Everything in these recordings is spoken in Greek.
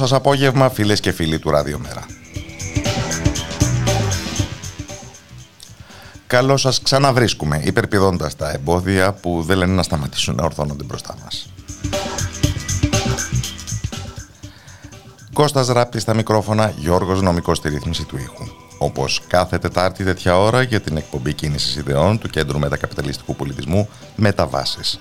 Σας απόγευμα φίλες και φίλοι του Ραδιομέρα. Καλό σας ξαναβρίσκουμε υπερπηδώντας τα εμπόδια που δεν λένε να σταματήσουν να ορθώνονται μπροστά μας. Κώστας Ράπτη στα μικρόφωνα, Γιώργος Νομικός στη ρύθμιση του ήχου. Όπως κάθε Τετάρτη τέτοια ώρα για την εκπομπή κίνησης ιδεών του Κέντρου Μετακαπιταλιστικού Πολιτισμού Μεταβάσεις.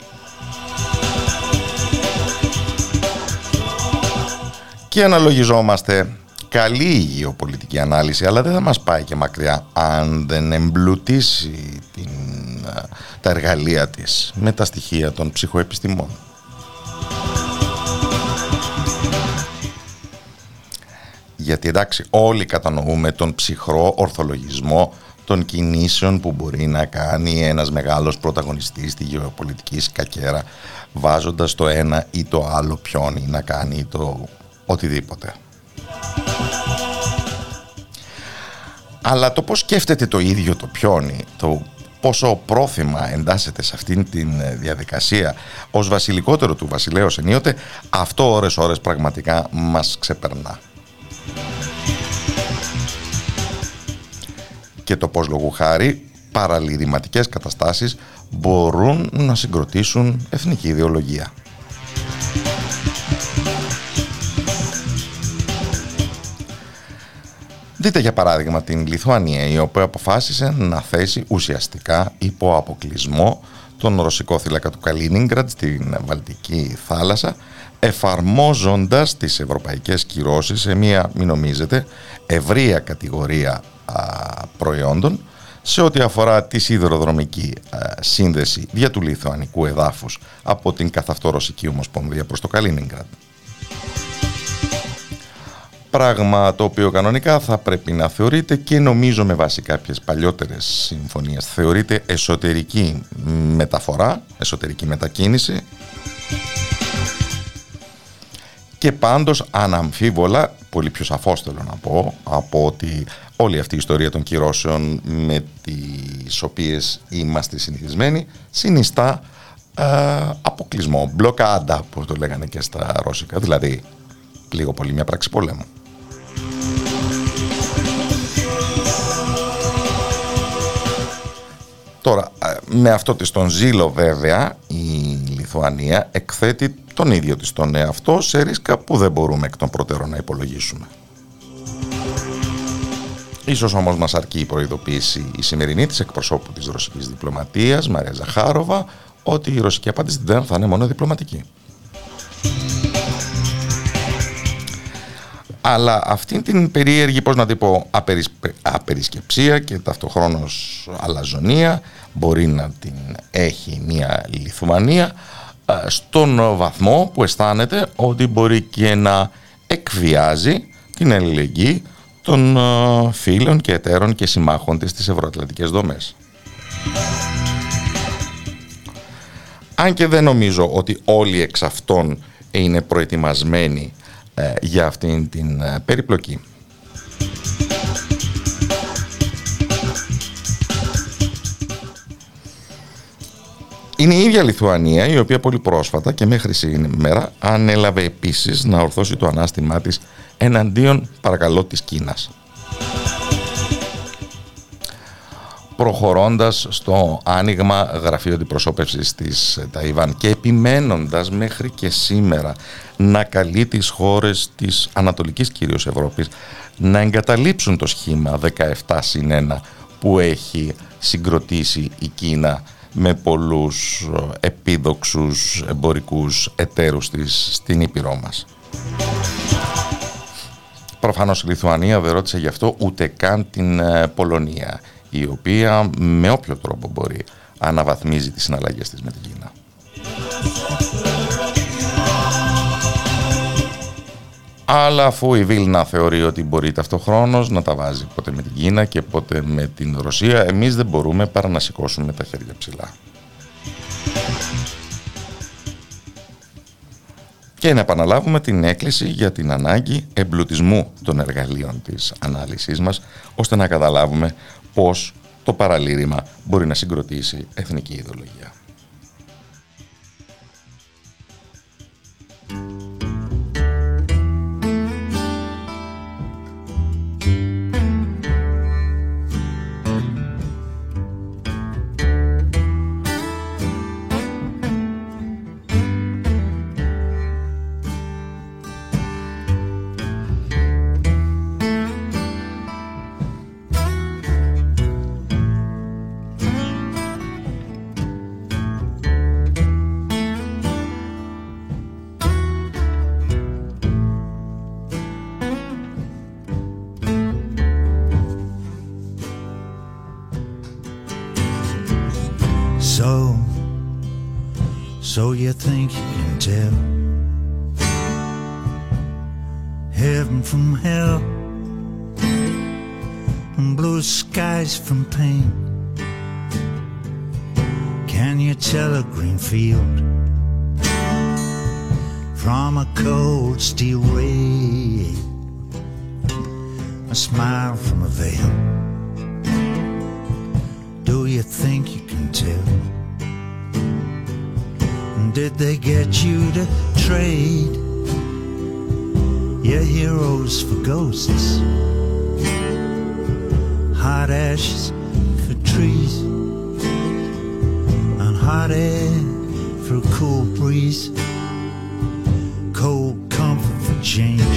Και αναλογιζόμαστε καλή η γεωπολιτική ανάλυση αλλά δεν θα μας πάει και μακριά αν δεν εμπλουτίσει την, τα εργαλεία της με τα στοιχεία των ψυχοεπιστημών. Γιατί εντάξει όλοι κατανοούμε τον ψυχρό ορθολογισμό των κινήσεων που μπορεί να κάνει ένας μεγάλος πρωταγωνιστής στη γεωπολιτική σκακέρα βάζοντας το ένα ή το άλλο πιόνι να κάνει το οτιδήποτε. Αλλά το πώς σκέφτεται το ίδιο το πιόνι, το πόσο πρόθυμα εντάσσεται σε αυτήν την ε, διαδικασία ως βασιλικότερο του βασιλέως ενίοτε, αυτό ώρες ώρες πραγματικά μας ξεπερνά. Και το πώς λόγου χάρη παραλυρηματικές καταστάσεις μπορούν να συγκροτήσουν εθνική ιδεολογία. Δείτε για παράδειγμα την Λιθουανία η οποία αποφάσισε να θέσει ουσιαστικά υπό αποκλεισμό τον ρωσικό θύλακα του Καλίνιγκραντ στην Βαλτική θάλασσα εφαρμόζοντας τις ευρωπαϊκές κυρώσεις σε μια, μην νομίζετε, ευρεία κατηγορία προϊόντων σε ό,τι αφορά τη σιδηροδρομική σύνδεση δια του Λιθουανικού εδάφους από την καθαυτό Ρωσική Ομοσπονδία προς το Καλίνιγκραντ. Πράγμα το οποίο κανονικά θα πρέπει να θεωρείται και νομίζω με βάση κάποιες παλιότερες συμφωνίες. Θεωρείται εσωτερική μεταφορά, εσωτερική μετακίνηση. Και πάντως αναμφίβολα, πολύ πιο σαφώς θέλω να πω, από ότι όλη αυτή η ιστορία των κυρώσεων με τις οποίες είμαστε συνηθισμένοι συνιστά ε, αποκλεισμό, μπλοκάντα, όπως το λέγανε και στα ρώσικα, δηλαδή λίγο πολύ μια πράξη πολέμου. Τώρα, με αυτό της τον ζήλο βέβαια, η Λιθουανία εκθέτει τον ίδιο της τον εαυτό σε ρίσκα που δεν μπορούμε εκ των προτέρων να υπολογίσουμε. Ίσως όμως μας αρκεί η προειδοποίηση η σημερινή της εκπροσώπου της ρωσικής διπλωματίας, Μαρία Ζαχάροβα, ότι η ρωσική απάντηση δεν θα είναι μόνο διπλωματική. Αλλά αυτή την περίεργη, πώς να την πω, απερισκεψία και ταυτοχρόνως αλαζονία μπορεί να την έχει μια Λιθουανία στον βαθμό που αισθάνεται ότι μπορεί και να εκβιάζει την αλληλεγγύη των ε, φίλων και εταίρων και συμμάχων της στις ευρωατλαντικές δομές. Αν και δεν νομίζω ότι όλοι εξ αυτών είναι προετοιμασμένοι ε, για αυτήν την ε, περιπλοκή. Είναι η ίδια Λιθουανία η οποία πολύ πρόσφατα και μέχρι σήμερα ανέλαβε επίσης να ορθώσει το ανάστημά της εναντίον παρακαλώ της Κίνας. Προχωρώντας στο άνοιγμα γραφείου αντιπροσώπευσης της Ταϊβάν και επιμένοντας μέχρι και σήμερα να καλεί τις χώρες της Ανατολικής κυρίως Ευρώπης να εγκαταλείψουν το σχήμα 17 συν 1 που έχει συγκροτήσει η Κίνα με πολλούς επίδοξους εμπορικούς εταίρους της στην Ήπειρό μας. Προφανώς η Λιθουανία δεν ρώτησε γι' αυτό ούτε καν την ε, Πολωνία η οποία με όποιο τρόπο μπορεί αναβαθμίζει τις συναλλαγές της με την Κίνα. Αλλά αφού η Βίλνα θεωρεί ότι μπορεί ταυτοχρόνως να τα βάζει πότε με την Κίνα και πότε με την Ρωσία, εμείς δεν μπορούμε παρά να σηκώσουμε τα χέρια ψηλά. Και να επαναλάβουμε την έκκληση για την ανάγκη εμπλουτισμού των εργαλείων της ανάλυσης μας, ώστε να καταλάβουμε πώς το παραλήρημα μπορεί να συγκροτήσει εθνική ιδεολογία. In your tell a green field from a cold steel ray? A smile from a veil. Do you think you can tell? Did they get you to trade your heroes for ghosts? Hot ashes for trees hot air for a cool breeze, cold comfort for Jane.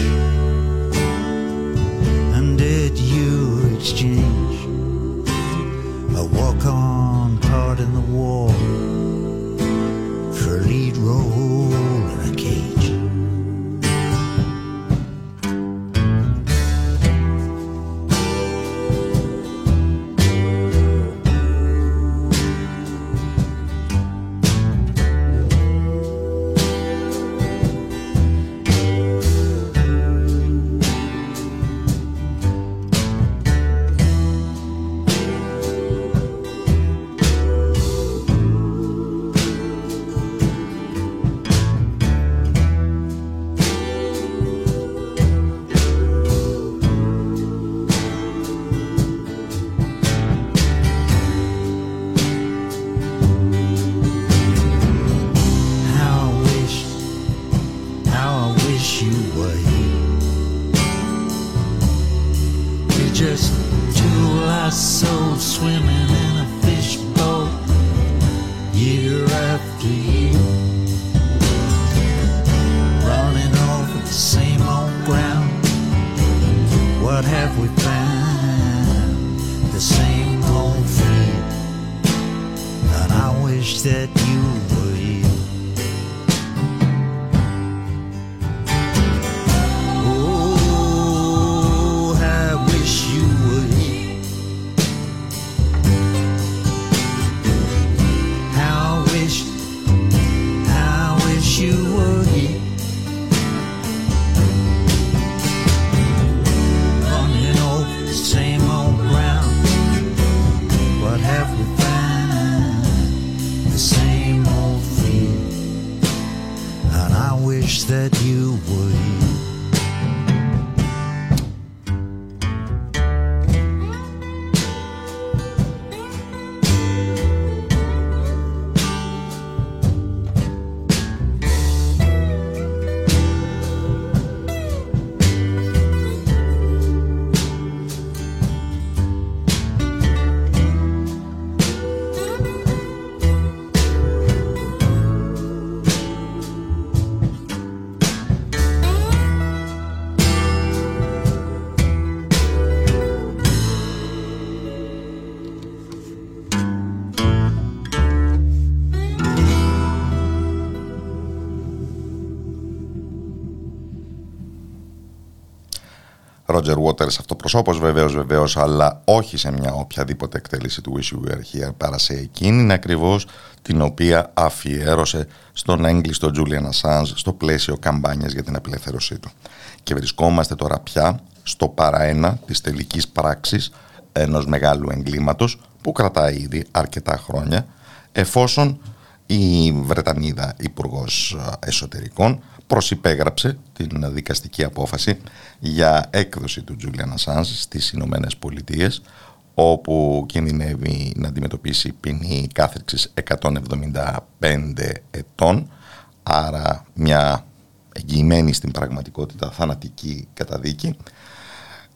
Waters αυτοπροσώπος βεβαίως βεβαίως αλλά όχι σε μια οποιαδήποτε εκτέλεση του Wish You Were Here παρά σε εκείνη ακριβώς την οποία αφιέρωσε στον έγκλειστο Julian Assange στο πλαίσιο καμπάνιας για την απελευθέρωσή του. Και βρισκόμαστε τώρα πια στο παραένα της τελικής πράξης ενός μεγάλου εγκλήματος που κρατάει ήδη αρκετά χρόνια εφόσον η Βρετανίδα Υπουργός Εσωτερικών προσυπέγραψε την δικαστική απόφαση για έκδοση του Julian Assange στις Ηνωμένες Πολιτείες, όπου κινδυνεύει να αντιμετωπίσει ποινή κάθριξης 175 ετών. Άρα μια εγγυημένη στην πραγματικότητα θανατική καταδίκη.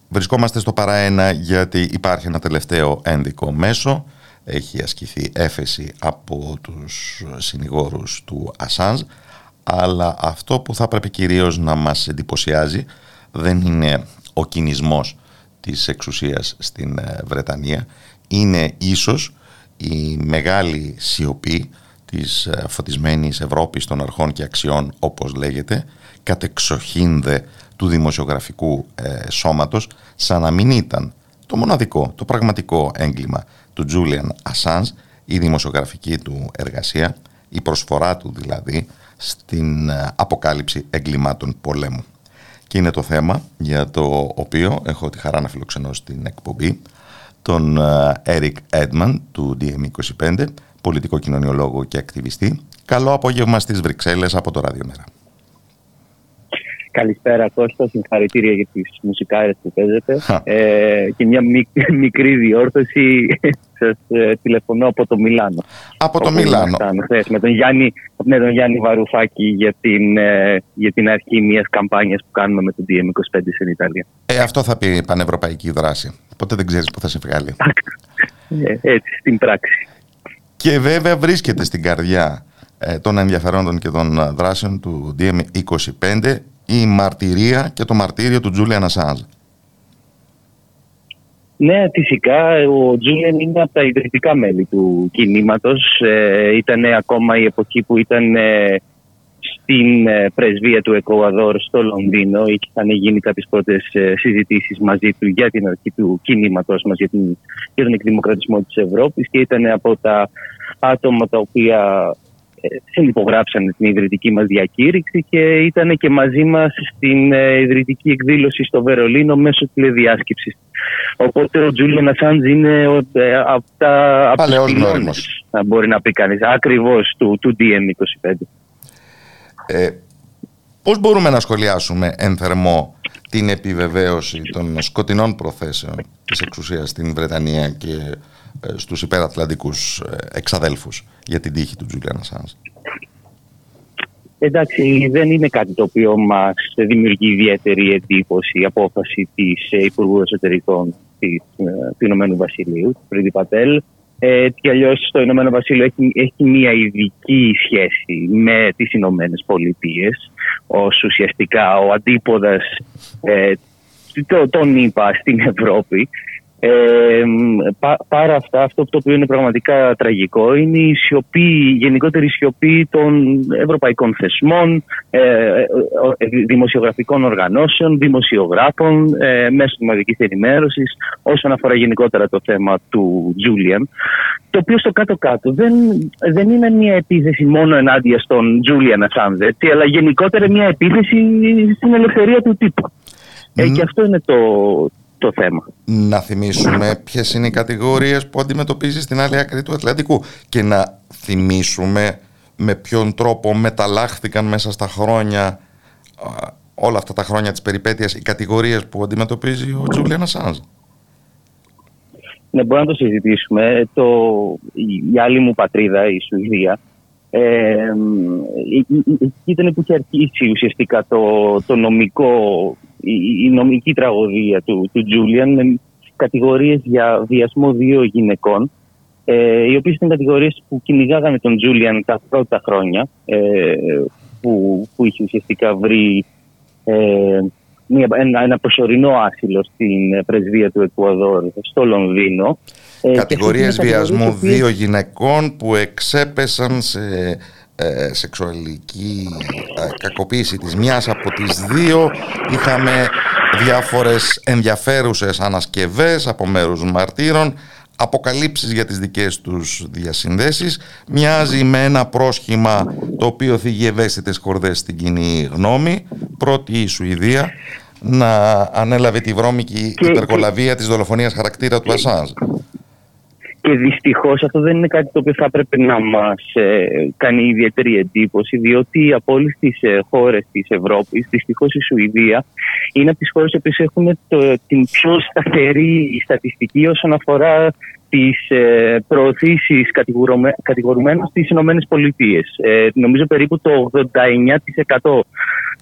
Βρισκόμαστε στο παρά γιατί υπάρχει ένα τελευταίο ένδικο μέσο. Έχει ασκηθεί έφεση από τους συνηγόρους του Ασάνζ αλλά αυτό που θα πρέπει κυρίως να μας εντυπωσιάζει δεν είναι ο κινησμός της εξουσίας στην ε, Βρετανία. Είναι ίσως η μεγάλη σιωπή της ε, φωτισμένης Ευρώπης των αρχών και αξιών όπως λέγεται κατεξοχήνδε του δημοσιογραφικού ε, σώματος σαν να μην ήταν το μοναδικό, το πραγματικό έγκλημα του Τζούλιαν Ασάνς η δημοσιογραφική του εργασία η προσφορά του δηλαδή στην ε, αποκάλυψη εγκλημάτων πολέμου. Και είναι το θέμα για το οποίο έχω τη χαρά να φιλοξενώ στην εκπομπή τον Έρικ Έντμαν του DM25, πολιτικό κοινωνιολόγο και ακτιβιστή. Καλό απόγευμα στις Βρυξέλλες από το Ραδιομέρα. Καλησπέρα Κώστα, συγχαρητήρια για τις μουσικάρες που παίζετε ε, και μια μικρή διόρθωση σας ε, τηλεφωνώ από το Μιλάνο. Από το Μιλάνο. με, τον Γιάννη, με τον Γιάννη Βαρουφάκη για την, ε, για την αρχή μιας καμπάνιας που κάνουμε με τον DM25 στην Ιταλία. Ε, αυτό θα πει πανευρωπαϊκή δράση. Οπότε δεν ξέρεις που θα σε βγάλει. ε, έτσι, στην πράξη. Και βέβαια βρίσκεται στην καρδιά ε, των ενδιαφερόντων και των δράσεων του DM25 η μαρτυρία και το μαρτύριο του Τζούλιαν Ασάνζ. Ναι, φυσικά. Ο Τζούλιαν είναι από τα ιδρυτικά μέλη του κινήματος. Ε, ήταν ακόμα η εποχή που ήταν ε, στην ε, πρεσβεία του Εκουαδόρ στο Λονδίνο. Είχαν γίνει κάποιες πρώτες συζητήσεις μαζί του για την αρχή του κινήματος μα για, για τον εκδημοκρατισμό της Ευρώπης και ήταν από τα άτομα τα οποία συνυπογράψαν την ιδρυτική μας διακήρυξη και ήταν και μαζί μας στην ε, ιδρυτική εκδήλωση στο Βερολίνο μέσω τηλεδιάσκεψης. Οπότε ο Τζούλιαν Ασάντζ είναι ε, από τα Παλαιός να μπορεί να πει κανείς, ακριβώς του, του DM25. Ε, πώς μπορούμε να σχολιάσουμε εν θερμό την επιβεβαίωση των σκοτεινών προθέσεων της εξουσίας στην Βρετανία και ε, στους υπερατλαντικούς ε, εξαδέλφους για την τύχη του Τζούλιαν Ασάνς. Εντάξει, δεν είναι κάτι το οποίο μας δημιουργεί ιδιαίτερη εντύπωση η απόφαση της ε, Υπουργού Εσωτερικών του Ηνωμένου Βασιλείου, του Πρίντι Πατέλ. Ε, και αλλιώς το Ηνωμένο Βασίλειο έχει, έχει μια ειδική σχέση με τις Ηνωμένες Πολιτείες ως ουσιαστικά ο αντίποδας ε, τον ΗΠΑ στην Ευρώπη. Ε, πά, πάρα αυτά, αυτό το οποίο είναι πραγματικά τραγικό είναι η σιωπή, η γενικότερη σιωπή των ευρωπαϊκών θεσμών, ε, ε, ε δημοσιογραφικών οργανώσεων, δημοσιογράφων, ε, μέσω μαζικής ενημέρωσης, όσον αφορά γενικότερα το θέμα του Τζούλιαν. Το οποίο στο κάτω-κάτω δεν, δεν είναι μια επίθεση μόνο ενάντια στον Τζούλιαν Ασάνδε, αλλά γενικότερα μια επίθεση στην ελευθερία του τύπου. Ε, και αυτό είναι το, το θέμα. Να θυμίσουμε ποιες είναι οι κατηγορίες που αντιμετωπίζει στην άλλη άκρη του Ατλαντικού και να θυμίσουμε με ποιον τρόπο μεταλλάχθηκαν μέσα στα χρόνια όλα αυτά τα χρόνια της περιπέτειας οι κατηγορίες που αντιμετωπίζει ο Τζούλιαν Ασάνζ. Ναι, μπορούμε να το συζητήσουμε. Το, η άλλη μου πατρίδα, η Σουηδία, ε, ήταν που είχε αρχίσει ουσιαστικά το, το νομικό, η, νομική τραγωδία του, του Τζούλιαν με κατηγορίες για βιασμό δύο γυναικών ε, οι οποίες ήταν κατηγορίες που κυνηγάγανε τον Τζούλιαν τα πρώτα χρόνια ε, που, που είχε ουσιαστικά βρει ε, μια, ένα, ένα προσωρινό άσυλο στην πρεσβεία του Εκουαδόρ στο Λονδίνο. Ε, κατηγορίες βιασμού δύο γυναικών που εξέπεσαν σε ε, σεξουαλική ε, κακοποίηση της μιας από τις δύο είχαμε διάφορες ενδιαφέρουσες ανασκευές από μέρους μαρτύρων αποκαλύψεις για τις δικές τους διασυνδέσεις μοιάζει με ένα πρόσχημα το οποίο θίγει ευαίσθητες χορδές στην κοινή γνώμη πρώτη η Σουηδία να ανέλαβε τη βρώμικη υπερκολαβία της δολοφονίας χαρακτήρα του Ασάνζ. Και δυστυχώς αυτό δεν είναι κάτι το οποίο θα έπρεπε να μας ε, κάνει ιδιαίτερη εντύπωση, διότι από όλες τις ε, χώρες της Ευρώπης, δυστυχώς η Σουηδία είναι από τις χώρες που έχουν την πιο σταθερή στατιστική όσον αφορά τις ε, προωθήσεις κατηγορουμένων στις ΗΠΑ. Ε, νομίζω περίπου το 89%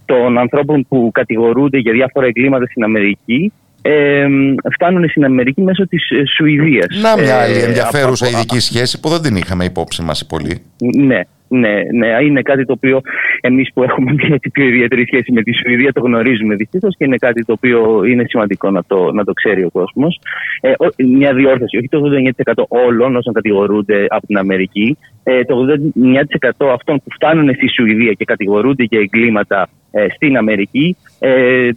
των ανθρώπων που κατηγορούνται για διάφορα εγκλήματα στην Αμερική ε, φτάνουν στην Αμερική μέσω της ε, Σουηδίας. Να μια άλλη ε, ενδιαφέρουσα ειδική σχέση που δεν την είχαμε υπόψη μας πολύ. Ναι, ναι, ναι, είναι κάτι το οποίο εμείς που έχουμε μια πιο ιδιαίτερη σχέση με τη Σουηδία το γνωρίζουμε δυστυχώς και είναι κάτι το οποίο είναι σημαντικό να το, να το ξέρει ο κόσμος. Ε, μια διόρθωση, όχι το 89% όλων όσων κατηγορούνται από την Αμερική, ε, το 89% αυτών που φτάνουν στη Σουηδία και κατηγορούνται για εγκλήματα ε, στην Αμερική, ε,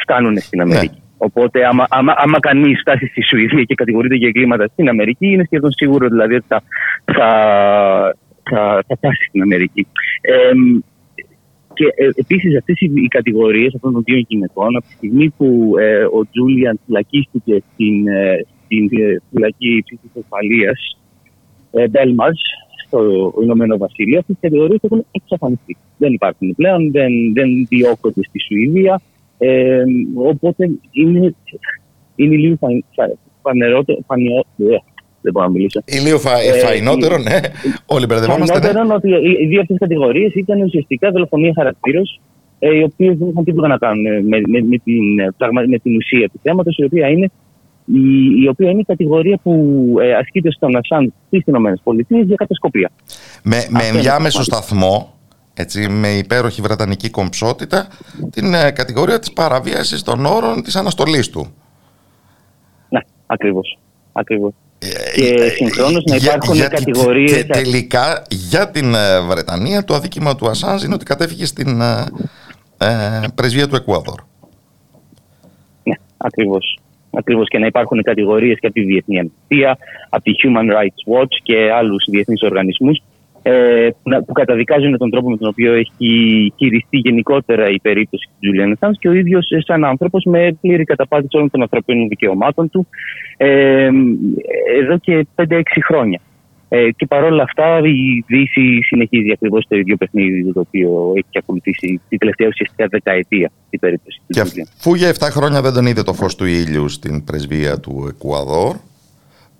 φτάνουν στην ναι. Αμερική. Οπότε, άμα, άμα, άμα κανείς φτάσει στη Σουηδία και κατηγορείται για εγκλήματα στην Αμερική, είναι σχεδόν σίγουρο δηλαδή ότι θα, θα, θα, θα φτάσει στην Αμερική. Ε, και ε, επίσης αυτές οι, οι κατηγορίες αυτών των δύο γυναικών, από τη στιγμή που ε, ο Τζούλιαν φυλακίστηκε στην, ε, στην ε, φυλακή ψήφιση ασφαλείας ε, Μπέλμαζ, στο Ηνωμένο Βασίλειο, αυτές οι κατηγορίες έχουν εξαφανιστεί. Δεν υπάρχουν πλέον, δεν, δεν διώκονται στη Σουηδία. Ε, οπότε είναι, είναι λίγο φανερότερο. Ε, δεν μπορώ να μιλήσω. Λίγο φα, ε, φαϊνότερο, ναι. Όλοι μπερδευόμαστε. Ναι. Φαϊνότερο ότι οι δύο αυτές κατηγορίες ήταν ουσιαστικά δολοφονία χαρακτήρα, ε, οι οποίες δεν είχαν τίποτα να κάνουν με, με, με, την, με την ουσία του θέματος, η οποία είναι η, η οποία είναι η κατηγορία που ε, ασκείται στον Ασάν στις ΗΠΑ για κατασκοπία. Με, με ενδιάμεσο σταθμό έτσι, με υπέροχη βρετανική κομψότητα την ε, κατηγορία της παραβίασης των όρων της αναστολής του. Ναι, ακριβώς. ακριβώς. Ε, και ε, συγχρόνως να υπάρχουν για, κατηγορίες... Και τελικά για την ε, Βρετανία το αδίκημα του Ασάνζ είναι ότι κατέφυγε στην ε, πρεσβεία του Εκουαδόρ. Ναι, ακριβώς. Ακριβώς και να υπάρχουν κατηγορίες και από τη Διεθνή Αμνηστία, από τη Human Rights Watch και άλλους διεθνείς οργανισμούς ε, που καταδικάζουν τον τρόπο με τον οποίο έχει χειριστεί γενικότερα η περίπτωση του Τζούλιαν Assange και ο ίδιος σαν άνθρωπος με πλήρη καταπάτηση όλων των ανθρωπίνων δικαιωμάτων του ε, εδώ και 5-6 χρόνια. Ε, και παρόλα αυτά η Δύση συνεχίζει ακριβώς το ίδιο παιχνίδι το οποίο έχει ακολουθήσει την τελευταία ουσιαστικά δεκαετία στην περίπτωση του Τζούλιαν. Αφού για 7 χρόνια δεν τον είδε το φως του ήλιου στην πρεσβεία του Εκουαδόρ,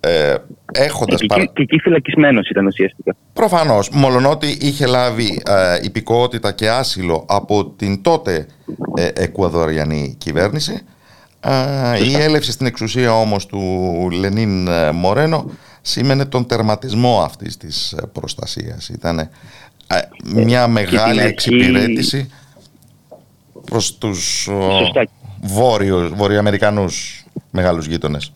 ε, έχοντας και, παρα... και εκεί φυλακισμένος ήταν ουσιαστικά. Προφανώς. Μολονότι είχε λάβει ε, υπηκότητα και άσυλο από την τότε ε, Εκουαδοριανή κυβέρνηση. Ε, η έλευση στην εξουσία όμως του Λενίν ε, Μορένο σήμαινε τον τερματισμό αυτής της ε, προστασίας. Ήταν μια μεγάλη εξυπηρέτηση προς τους βόρειους, βορειοαμερικανούς μεγάλους γείτονες.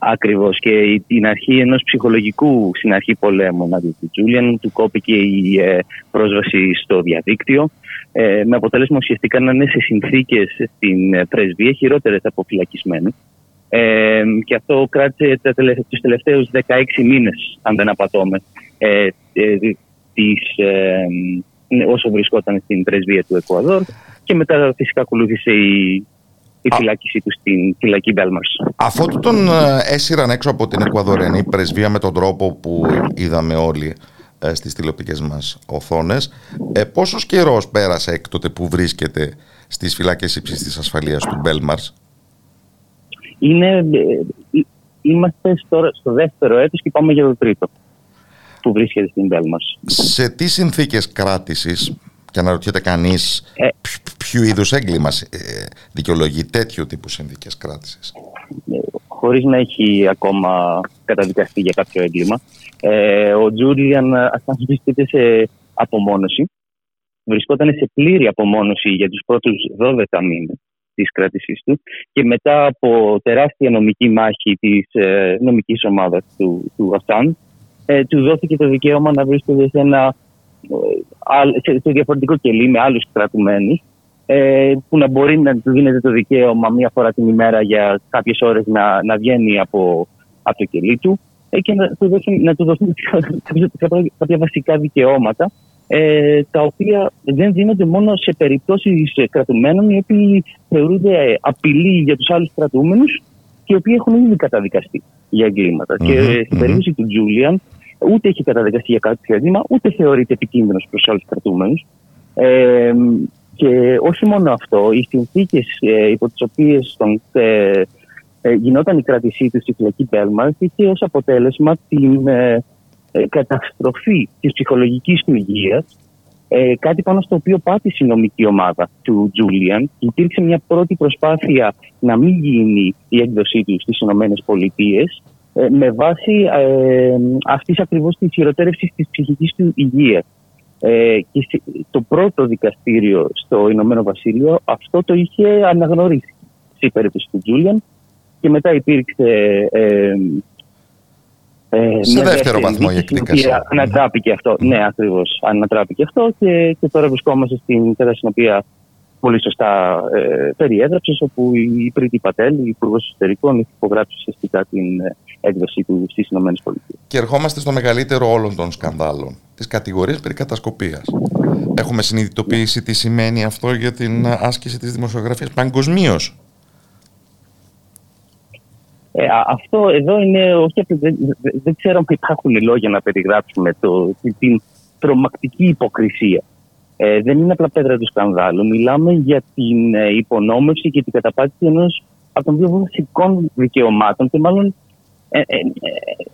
Ακριβώς. Και την αρχή ενός ψυχολογικού στην αρχή πολέμου εναντίον του Τζούλιαν, του κόπηκε η ε, πρόσβαση στο διαδίκτυο. Ε, με αποτέλεσμα ουσιαστικά να είναι σε συνθήκες στην ε, πρεσβεία χειρότερες από φυλακισμένου. Ε, και αυτό κράτησε τους τελευταίους 16 μήνες, αν δεν απατώμε, ε, ε, όσο βρισκόταν στην πρεσβεία του Εκουαδόρ. Και μετά φυσικά ακολούθησε η η φυλάκισή τους στην φυλακή Μπέλμαρς. Αφού τον ε, έσυραν έξω από την Εκουαδορενή πρεσβεία με τον τρόπο που είδαμε όλοι, ε, στις τηλεοπτικές μας οθόνες. Ε, πόσος καιρός πέρασε έκτοτε που βρίσκεται στις φυλακές ύψης της ασφαλείας του Μπέλμαρς; Είναι, ε, είμαστε στο, στο δεύτερο έτος και πάμε για το τρίτο που βρίσκεται στην Μπέλμαρς. Σε τι συνθήκες κράτησης και αναρωτιέται κανείς ε, ποιο είδους έγκλημα ε, δικαιολογεί τέτοιου τύπου συνθήκες κράτησης. Ε, Χωρίς να έχει ακόμα καταδικαστεί για κάποιο έγκλημα. Ε, ο Τζούριαν Ασάνς βρίσκεται σε απομόνωση. Βρισκόταν σε πλήρη απομόνωση για τους πρώτους 12 μήνες της κράτησής του και μετά από τεράστια νομική μάχη της ε, νομικής ομάδας του, του Ασάν, ε, του δόθηκε το δικαίωμα να βρίσκεται σε ένα σε διαφορετικό κελί με άλλους κρατουμένους ε, που να μπορεί να του δίνεται το δικαίωμα μία φορά την ημέρα για κάποιες ώρες να, να βγαίνει από, από το κελί του ε, και να του δώσουν, να του δώσουν κάποια, κάποια βασικά δικαιώματα ε, τα οποία δεν δίνονται μόνο σε περιπτώσεις κρατουμένων οι οποίοι θεωρούνται απειλή για τους άλλους κρατούμενους και οι οποίοι έχουν ήδη καταδικαστεί για εγκληματα Και στην περίπτωση του Τζούλιαν ούτε έχει καταδικαστεί για κάποιο έγκλημα, ούτε θεωρείται επικίνδυνος προς άλλους κρατούμενους. Ε, και όχι μόνο αυτό, οι συνθήκες ε, υπό τις οποίες ε, ε, γινόταν η κράτησή του στη φυλακή Μπέλμαρτ είχε ως αποτέλεσμα την ε, ε, καταστροφή της ψυχολογικής του υγείας. Ε, κάτι πάνω στο οποίο πάτησε η νομική ομάδα του Τζούλιαν. Υπήρξε μια πρώτη προσπάθεια να μην γίνει η έκδοσή του στις ΗΠΑ ε, με βάση ε, αυτής ακριβώς της χειροτέρευσης της ψυχικής του υγείας. Ε, και το πρώτο δικαστήριο στο Ηνωμένο Βασίλειο αυτό το είχε αναγνωρίσει στην περίπτωση του Τζούλιαν και μετά υπήρξε ε, ε, σε δεύτερο βαθμό η εκδίκαση. Ανατράπηκε αυτό. Ναι, ακριβώς. Ανατράπηκε αυτό και, και τώρα βρισκόμαστε στην κατάσταση στην οποία πολύ σωστά ε, περιέγραψες, όπου η Πρίτη Πατέλ, η Υπουργός Εσωτερικών, έχει υπογράψει ουσιαστικά την ε, έκδοση του στις ΗΠΑ. Και ερχόμαστε στο μεγαλύτερο όλων των σκανδάλων, τι κατηγορίε περί κατασκοπίας. Έχουμε συνειδητοποιήσει τι σημαίνει αυτό για την άσκηση της δημοσιογραφίας παγκοσμίως. Ε, αυτό εδώ είναι, όχι, δεν, δεν ξέρω αν υπάρχουν λόγια να περιγράψουμε το, την τρομακτική υποκρισία ε, δεν είναι απλά πέτρα του σκανδάλου. Μιλάμε για την ε, υπονόμευση και την καταπάτηση ενός από των πιο βασικών δικαιωμάτων και μάλλον ε, ε,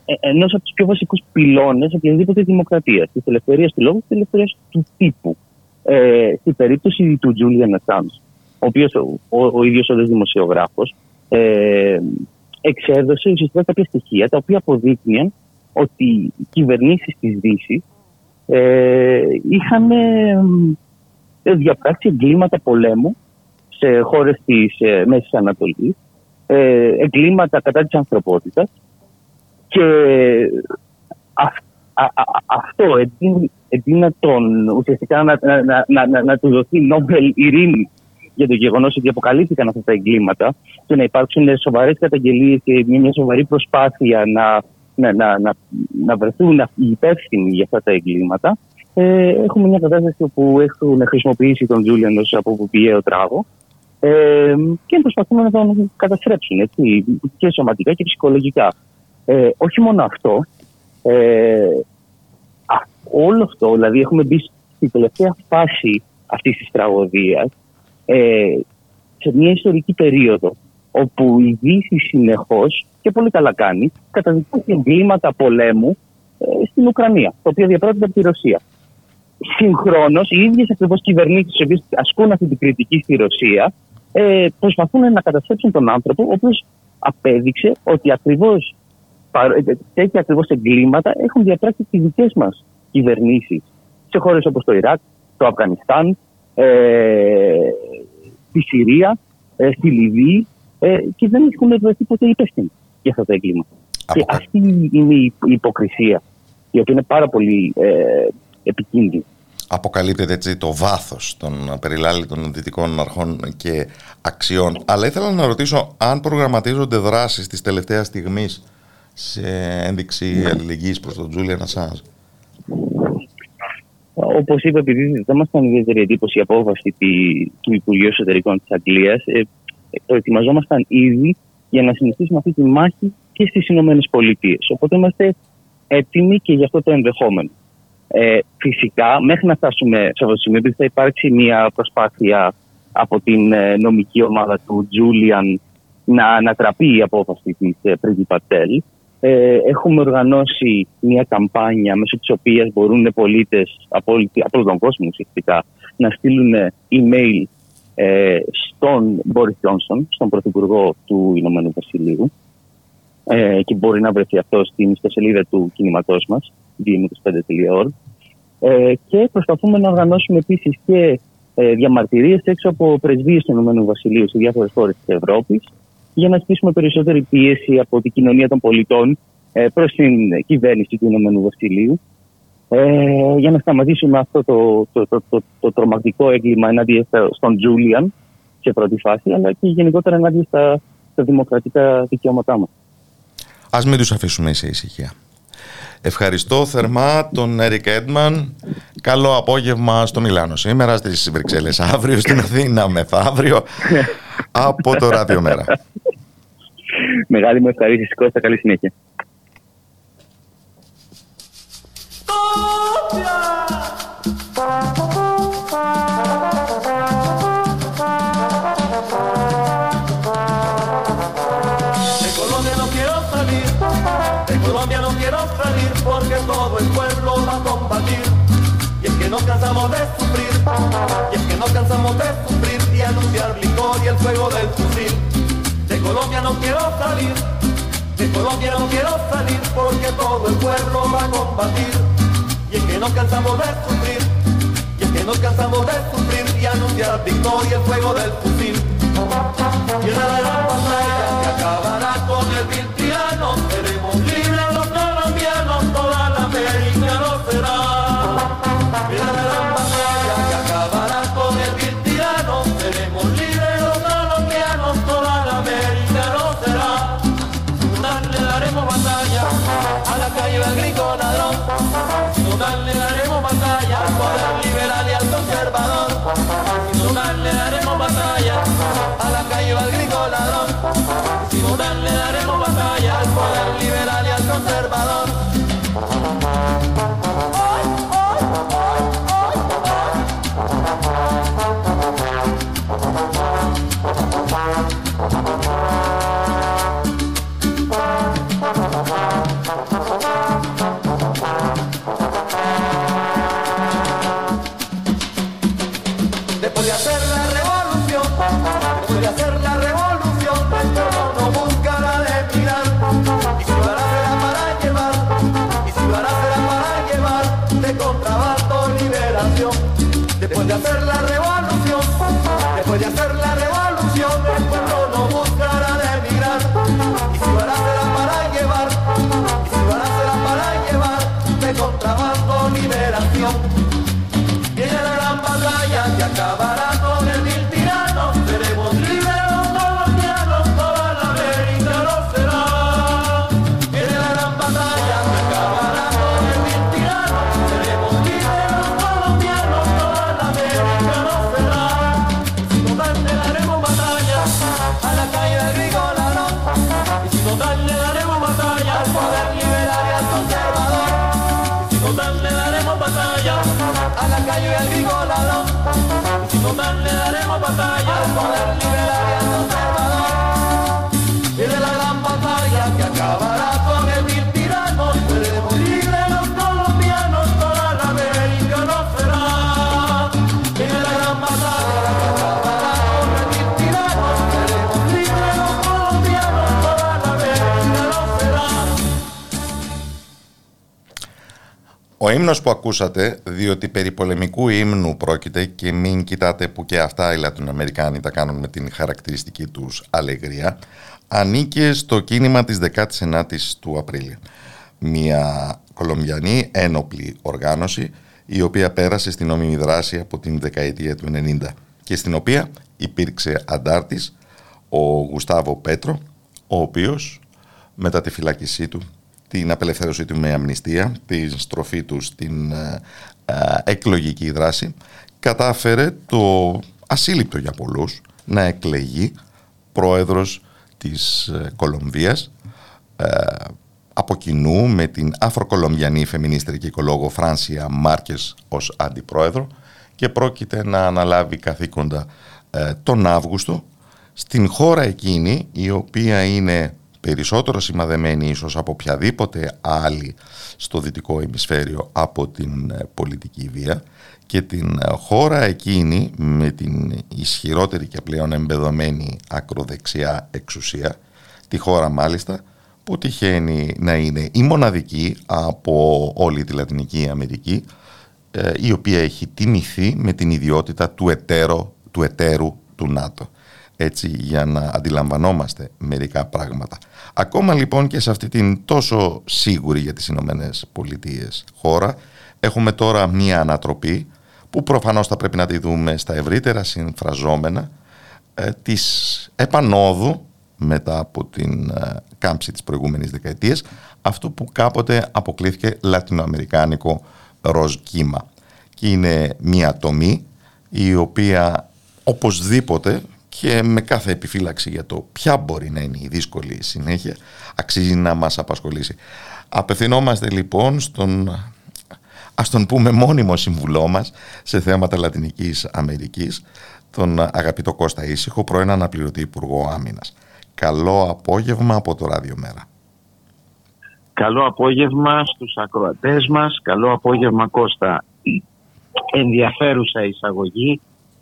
ε ενός από τους πιο βασικούς πυλώνες οποιασδήποτε δημοκρατίας. Της ελευθερίας του λόγου και της ελευθερίας του τύπου. Ε, στην περίπτωση του Τζούλιαν Ασάντ, ο οποίος ο, ο, ο ίδιος ο δημοσιογράφος, ε, εξέδωσε ουσιαστικά κάποια στοιχεία τα οποία αποδείκνυαν ότι οι κυβερνήσεις της Δύσης ε, είχαν ε, διαπράξει εγκλήματα πολέμου σε χώρες της ε, Μέσης Ανατολής, ε, εγκλήματα κατά της ανθρωπότητας. Και αυτό εντύνα τον ουσιαστικά να, να, να, να, του δοθεί Νόμπελ ειρήνη για το γεγονός ότι αποκαλύφθηκαν αυτά τα εγκλήματα και να υπάρξουν σοβαρές καταγγελίες και μια σοβαρή προσπάθεια να να, να, να, να βρεθούν οι υπεύθυνοι για αυτά τα εγκλήματα. Ε, έχουμε μια κατάσταση όπου έχουν χρησιμοποιήσει τον Τζούλιαν ως αποποποιαίο τράγο ε, και προσπαθούν να τον καταστρέψουν έτσι, και σωματικά και ψυχολογικά. Ε, όχι μόνο αυτό, ε, όλο αυτό, δηλαδή έχουμε μπει στη τελευταία φάση αυτής της τραγωδίας ε, σε μια ιστορική περίοδο όπου η Δύση συνεχώς και πολύ καλά κάνει, καταδικάζει εγκλήματα πολέμου ε, στην Ουκρανία, το οποίο διαπράττει από τη Ρωσία. Συγχρόνως, οι ίδιες ακριβώς κυβερνήσεις, οι οποίες ασκούν αυτή την κριτική στη Ρωσία, ε, προσπαθούν να καταστρέψουν τον άνθρωπο, ο οποίος απέδειξε ότι ακριβώς ε, τέτοια ακριβώς εγκλήματα έχουν διαπράξει τις δικές μας κυβερνήσεις σε χώρες όπως το Ιράκ, το Αφγανιστάν, ε, τη Συρία, ε, στη Λιβύη ε, και δεν έχουν βρεθεί ποτέ υπεύθυνοι για αυτά τα εγκλήματα. Και αυτή είναι η υποκρισία, η οποία είναι πάρα πολύ ε, επικίνδυνη. Αποκαλύπτεται έτσι το βάθος των περιλάλητων δυτικών αρχών και αξιών. Αλλά ήθελα να ρωτήσω αν προγραμματίζονται δράσεις της τελευταίας στιγμής σε ένδειξη ναι. αλληλεγγύης προς τον Τζούλιαν Ασάνζ; Όπως είπα, επειδή δεν μας ήταν ιδιαίτερη εντύπωση η απόφαση του Υπουργείου Εσωτερικών της Αγγλίας, ε, προετοιμαζόμασταν ήδη για να συνεχίσουμε αυτή τη μάχη και στις Ηνωμένες Πολιτείες. Οπότε είμαστε έτοιμοι και για αυτό το ενδεχόμενο. Ε, φυσικά, μέχρι να φτάσουμε σε αυτό το σημείο, θα υπάρξει μια προσπάθεια από την ε, νομική ομάδα του Τζούλιαν να ανατραπεί η απόφαση της ε, Πατέλ. Ε, έχουμε οργανώσει μια καμπάνια μέσω της οποίας μπορούν οι πολίτες από, από τον κόσμος ουσιαστικά να στείλουν email ε, στον Μπόρις Τζόνσον, στον Πρωθυπουργό του Ηνωμένου Βασιλείου. Ε, και μπορεί να βρεθεί αυτό στην ιστοσελίδα του κινήματός μας, dm25.org. Ε, και προσπαθούμε να οργανώσουμε επίσης και ε, διαμαρτυρίες έξω από πρεσβείες του Ηνωμένου Βασιλείου σε διάφορες χώρες της Ευρώπης, για να ασκήσουμε περισσότερη πίεση από την κοινωνία των πολιτών ε, προς την κυβέρνηση του Ηνωμένου Βασιλείου, ε, για να σταματήσουμε αυτό το, το, το, το, το τρομακτικό έγκλημα ενάντια στον Τζούλιαν σε πρώτη φάση, αλλά και γενικότερα ενάντια στα, στα δημοκρατικά δικαιώματά μας. Α μην τους αφήσουμε σε ησυχία. Ευχαριστώ θερμά τον Έρικ Έντμαν. Καλό απόγευμα στο Μιλάνο σήμερα, στις Βρυξέλλες αύριο, στην Αθήνα μεθαύριο, από το Ράδιο Μέρα. Μεγάλη μου ευχαρίστηση Κώστα, καλή συνέχεια. Colombia no quiero salir, de Colombia no quiero salir porque todo el pueblo va a combatir. Y es que no cansamos de sufrir, y es que no cansamos de sufrir y anunciar victoria el fuego del fusil. Y en la gran batalla ύμνος που ακούσατε, διότι περί πολεμικού ύμνου πρόκειται και μην κοιτάτε που και αυτά οι Λατινοαμερικάνοι τα κάνουν με την χαρακτηριστική τους αλεγρία, ανήκε στο κίνημα της 19ης του Απρίλη. Μια κολομβιανή ένοπλη οργάνωση η οποία πέρασε στην νόμιμη δράση από την δεκαετία του 90 και στην οποία υπήρξε αντάρτης ο Γουστάβο Πέτρο, ο οποίος μετά τη φυλάκισή του την απελευθέρωσή του με αμνηστία, την στροφή του στην ε, ε, εκλογική δράση, κατάφερε το ασύλληπτο για πολλούς να εκλεγεί πρόεδρος της ε, Κολομβίας από κοινού με την Αφροκολομβιανή φεμινίστερη και οικολόγο Φράνσια Μάρκες ως αντιπρόεδρο και πρόκειται να αναλάβει καθήκοντα ε, τον Αύγουστο στην χώρα εκείνη η οποία είναι περισσότερο σημαδεμένη ίσως από οποιαδήποτε άλλη στο δυτικό ημισφαίριο από την ε, πολιτική βία και την ε, χώρα εκείνη με την ισχυρότερη και πλέον εμπεδομένη ακροδεξιά εξουσία, τη χώρα μάλιστα που τυχαίνει να είναι η μοναδική από όλη τη Λατινική Αμερική ε, η οποία έχει τιμηθεί με την ιδιότητα του, εταίρο, του εταίρου του ΝΑΤΟ. Έτσι για να αντιλαμβανόμαστε μερικά πράγματα. Ακόμα λοιπόν και σε αυτή την τόσο σίγουρη για τις Ηνωμένες Πολιτείες χώρα έχουμε τώρα μία ανατροπή που προφανώς θα πρέπει να τη δούμε στα ευρύτερα συμφραζόμενα ε, της επανόδου μετά από την ε, κάμψη της προηγούμενης δεκαετίας αυτό που κάποτε αποκλήθηκε λατινοαμερικάνικο ροζ κύμα και είναι μια τομή η οποία οπωσδήποτε και με κάθε επιφύλαξη για το ποια μπορεί να είναι η δύσκολη συνέχεια αξίζει να μας απασχολήσει. Απευθυνόμαστε λοιπόν στον ας τον πούμε μόνιμο συμβουλό μας σε θέματα Λατινικής Αμερικής τον αγαπητό Κώστα Ήσυχο, πρώην αναπληρωτή Υπουργό Άμυνας. Καλό απόγευμα από το Ράδιο Μέρα. Καλό απόγευμα στους ακροατές μας. Καλό απόγευμα Κώστα. Ενδιαφέρουσα εισαγωγή.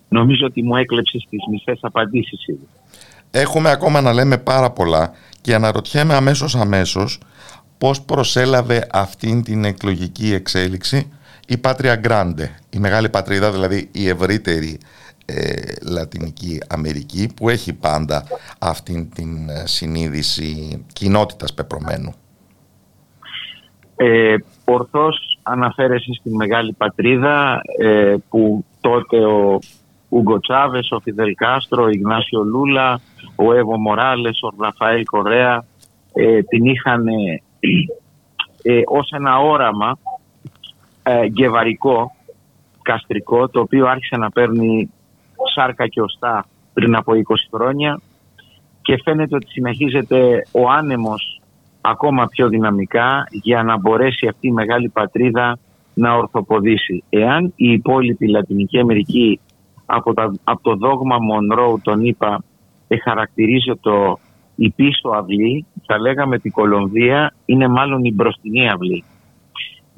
Νομίζω ότι μου έκλεψες τις μισές απαντήσεις ήδη. Έχουμε ακόμα να λέμε πάρα πολλά και αναρωτιέμαι αμέσως αμέσως πώς προσέλαβε αυτήν την εκλογική εξέλιξη η Πάτρια Γκράντε, η μεγάλη πατρίδα, δηλαδή η ευρύτερη ε, Λατινική Αμερική που έχει πάντα αυτήν την ε, συνείδηση κοινότητας πεπρωμένου. Ε, ορθώς αναφέρεσαι στη μεγάλη πατρίδα ε, που τότε ο Ούγκο Τσάβες, ο Φιδελ Κάστρο, ο Ιγνάσιο Λούλα, ο Εύω Μοράλες, ο Ραφαέλ Κορέα ε, την είχαν ε, ως ένα όραμα ε, γεβαρικό, καστρικό, το οποίο άρχισε να παίρνει σάρκα και οστά πριν από 20 χρόνια και φαίνεται ότι συνεχίζεται ο άνεμος ακόμα πιο δυναμικά για να μπορέσει αυτή η μεγάλη πατρίδα να ορθοποδήσει. Εάν η υπόλοιπη Λατινική Αμερική από, τα, από το δόγμα Μονρόου τον είπα χαρακτηρίζει το η πίσω αυλή, θα λέγαμε ότι η Κολομβία είναι μάλλον η μπροστινή αυλή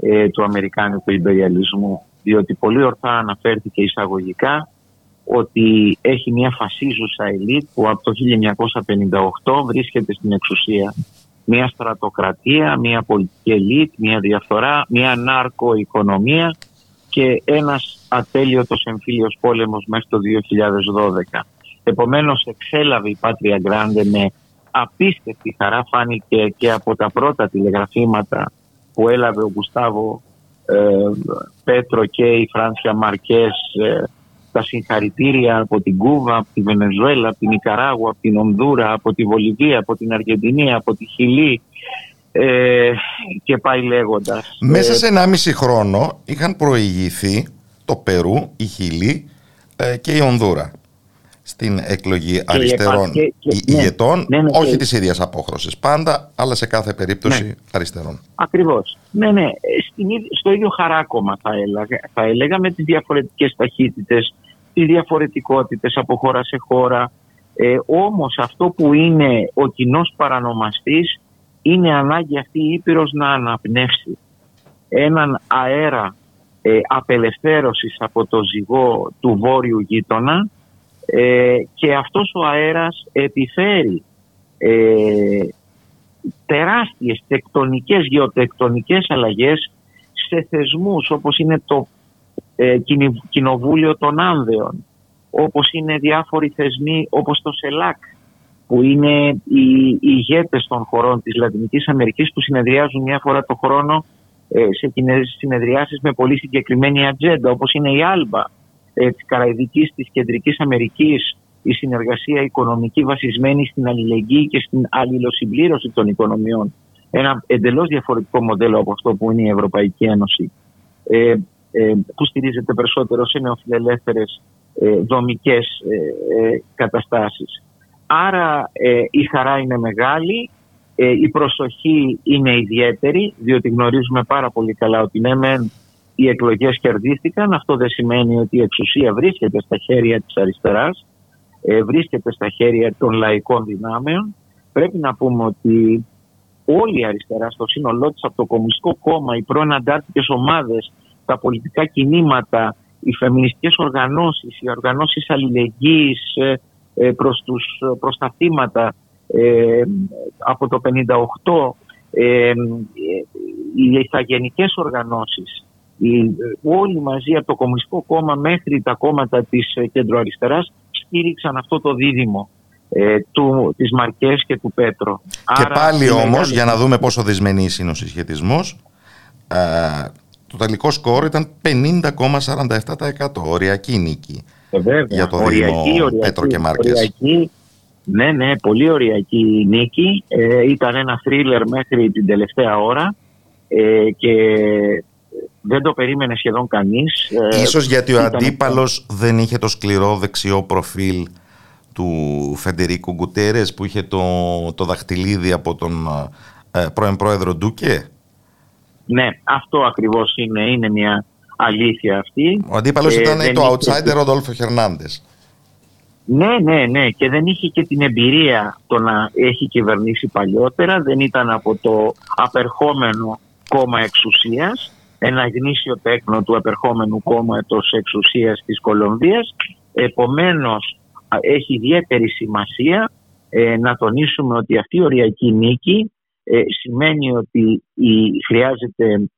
ε, του Αμερικάνικου υπεριαλισμού διότι πολύ ορθά αναφέρθηκε εισαγωγικά ότι έχει μια φασίζουσα ελίτ που από το 1958 βρίσκεται στην εξουσία. Μια στρατοκρατία, μια πολιτική ελίτ, μια διαφθορά, μια ναρκοοικονομία και ένας ατέλειωτος εμφύλιος πόλεμος μέχρι το 2012. Επομένως εξέλαβε η Πάτρια Γκράντε με απίστευτη χαρά φάνηκε και από τα πρώτα τηλεγραφήματα που έλαβε ο Γουστάβο ε, Πέτρο και η Φράνσια Μαρκές ε, τα συγχαρητήρια από την Κούβα, από τη Βενεζουέλα, από την Ικαράγουα, από την Ονδούρα, από τη Βολιβία, από την Αργεντινή, από τη Χιλή ε, και πάει λέγοντας. Μέσα σε 1,5 χρόνο είχαν προηγηθεί το Περού, η Χιλή ε, και η Ονδούρα στην εκλογή αριστερών και, και, ηγετών, ναι, ναι, ναι, όχι και... της ίδιας απόχρωσης πάντα, αλλά σε κάθε περίπτωση ναι. αριστερών. Ακριβώς. Ναι, ναι, στο ίδιο χαράκομα θα έλεγα, θα έλεγα με τις διαφορετικές ταχύτητες, τις διαφορετικότητες από χώρα σε χώρα. Ε, όμως αυτό που είναι ο κοινός παρανομαστής είναι ανάγκη αυτή η Ήπειρος να αναπνεύσει έναν αέρα ε, απελευθέρωσης από το ζυγό του βόρειου γείτονα ε, και αυτός ο αέρας επιφέρει ε, τεράστιες τεκτονικές, γεωτεκτονικές αλλαγές σε θεσμούς όπως είναι το ε, Κοινοβούλιο των Άνδεων, όπως είναι διάφοροι θεσμοί όπως το ΣΕΛΑΚ, που είναι οι, οι ηγέτες των χωρών της Λατινικής Αμερικής που συνεδριάζουν μια φορά το χρόνο ε, σε συνεδριάσεις με πολύ συγκεκριμένη ατζέντα, όπως είναι η Άλμπα, ε, της Καραϊδικής, της Κεντρικής Αμερικής, η συνεργασία οικονομική βασισμένη στην αλληλεγγύη και στην αλληλοσυμπλήρωση των οικονομιών. Ένα εντελώς διαφορετικό μοντέλο από αυτό που είναι η Ευρωπαϊκή Ένωση, ε, ε, που στηρίζεται περισσότερο σε νεοφιλελεύθερες ε, δομικές ε, ε καταστάσεις. Άρα η χαρά είναι μεγάλη Ε, η προσοχή είναι ιδιαίτερη, διότι γνωρίζουμε πάρα πολύ καλά ότι ναι, μεν οι εκλογές κερδίστηκαν. Αυτό δεν σημαίνει ότι η εξουσία βρίσκεται στα χέρια της αριστεράς, ε, βρίσκεται στα χέρια των λαϊκών δυνάμεων. Πρέπει να πούμε ότι όλη η αριστερά στο σύνολό της, από το Κομμουνιστικό Κόμμα, οι πρώην αντάρτικες ομάδες, τα πολιτικά κινήματα, οι φεμινιστικές οργανώσεις, οι οργανώσεις αλληλεγγύης ε, προς, τους, προς τα θύματα, ε, από το 1958 ε, οι ηθαγενικές οργανώσεις οι, όλοι μαζί από το Κομμουνιστικό Κόμμα μέχρι τα κόμματα της κεντροαριστεράς στήριξαν αυτό το δίδυμο ε, του, της Μαρκές και του Πέτρο. Και πάλι όμως, για να δούμε πόσο δυσμενής είναι ο συσχετισμός, ε, το τελικό σκόρ ήταν 50,47% οριακή νίκη ε, βέβαια, για το δίδυμο Πέτρο και Μάρκες. Οριακή, ναι, ναι, πολύ ωριακή νίκη. Ε, ήταν ένα θρίλερ μέχρι την τελευταία ώρα ε, και δεν το περίμενε σχεδόν κανείς. Ε, Ίσως γιατί ο αντίπαλος δεν είχε το σκληρό δεξιό προφίλ του Φεντερίκου Γκουτέρες που είχε το, το δαχτυλίδι από τον ε, πρώην πρόεδρο Ντούκε. Ναι, αυτό ακριβώς είναι, είναι μια αλήθεια αυτή. Ο αντίπαλος ε, ήταν το outsider Ροδόλφο Χερνάντες. Ναι, ναι, ναι. Και δεν είχε και την εμπειρία το να έχει κυβερνήσει παλιότερα. Δεν ήταν από το απερχόμενο κόμμα εξουσίας. Ένα γνήσιο τέκνο του απερχόμενου κόμματος εξουσίας της Κολομβίας. Επομένως, έχει ιδιαίτερη σημασία ε, να τονίσουμε ότι αυτή η οριακή νίκη ε, σημαίνει ότι η, χρειάζεται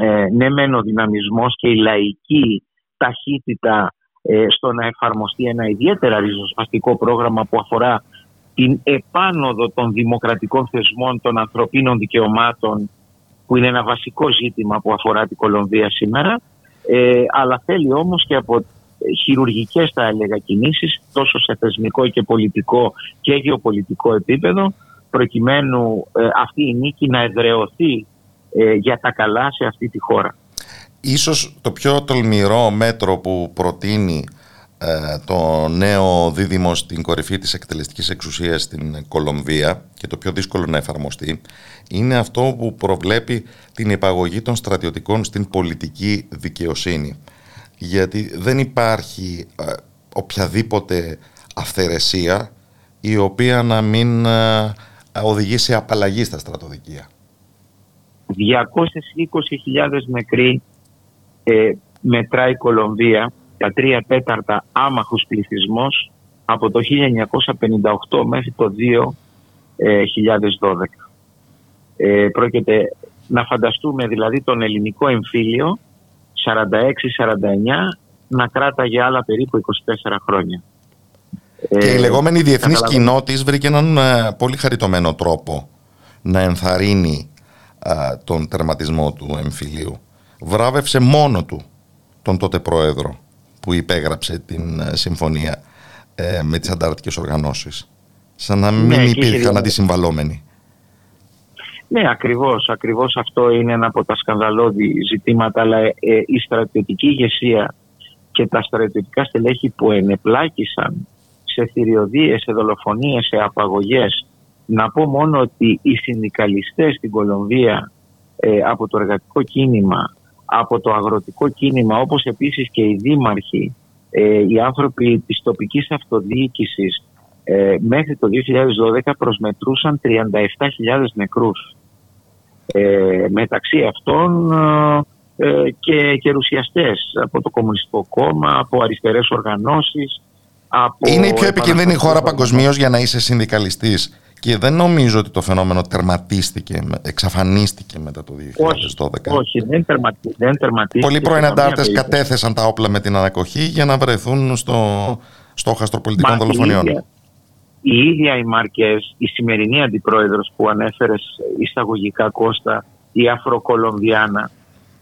ε, ναι μεν ο δυναμισμός και η λαϊκή ταχύτητα ε, στο να εφαρμοστεί ένα ιδιαίτερα ριζοσπαστικό πρόγραμμα που αφορά την επάνωδο των δημοκρατικών θεσμών των ανθρωπίνων δικαιωμάτων που είναι ένα βασικό ζήτημα που αφορά την Κολομβία σήμερα ε, αλλά θέλει όμως και από χειρουργικές θα έλεγα κινήσεις τόσο σε θεσμικό και πολιτικό και γεωπολιτικό επίπεδο προκειμένου ε, αυτή η νίκη να εδρεωθεί ε, για τα καλά σε αυτή τη χώρα. Ίσως το πιο τολμηρό μέτρο που προτείνει ε, το νέο δίδυμο στην κορυφή της εκτελεστικής εξουσίας στην Κολομβία και το πιο δύσκολο να εφαρμοστεί είναι αυτό που προβλέπει την υπαγωγή των στρατιωτικών στην πολιτική δικαιοσύνη. Γιατί δεν υπάρχει ε, οποιαδήποτε αυθαιρεσία η οποία να μην ε, οδηγεί σε απαλλαγή στα στρατοδικεία. 220.000 νεκροί ε, μετράει η Κολομβία τα τρία τέταρτα άμαχους πληθυσμός από το 1958 μέχρι το 2012. Ε, πρόκειται να φανταστούμε δηλαδή τον ελληνικό εμφύλιο 46-49 να κράταγε άλλα περίπου 24 χρόνια. Και η λεγόμενη διεθνής κοινότητα βρήκε έναν ε, πολύ χαριτωμένο τρόπο να ενθαρρύνει τον τερματισμό του εμφυλίου. Βράβευσε μόνο του τον τότε πρόεδρο που υπέγραψε την ε, συμφωνία ε, με τις αντάρτικες οργανώσεις. Σαν να μην ναι, υπήρχαν αντισυμβαλόμενοι. Ναι, ακριβώς. Ακριβώς αυτό είναι ένα από τα σκανδαλώδη ζητήματα, αλλά ε, η στρατιωτική ηγεσία και τα στρατιωτικά στελέχη που ενεπλάκησαν σε θηριωδίες, σε δολοφονίες, σε απαγωγές να πω μόνο ότι οι συνδικαλιστές στην Κολομβία ε, από το εργατικό κίνημα, από το αγροτικό κίνημα, όπως επίσης και οι δήμαρχοι, ε, οι άνθρωποι της τοπικής αυτοδιοίκησης ε, μέχρι το 2012 προσμετρούσαν 37.000 νεκρούς. Ε, μεταξύ αυτών και κερουσιαστές από το Κομμουνιστικό Κόμμα, από αριστερές οργανώσεις. Από Είναι η πιο επικίνδυνη χώρα παγκοσμίως για να είσαι συνδικαλιστής; Και δεν νομίζω ότι το φαινόμενο τερματίστηκε, εξαφανίστηκε μετά το 2012. Όχι, δεν, τερματί, δεν τερματίστηκε. Πολλοί πρώην αντάρτες κατέθεσαν τα όπλα με την ανακοχή για να βρεθούν στο στόχαστρο πολιτικών δολοφονιών. Η ίδια η Μάρκες, η σημερινή αντιπρόεδρος που ανέφερε εισαγωγικά Κώστα, η Αφροκολομβιάνα,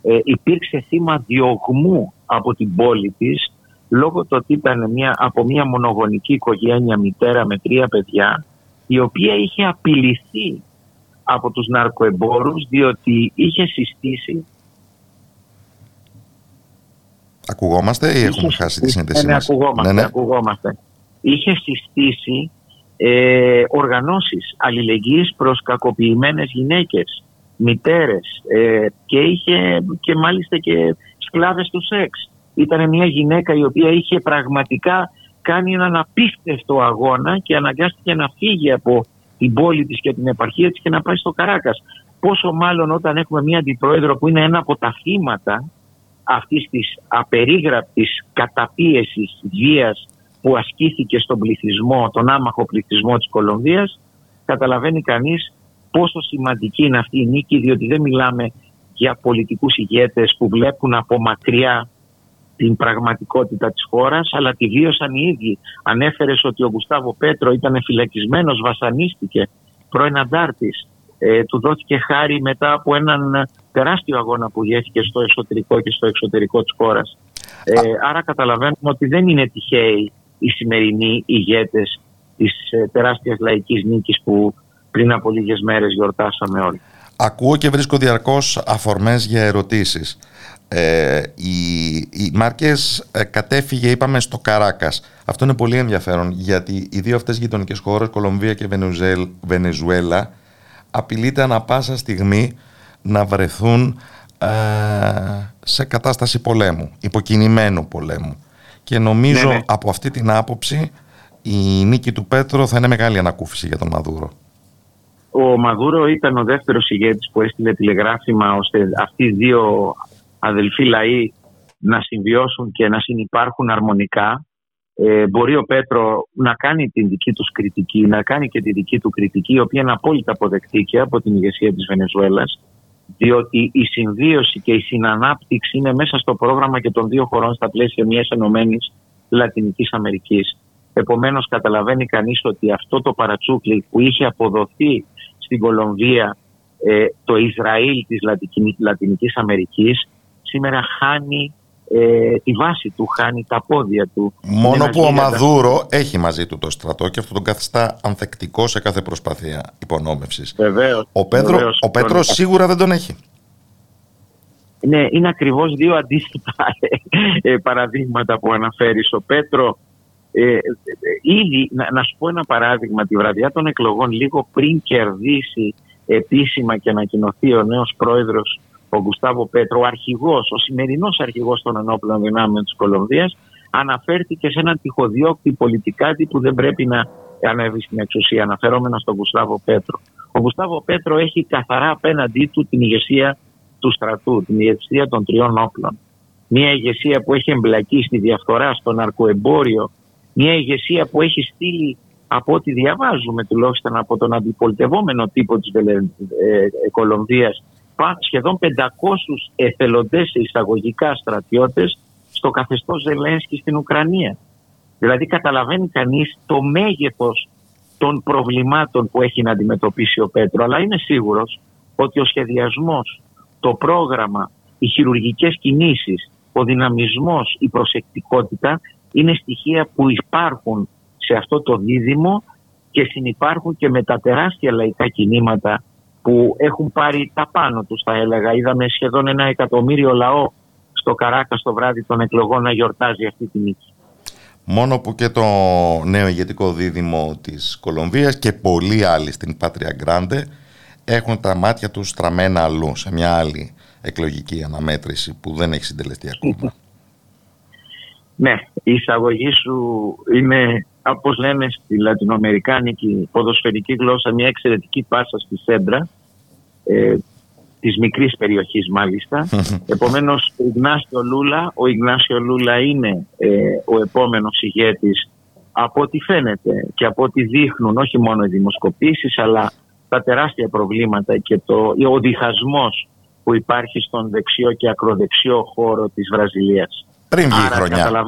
ε, υπήρξε θύμα διωγμού από την πόλη της λόγω του ότι ήταν μια, από μια μονογονική οικογένεια μητέρα με τρία παιδιά η οποία είχε απειληθεί από τους ναρκοεμπόρους διότι είχε συστήσει Ακουγόμαστε ή έχουμε χάσει τη σύνδεσή ναι, ναι, μας; Ακουγόμαστε, ναι, ναι. ακουγόμαστε. Είχε συστήσει ε, οργανώσεις αλληλεγγύης προς κακοποιημένες γυναίκες, μητέρες ε, και είχε και μάλιστα και σκλάβες του σεξ. Ήταν μια γυναίκα η οποία είχε πραγματικά κάνει έναν απίστευτο αγώνα και αναγκάστηκε να φύγει από την πόλη της και την επαρχία της και να πάει στο Καράκας. Πόσο μάλλον όταν έχουμε μια αντιπρόεδρο που είναι ένα από τα θύματα αυτής της απερίγραπτης καταπίεσης βίας που ασκήθηκε στον πληθυσμό, τον άμαχο πληθυσμό της Κολομβίας, καταλαβαίνει κανείς πόσο σημαντική είναι αυτή η νίκη, διότι δεν μιλάμε για πολιτικούς ηγέτες που βλέπουν από μακριά την πραγματικότητα της χώρας, αλλά τη βίωσαν οι ίδιοι. Ανέφερες ότι ο Γουστάβο Πέτρο ήταν φυλακισμένος, βασανίστηκε, πρώην αντάρτης. Ε, του δόθηκε χάρη μετά από έναν τεράστιο αγώνα που γέθηκε στο εσωτερικό και στο εξωτερικό της χώρας. Ε, άρα καταλαβαίνουμε ότι δεν είναι τυχαίοι οι σημερινοί ηγέτες της ε, τεράστιας λαϊκής νίκης που πριν από λίγες μέρες γιορτάσαμε όλοι. Ακούω και βρίσκω διαρκώς αφορμές για ερωτήσεις. Ε, η, η Μάρκες ε, κατέφυγε, είπαμε, στο Καράκας. Αυτό είναι πολύ ενδιαφέρον, γιατί οι δύο αυτές γειτονικές χώρες, Κολομβία και Βενεζουέλα, απειλείται ανα πάσα στιγμή να βρεθούν ε, σε κατάσταση πολέμου, υποκινημένου πολέμου. Και νομίζω ναι, ναι. από αυτή την άποψη η νίκη του Πέτρο θα είναι μεγάλη ανακούφιση για τον Μαδούρο. Ο Μαδούρο ήταν ο δεύτερος ηγέτης που έστειλε τηλεγράφημα ώστε αυτοί οι δύο αδελφοί λαοί να συμβιώσουν και να συνεπάρχουν αρμονικά. Ε, μπορεί ο Πέτρο να κάνει την δική τους κριτική, να κάνει και τη δική του κριτική, η οποία είναι απόλυτα αποδεκτή από την ηγεσία της Βενεζουέλας, διότι η συμβίωση και η συνανάπτυξη είναι μέσα στο πρόγραμμα και των δύο χωρών στα πλαίσια μιας ενωμένης Λατινικής Αμερικής. Επομένως καταλαβαίνει κανείς ότι αυτό το παρατσούκλι που είχε αποδοθεί στην Κολομβία ε, το Ισραήλ της Λατινικής Αμερικής σήμερα χάνει ε, τη βάση του, χάνει τα πόδια του. Μόνο που ο Μαδούρο έχει μαζί του το στρατό και αυτό τον καθιστά ανθεκτικό σε κάθε προσπάθεια υπονόμευσης. Βεβαίως. Ο, Πέτρο, ο Πέτρος σίγουρα δεν τον έχει. Ναι, είναι ακριβώς δύο αντίστοιχα ε, παραδείγματα που αναφέρεις. Ο Πέτρο ε, ήδη, να, να σου πω ένα παράδειγμα, τη βραδιά των εκλογών, λίγο πριν κερδίσει επίσημα και ανακοινωθεί ο νέος πρόεδρος ο Γκουστάβο Πέτρο, ο αρχηγός, ο σημερινός αρχηγός των ενόπλων δυνάμεων της Κολομβίας, αναφέρθηκε σε έναν τυχοδιώκτη πολιτικάτη που δεν πρέπει να ανέβει στην εξουσία, αναφερόμενος στον Γκουστάβο Πέτρο. Ο Γκουστάβο Πέτρο έχει καθαρά απέναντί του την ηγεσία του στρατού, την ηγεσία των τριών όπλων. Μια ηγεσία που έχει εμπλακεί στη διαφθορά, στο ναρκοεμπόριο, μια ηγεσία που έχει στείλει από ό,τι διαβάζουμε τουλάχιστον από τον αντιπολιτευόμενο τύπο της ε, Κολομβίας σχεδόν 500 εθελοντές εισαγωγικά στρατιώτες στο καθεστώς Ζελένσκι στην Ουκρανία. Δηλαδή καταλαβαίνει κανείς το μέγεθος των προβλημάτων που έχει να αντιμετωπίσει ο Πέτρο, αλλά είναι σίγουρος ότι ο σχεδιασμός, το πρόγραμμα, οι χειρουργικές κινήσεις, ο δυναμισμός, η προσεκτικότητα είναι στοιχεία που υπάρχουν σε αυτό το δίδυμο και συνυπάρχουν και με τα τεράστια λαϊκά κινήματα που έχουν πάρει τα πάνω τους θα έλεγα. Είδαμε σχεδόν ένα εκατομμύριο λαό στο Καράκας στο βράδυ των εκλογών να γιορτάζει αυτή τη νίκη. Μόνο που και το νέο ηγετικό δίδυμο της Κολομβίας και πολλοί άλλοι στην Πάτρια Γκράντε έχουν τα μάτια τους στραμμένα αλλού σε μια άλλη εκλογική αναμέτρηση που δεν έχει συντελεστεί ακόμα. Ναι, η εισαγωγή σου είναι όπως λένε στη λατινοαμερικάνικη ποδοσφαιρική γλώσσα μια εξαιρετική πάσα στη σέντρα ε, της μικρής περιοχής μάλιστα. Επομένως ο Ιγνάσιο Λούλα, ο Ιγνάσιο Λούλα είναι ε, ο επόμενος ηγέτης από ό,τι φαίνεται και από ό,τι δείχνουν όχι μόνο οι δημοσκοπήσεις αλλά τα τεράστια προβλήματα και το, ο διχασμός που υπάρχει στον δεξιό και ακροδεξιό χώρο της Βραζιλίας. Πριν βγει η χρονιά.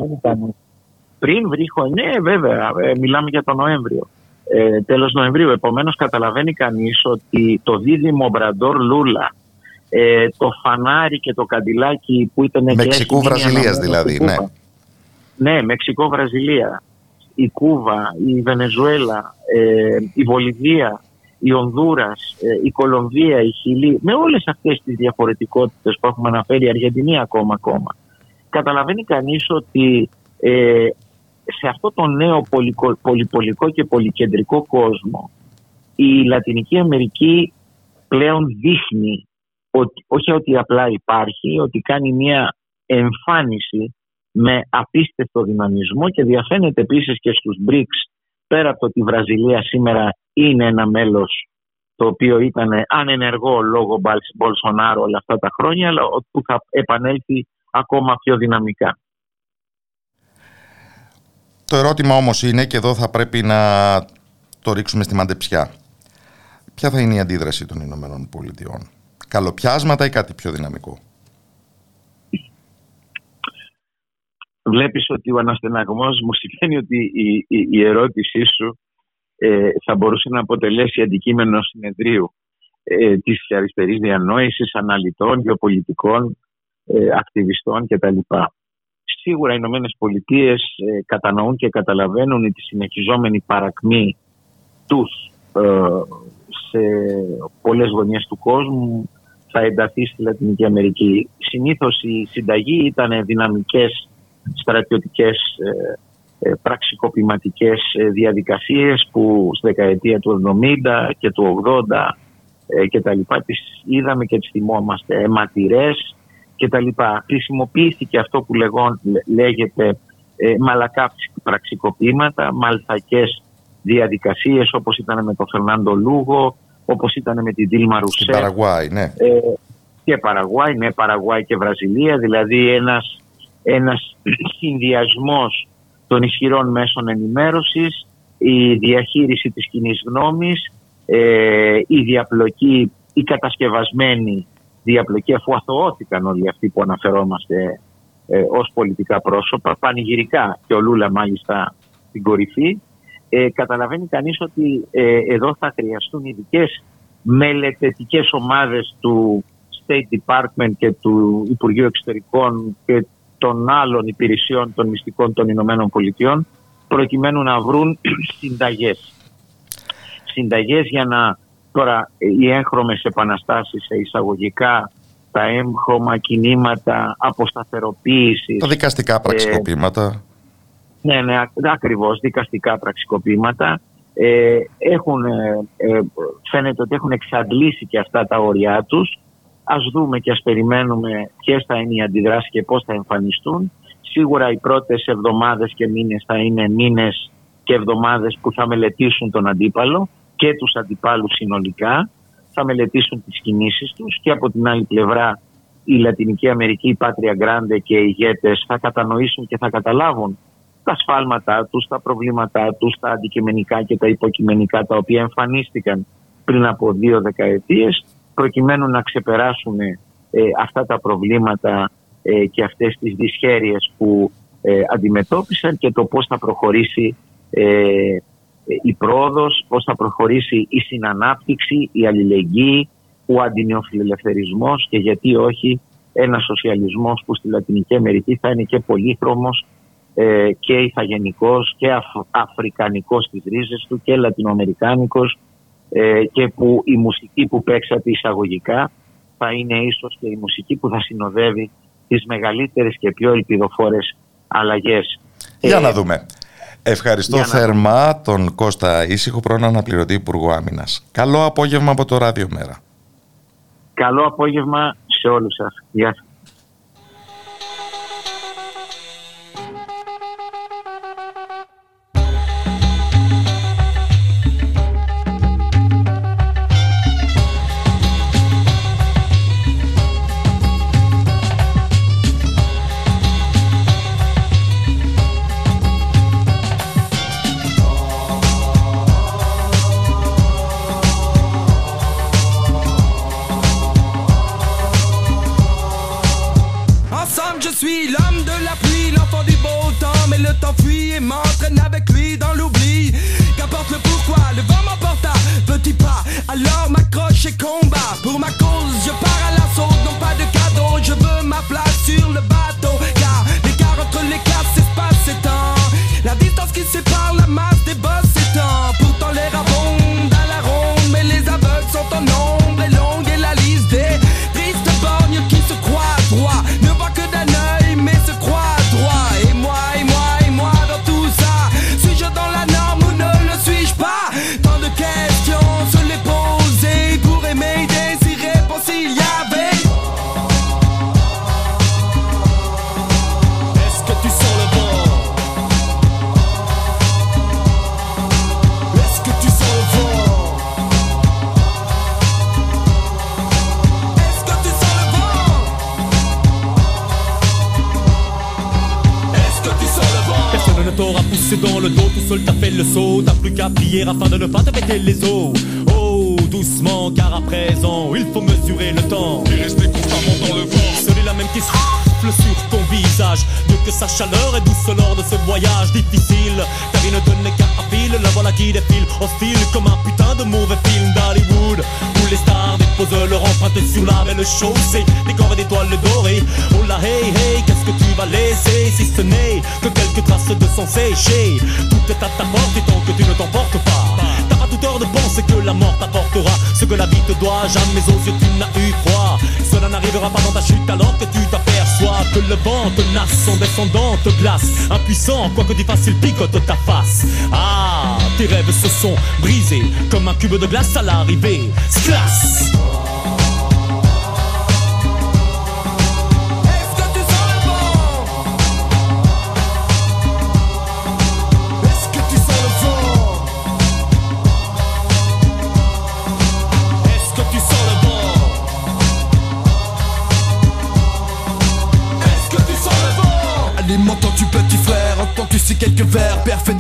Πριν βρει χρονιά, ναι βέβαια, ε, μιλάμε για τον Νοέμβριο. Ε, τέλος Νοεμβρίου. Επομένως καταλαβαίνει κανείς ότι το δίδυμο Μπραντόρ Λούλα, ε, το φανάρι και το καντιλάκι που ήταν... Μεξικού Βραζιλίας δηλαδή, ναι. Ναι, Μεξικό Βραζιλία, η Κούβα, η Βενεζουέλα, ε, η Βολιβία, η Ονδούρας, ε, η Κολομβία, η Χιλή, με όλες αυτές τις διαφορετικότητες που έχουμε αναφέρει, η Αργεντινή ακόμα ακόμα καταλαβαίνει κανείς ότι ε, σε αυτό το νέο πολυπολικό και πολυκεντρικό κόσμο η Λατινική Αμερική πλέον δείχνει ότι, όχι ότι απλά υπάρχει, ότι κάνει μια εμφάνιση με απίστευτο δυναμισμό και διαφαίνεται επίσης και στους BRICS πέρα από το ότι η Βραζιλία σήμερα είναι ένα μέλος το οποίο ήταν ανενεργό λόγω Μπολσονάρου όλα αυτά τα χρόνια αλλά που θα επανέλθει ακόμα πιο δυναμικά. Το ερώτημα όμως είναι και εδώ θα πρέπει να το ρίξουμε στη μαντεψιά. Ποια θα είναι η αντίδραση των Ηνωμένων Πολιτειών; Καλοπιάσματα ή κάτι πιο δυναμικό; Βλέπεις ότι ο αναστεναγμός μου σημαίνει ότι η, η, ερώτησή σου ε, θα μπορούσε να αποτελέσει αντικείμενο συνεδρίου ε, της αριστερής διανόησης, αναλυτών, γεωπολιτικών, ε, ακτιβιστών κτλ. Σίγουρα οι Ηνωμένε Πολιτείες ε, κατανοούν και καταλαβαίνουν τη συνεχιζόμενη παρακμή τους ε, σε πολλές γωνιές του κόσμου θα ενταθεί στη Λατινική Αμερική. Συνήθως η συνταγή ήταν δυναμικές στρατιωτικές ε, πραξικοπηματικές διαδικασίες που στη δεκαετία του 70 και του 80 και τα λοιπά τις είδαμε και τις θυμόμαστε αιματηρές και τα λοιπά. Χρησιμοποιήθηκε αυτό που λεγόν, λέγεται ε, μαλακά πραξικοπήματα, μαλθακές διαδικασίες όπως ήταν με τον Φερνάντο Λούγο, όπως ήταν με την Δίλμα Ρουσέ. Και Παραγουάη, ναι. Ε, και Παραγουάη, ναι, Παραγουάη και Βραζιλία, δηλαδή ένας, ένας συνδυασμός των ισχυρών μέσων ενημέρωσης, η διαχείριση της κοινής γνώμης, ε, η διαπλοκή, η κατασκευασμένη διαπλοκή αφού αθωώθηκαν όλοι αυτοί που αναφερόμαστε ε, ως πολιτικά πρόσωπα, πανηγυρικά και ο Λούλα μάλιστα στην κορυφή, ε, καταλαβαίνει κανείς ότι ε, εδώ θα χρειαστούν ειδικές μελετητικές ομάδες του State Department και του Υπουργείου Εξωτερικών και των άλλων υπηρεσιών των μυστικών των Ηνωμένων Πολιτειών προκειμένου να βρουν συνταγές. Συνταγές για να Τώρα οι έγχρωμες επαναστάσεις σε εισαγωγικά, τα έγχρωμα κινήματα αποσταθεροποίησης. Τα δικαστικά πραξικοπήματα. Ε, ναι, ναι, ακριβώς, δικαστικά πραξικοπήματα. Ε, έχουν, ε, ε, φαίνεται ότι έχουν εξαντλήσει και αυτά τα όρια τους. Ας δούμε και ας περιμένουμε ποιες θα είναι οι αντιδράσεις και πώς θα εμφανιστούν. Σίγουρα οι πρώτες εβδομάδες και μήνες θα είναι μήνες και εβδομάδες που θα μελετήσουν τον αντίπαλο και τους αντιπάλους συνολικά, θα μελετήσουν τις κινήσεις τους και από την άλλη πλευρά η Λατινική Αμερική, η Πάτρια Γκράντε και οι ηγέτες θα κατανοήσουν και θα καταλάβουν τα σφάλματά τους, τα προβλήματά τους, τα αντικειμενικά και τα υποκειμενικά τα οποία εμφανίστηκαν πριν από δύο δεκαετίες προκειμένου να ξεπεράσουν ε, αυτά τα προβλήματα ε, και αυτές τις δυσχέρειες που ε, αντιμετώπισαν και το πώς θα προχωρήσει η πρόοδος, πώς θα προχωρήσει η συνανάπτυξη, η αλληλεγγύη, ο αντινεοφιλελευθερισμός και γιατί όχι ένα σοσιαλισμός που στη Λατινική Αμερική θα είναι και πολύχρωμος ε, και ηθαγενικός και αφ, αφρικανικός στις ρίζες του και λατινοαμερικάνικος ε, και που η μουσική που παίξατε εισαγωγικά θα είναι ίσως και η μουσική που θα συνοδεύει τις μεγαλύτερες και πιο ελπιδοφόρες αλλαγές. Για ε, να δούμε. Ευχαριστώ θερμά τον Κώστα Ήσυχο, πρώην αναπληρωτή Υπουργό Άμυνας. Καλό απόγευμα από το Ράδιο Μέρα. Καλό απόγευμα σε όλους σας. Γεια σας. Dans le dos, tout seul t'as fait le saut, t'as plus qu'à plier afin de ne pas te péter les os. Oh, doucement, car à présent, il faut mesurer le temps. Et rester constamment dans le vent. Celui-là même qui souffle sur ton visage. Dieu que sa chaleur est douce lors de ce voyage difficile. Car il ne tenait qu'à fil, la voilà qui défile, hostile comme un putain de mauvais film d'Hollywood. Où les stars déposent leur empreinte sur la belle chaussée. Des corps d'étoiles dorées. Oh la hey hey, qu'est-ce que tu vas laisser si ce n'est que quelques traces de sang séché? Tout est à ta porte et tant que tu ne t'emportes pas. T'as pas toute heure de penser que la mort t'apportera ce que la vie te doit. Jamais aux yeux tu n'as eu froid. Cela n'arrivera pas dans ta chute alors que tu t'aperçois que le vent tenace son descendant te glace. Impuissant, quoi que du facile picote ta face. Ah, tes rêves se sont brisés comme un cube de glace à l'arrivée. Sclass!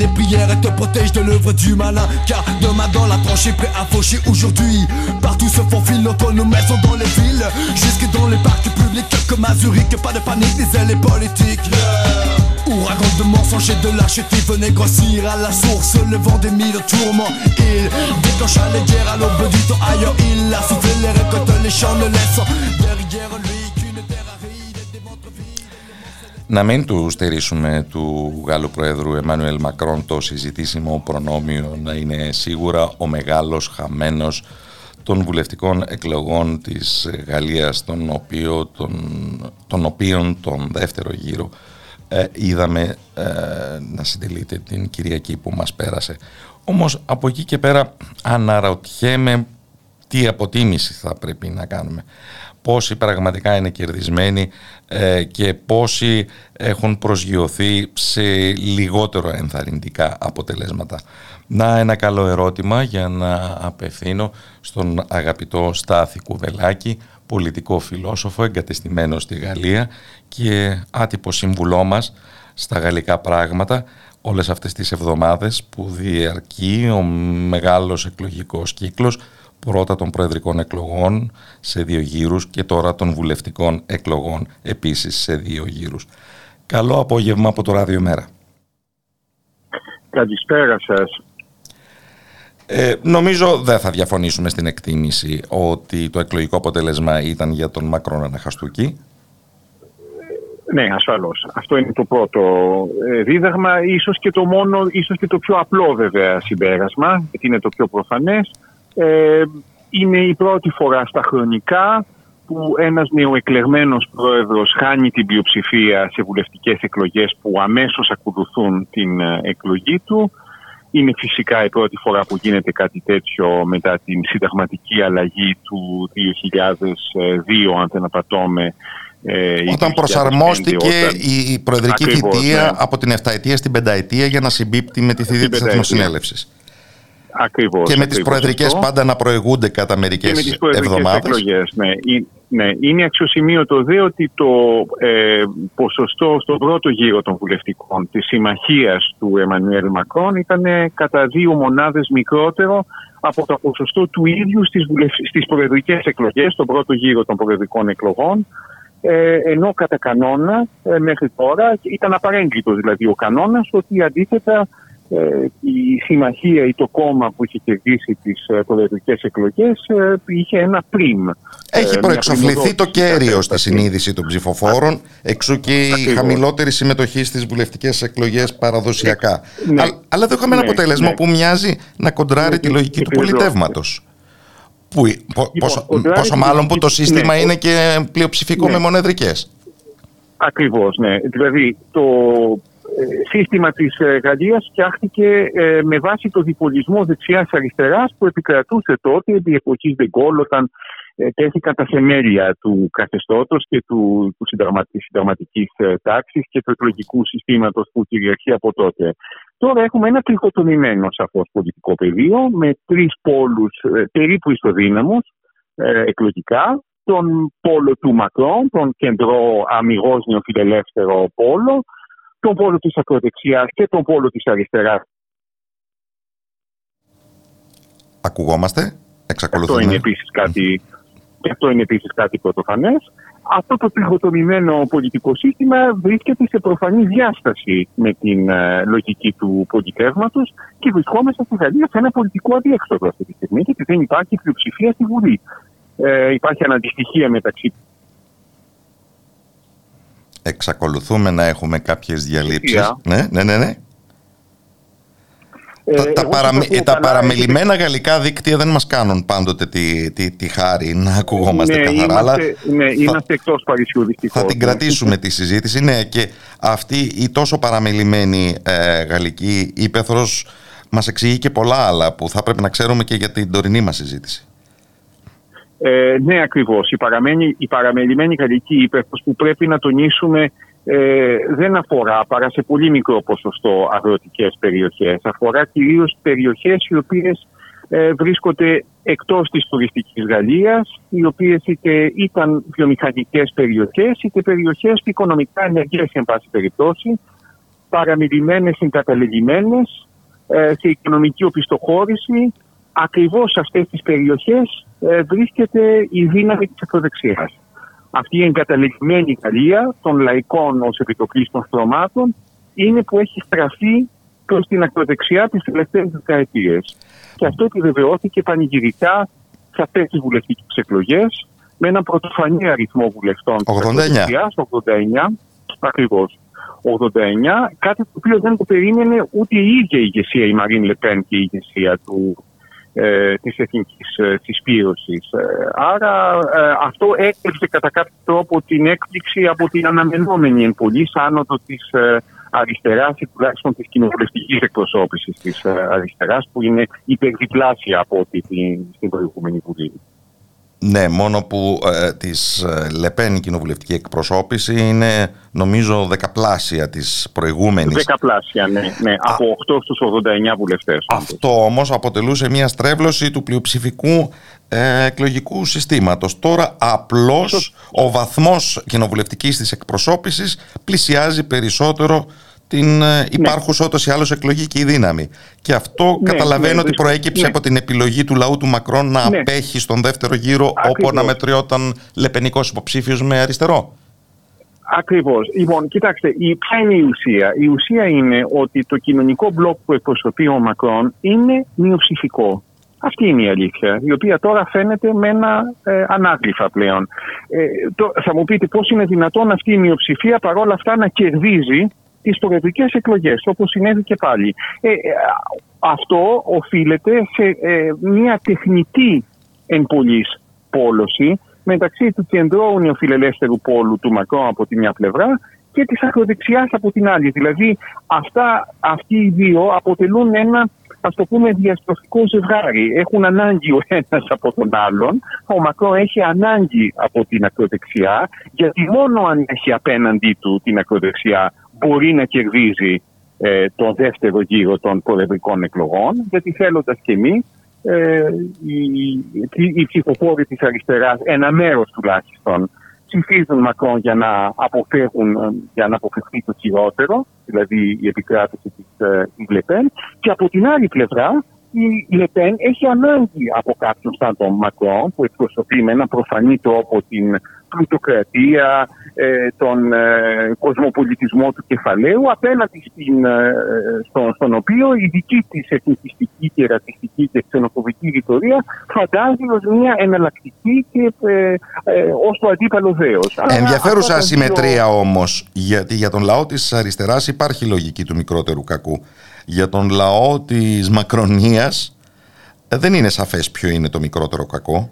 Des prières et te protège de l'œuvre du malin. Car demain dans la tranchée prêt à faucher. Aujourd'hui Partout se faufilent entre nos maisons dans les villes. Jusque dans les parcs publics comme à Pas de panique, les ailes politiques. Ouragan de mensonges et de lâcheté venait grossir à la source Le vent des mille tourments. Il déclencha les guerres à l'aube du temps. Ailleurs Il a soufflé les récoltes, les champs ne laissant Derrière Να μην του στερήσουμε του Γάλλου Προέδρου Εμμάνουελ Μακρόν το συζητήσιμο προνόμιο να είναι σίγουρα ο μεγάλος χαμένος των βουλευτικών εκλογών της Γαλλίας τον οποίο, τον, τον οποίον τον δεύτερο γύρο ε, είδαμε ε, να συντελείται την Κυριακή που μας πέρασε. Όμως από εκεί και πέρα αναρωτιέμαι τι αποτίμηση θα πρέπει να κάνουμε. Πόσοι πραγματικά είναι κερδισμένοι ε, και πόσοι έχουν προσγειωθεί σε λιγότερο ενθαρρυντικά αποτελέσματα. Να ένα καλό ερώτημα για να απευθύνω στον αγαπητό Στάθη Κουβελάκη, πολιτικό φιλόσοφο εγκατεστημένο στη Γαλλία και άτυπο σύμβουλό μας στα γαλλικά πράγματα όλες αυτές τις εβδομάδες που διαρκεί ο μεγάλος εκλογικός κύκλος πρώτα των προεδρικών εκλογών σε δύο γύρους και τώρα των βουλευτικών εκλογών επίσης σε δύο γύρους. Καλό απόγευμα από το Ράδιο Μέρα. Καλησπέρα σας. Ε, νομίζω δεν θα διαφωνήσουμε στην εκτίμηση ότι το εκλογικό αποτέλεσμα ήταν για τον Μακρόν Αναχαστούκη. Ναι, ασφαλώς. Αυτό είναι το πρώτο ε, δίδαγμα, ίσως και το μόνο, ίσως και το πιο απλό βέβαια συμπέρασμα, γιατί είναι το πιο προφανές. Ε, είναι η πρώτη φορά στα χρονικά που ένας νεοεκλεγμένος πρόεδρος χάνει την πλειοψηφία σε βουλευτικές εκλογές που αμέσως ακολουθούν την ε, εκλογή του. Είναι φυσικά η πρώτη φορά που γίνεται κάτι τέτοιο μετά την συνταγματική αλλαγή του 2002, αν δεν απατώμε. ε, ή Όταν 2005, προσαρμόστηκε όταν- η, η προεδρική Ακριβώς, θητεία ναι. από την 7ετία στην πενταετία για να συμπίπτει με τη θητεία της πενταετία. Εθνοσυνέλευσης. Ακριβώς, Και με τις ακριβώς προεδρικές αυτό. πάντα να προηγούνται κατά και με τις μερικές προεδρικές εβδομάδες. εκλογές. Ναι. Ε- ναι. Είναι αξιοσημείωτο δε ότι το ε, ποσοστό στον πρώτο γύρο των βουλευτικών της συμμαχίας του Εμμανουέλ Μακρόν ήταν ε, κατά δύο μονάδες μικρότερο από το ποσοστό του ίδιου στις, βουλευ... στις προεδρικές εκλογές, στον πρώτο γύρο των προεδρικών εκλογών, ε, ενώ κατά κανόνα ε, μέχρι τώρα ήταν απαρέγκλητος δηλαδή ο κανόνας ότι αντίθετα ε, η συμμαχία ή το κόμμα που είχε κερδίσει τις ε, προεδρικές εκλογές ε, είχε ένα πριμ. Έχει Ε, μια προεξοφληθεί το πριμοδότηση κέριο στη κατάσταση. συνείδηση των ψηφοφόρων, εξού και η Ακριβώς. χαμηλότερη συμμετοχή στις βουλευτικές εκλογές παραδοσιακά. Ναι. Α- Αλλά εδώ είχαμε ένα Ναι, αποτέλεσμα ναι. που μοιάζει να κοντράρει Ναι, τη λογική του επιβεβαιώθηκε. πολιτεύματος. Που, πο- πόσο, κοντράρει πόσο τη μάλλον που λογική το του- σύστημα ναι, είναι ο- και πλειοψηφικό Ναι. με μονεδρικές. Ακριβώς, ναι. Δηλαδή το ε, σύστημα της ε, Γαλλίας φτιάχτηκε ε, με βάση το διπολισμό δεξιάς-αριστεράς που επικρατούσε τότε επί εποχής Δεγκόλ όταν ε, τέθηκαν τα θεμέλια του καθεστώτος και του, του συνταγμα, της συνταγματικής ε, τάξης και του εκλογικού συστήματος που κυριαρχεί από τότε. Τώρα έχουμε ένα τριχοτομημένο σαφώς πολιτικό πεδίο με τρεις πόλους ε, περίπου ισοδύναμους ε, εκλογικά τον πόλο του Μακρόν, τον κεντρό αμυγός νεοφιλελεύθερο πόλο, τον πόλο της ακροδεξιάς και τον πόλο της αριστεράς. Ακουγόμαστε, εξακολουθούμε. Αυτό είναι επίσης κάτι, αυτό είναι επίσης κάτι πρωτοφανές. Αυτό το τριχοτομημένο πολιτικό σύστημα βρίσκεται σε προφανή διάσταση με την ε, λογική του πολιτεύματο και βρισκόμαστε στη Γαλλία σε ένα πολιτικό αδιέξοδο αυτή τη στιγμή, γιατί δεν υπάρχει πλειοψηφία στη Βουλή. Ε, υπάρχει αναντιστοιχία μεταξύ Εξακολουθούμε να έχουμε κάποιες διαλύσεις. Ναι, ναι, ναι, ναι. Ε, τα, τα, εγώ παραμε- σας ακούω τα καλά, παραμελημένα γαλλικά δίκτυα δεν μας κάνουν πάντοτε τη, τη, τη χάρη να ακουγόμαστε ναι, καθαρά, αλλά είμαστε, ναι, είμαστε εκτός Παρισιού δυστυχώς. θα την κρατήσουμε τη συζήτηση. Ναι, και αυτή η τόσο παραμελημένη ε, γαλλική ύπεθρος μας εξηγεί και πολλά άλλα που θα πρέπει να ξέρουμε και για την τωρινή μας συζήτηση. Ε, ναι, ακριβώς. Η, παραμένη, η παραμελημένη γαλλική ύπεθρος που πρέπει να τονίσουμε ε, δεν αφορά παρά σε πολύ μικρό ποσοστό αγροτικές περιοχές. Αφορά κυρίως περιοχές οι οποίες ε, βρίσκονται εκτός της τουριστικής Γαλλίας, οι οποίες είτε ήταν βιομηχανικές περιοχές, είτε περιοχές οικονομικά ενεργές, εν πάση περιπτώσει, παραμιλημένες, συγκαταλεγημένες, ε, σε οικονομική οπισθοχώρηση. Ακριβώς σε αυτές τις περιοχές ε, βρίσκεται η δύναμη της ακροδεξιάς. Αυτή η εγκαταλεγμένη Γαλλία των λαϊκών ως επιτοπλίστων στρωμάτων είναι που έχει στραφεί προς την ακροδεξιά τις τελευταίες δεκαετίες. Και αυτό επιβεβαιώθηκε πανηγυρικά σε αυτές τις βουλευτικές εκλογές με έναν πρωτοφανή αριθμό βουλευτών της 89. ακροδεξιάς, 89 ακριβώς. 89, κάτι το οποίο δεν το περίμενε ούτε η ίδια η ηγεσία, η Μαρίν Λεπέν και η ηγεσία του, ε, της εθνικής ε, συσπήρωσης. Ε, άρα ε, αυτό έκλειψε κατά κάποιο τρόπο την έκπληξη από την αναμενόμενη εν πολλής άνοδο της ε, αριστεράς ή τουλάχιστον της κοινοβουλευτικής εκπροσώπησης της ε, αριστεράς που είναι υπερδιπλάσια από ό,τι την- στην προηγούμενη Βουλή. Ναι, μόνο που ε, της ε, Λεπέν η κοινοβουλευτική εκπροσώπηση είναι νομίζω δεκαπλάσια της προηγούμενης. Δεκαπλάσια, ναι, ναι από 8 στους 89 βουλευτές. Αυτό όμως αποτελούσε μια στρέβλωση του πλειοψηφικού ε, εκλογικού συστήματος. Τώρα απλώς ο βαθμός κοινοβουλευτικής της εκπροσώπησης πλησιάζει περισσότερο την ε, υπάρχουσα ούτως ή άλλως εκλογική δύναμη. Και αυτό Ναι, καταλαβαίνω ναι, ότι βρίσκω- προέκυψε ναι. από την επιλογή του λαού του Μακρόν να Ναι. απέχει στον δεύτερο γύρο όπου Ακριβώς. αναμετριόταν λεπενικός υποψήφιος με αριστερό. Ακριβώς. Λοιπόν, κοιτάξτε, η, ποια είναι η ουσία; Η ουσία είναι ότι το κοινωνικό μπλοκ που εκπροσωπεί ο Μακρόν είναι μειοψηφικό. Αυτή είναι η αλήθεια, η οποία τώρα φαίνεται με ένα ε, ανάγλυφα πλέον. Ε, το, θα μου πείτε πώς είναι δυνατόν αυτή η μειοψηφία παρόλα αυτά να κερδίζει τις προεδρικές εκλογές, όπως συνέβη και πάλι. Ε, ε, αυτό οφείλεται σε ε, μια τεχνητή εν πολλής πόλωση μεταξύ του κεντρώου νεοφιλελεύθερου πόλου του Μακρόν από τη μια πλευρά και της ακροδεξιάς από την άλλη. Δηλαδή αυτά, αυτοί οι δύο αποτελούν ένα ας το πούμε διαστροφικό ζευγάρι. Έχουν ανάγκη ο ένας από τον άλλον. Ο Μακρόν έχει ανάγκη από την ακροδεξιά γιατί μόνο αν έχει απέναντί του την ακροδεξιά μπορεί να κερδίζει ε, τον δεύτερο γύρο των προεδρικών εκλογών γιατί θέλοντας και εμείς ε, οι, οι, οι ψηφοφόροι της αριστεράς, ένα μέρος τουλάχιστον, ψηφίζουν Μακρόν για να αποφεύγουν, ε, για να αποφευχθεί το χειρότερο, δηλαδή η επικράτηση της ε, Λεπέν. Και από την άλλη πλευρά, η Λεπέν έχει ανάγκη από κάποιον σαν τον Μακρόν, που εκπροσωπεί με ένα προφανή τρόπο την πλουτοκρατία, ε, τον ε, κοσμοπολιτισμό του κεφαλαίου, απέναντι στην, ε, στον, στον οποίο η δική της εθνικιστική και ρατσιστική και ξενοφοβική ρητορία φαντάζει ως μια εναλλακτική και ε, ε, ως το αντίπαλο δέος. Άρα Ενδιαφέρουσα αυτά τα δύο- ασυμμετρία όμως, γιατί για τον λαό της αριστεράς υπάρχει λογική του μικρότερου κακού. Για τον λαό της μακρονίας ε, δεν είναι σαφές ποιο είναι το μικρότερο κακό.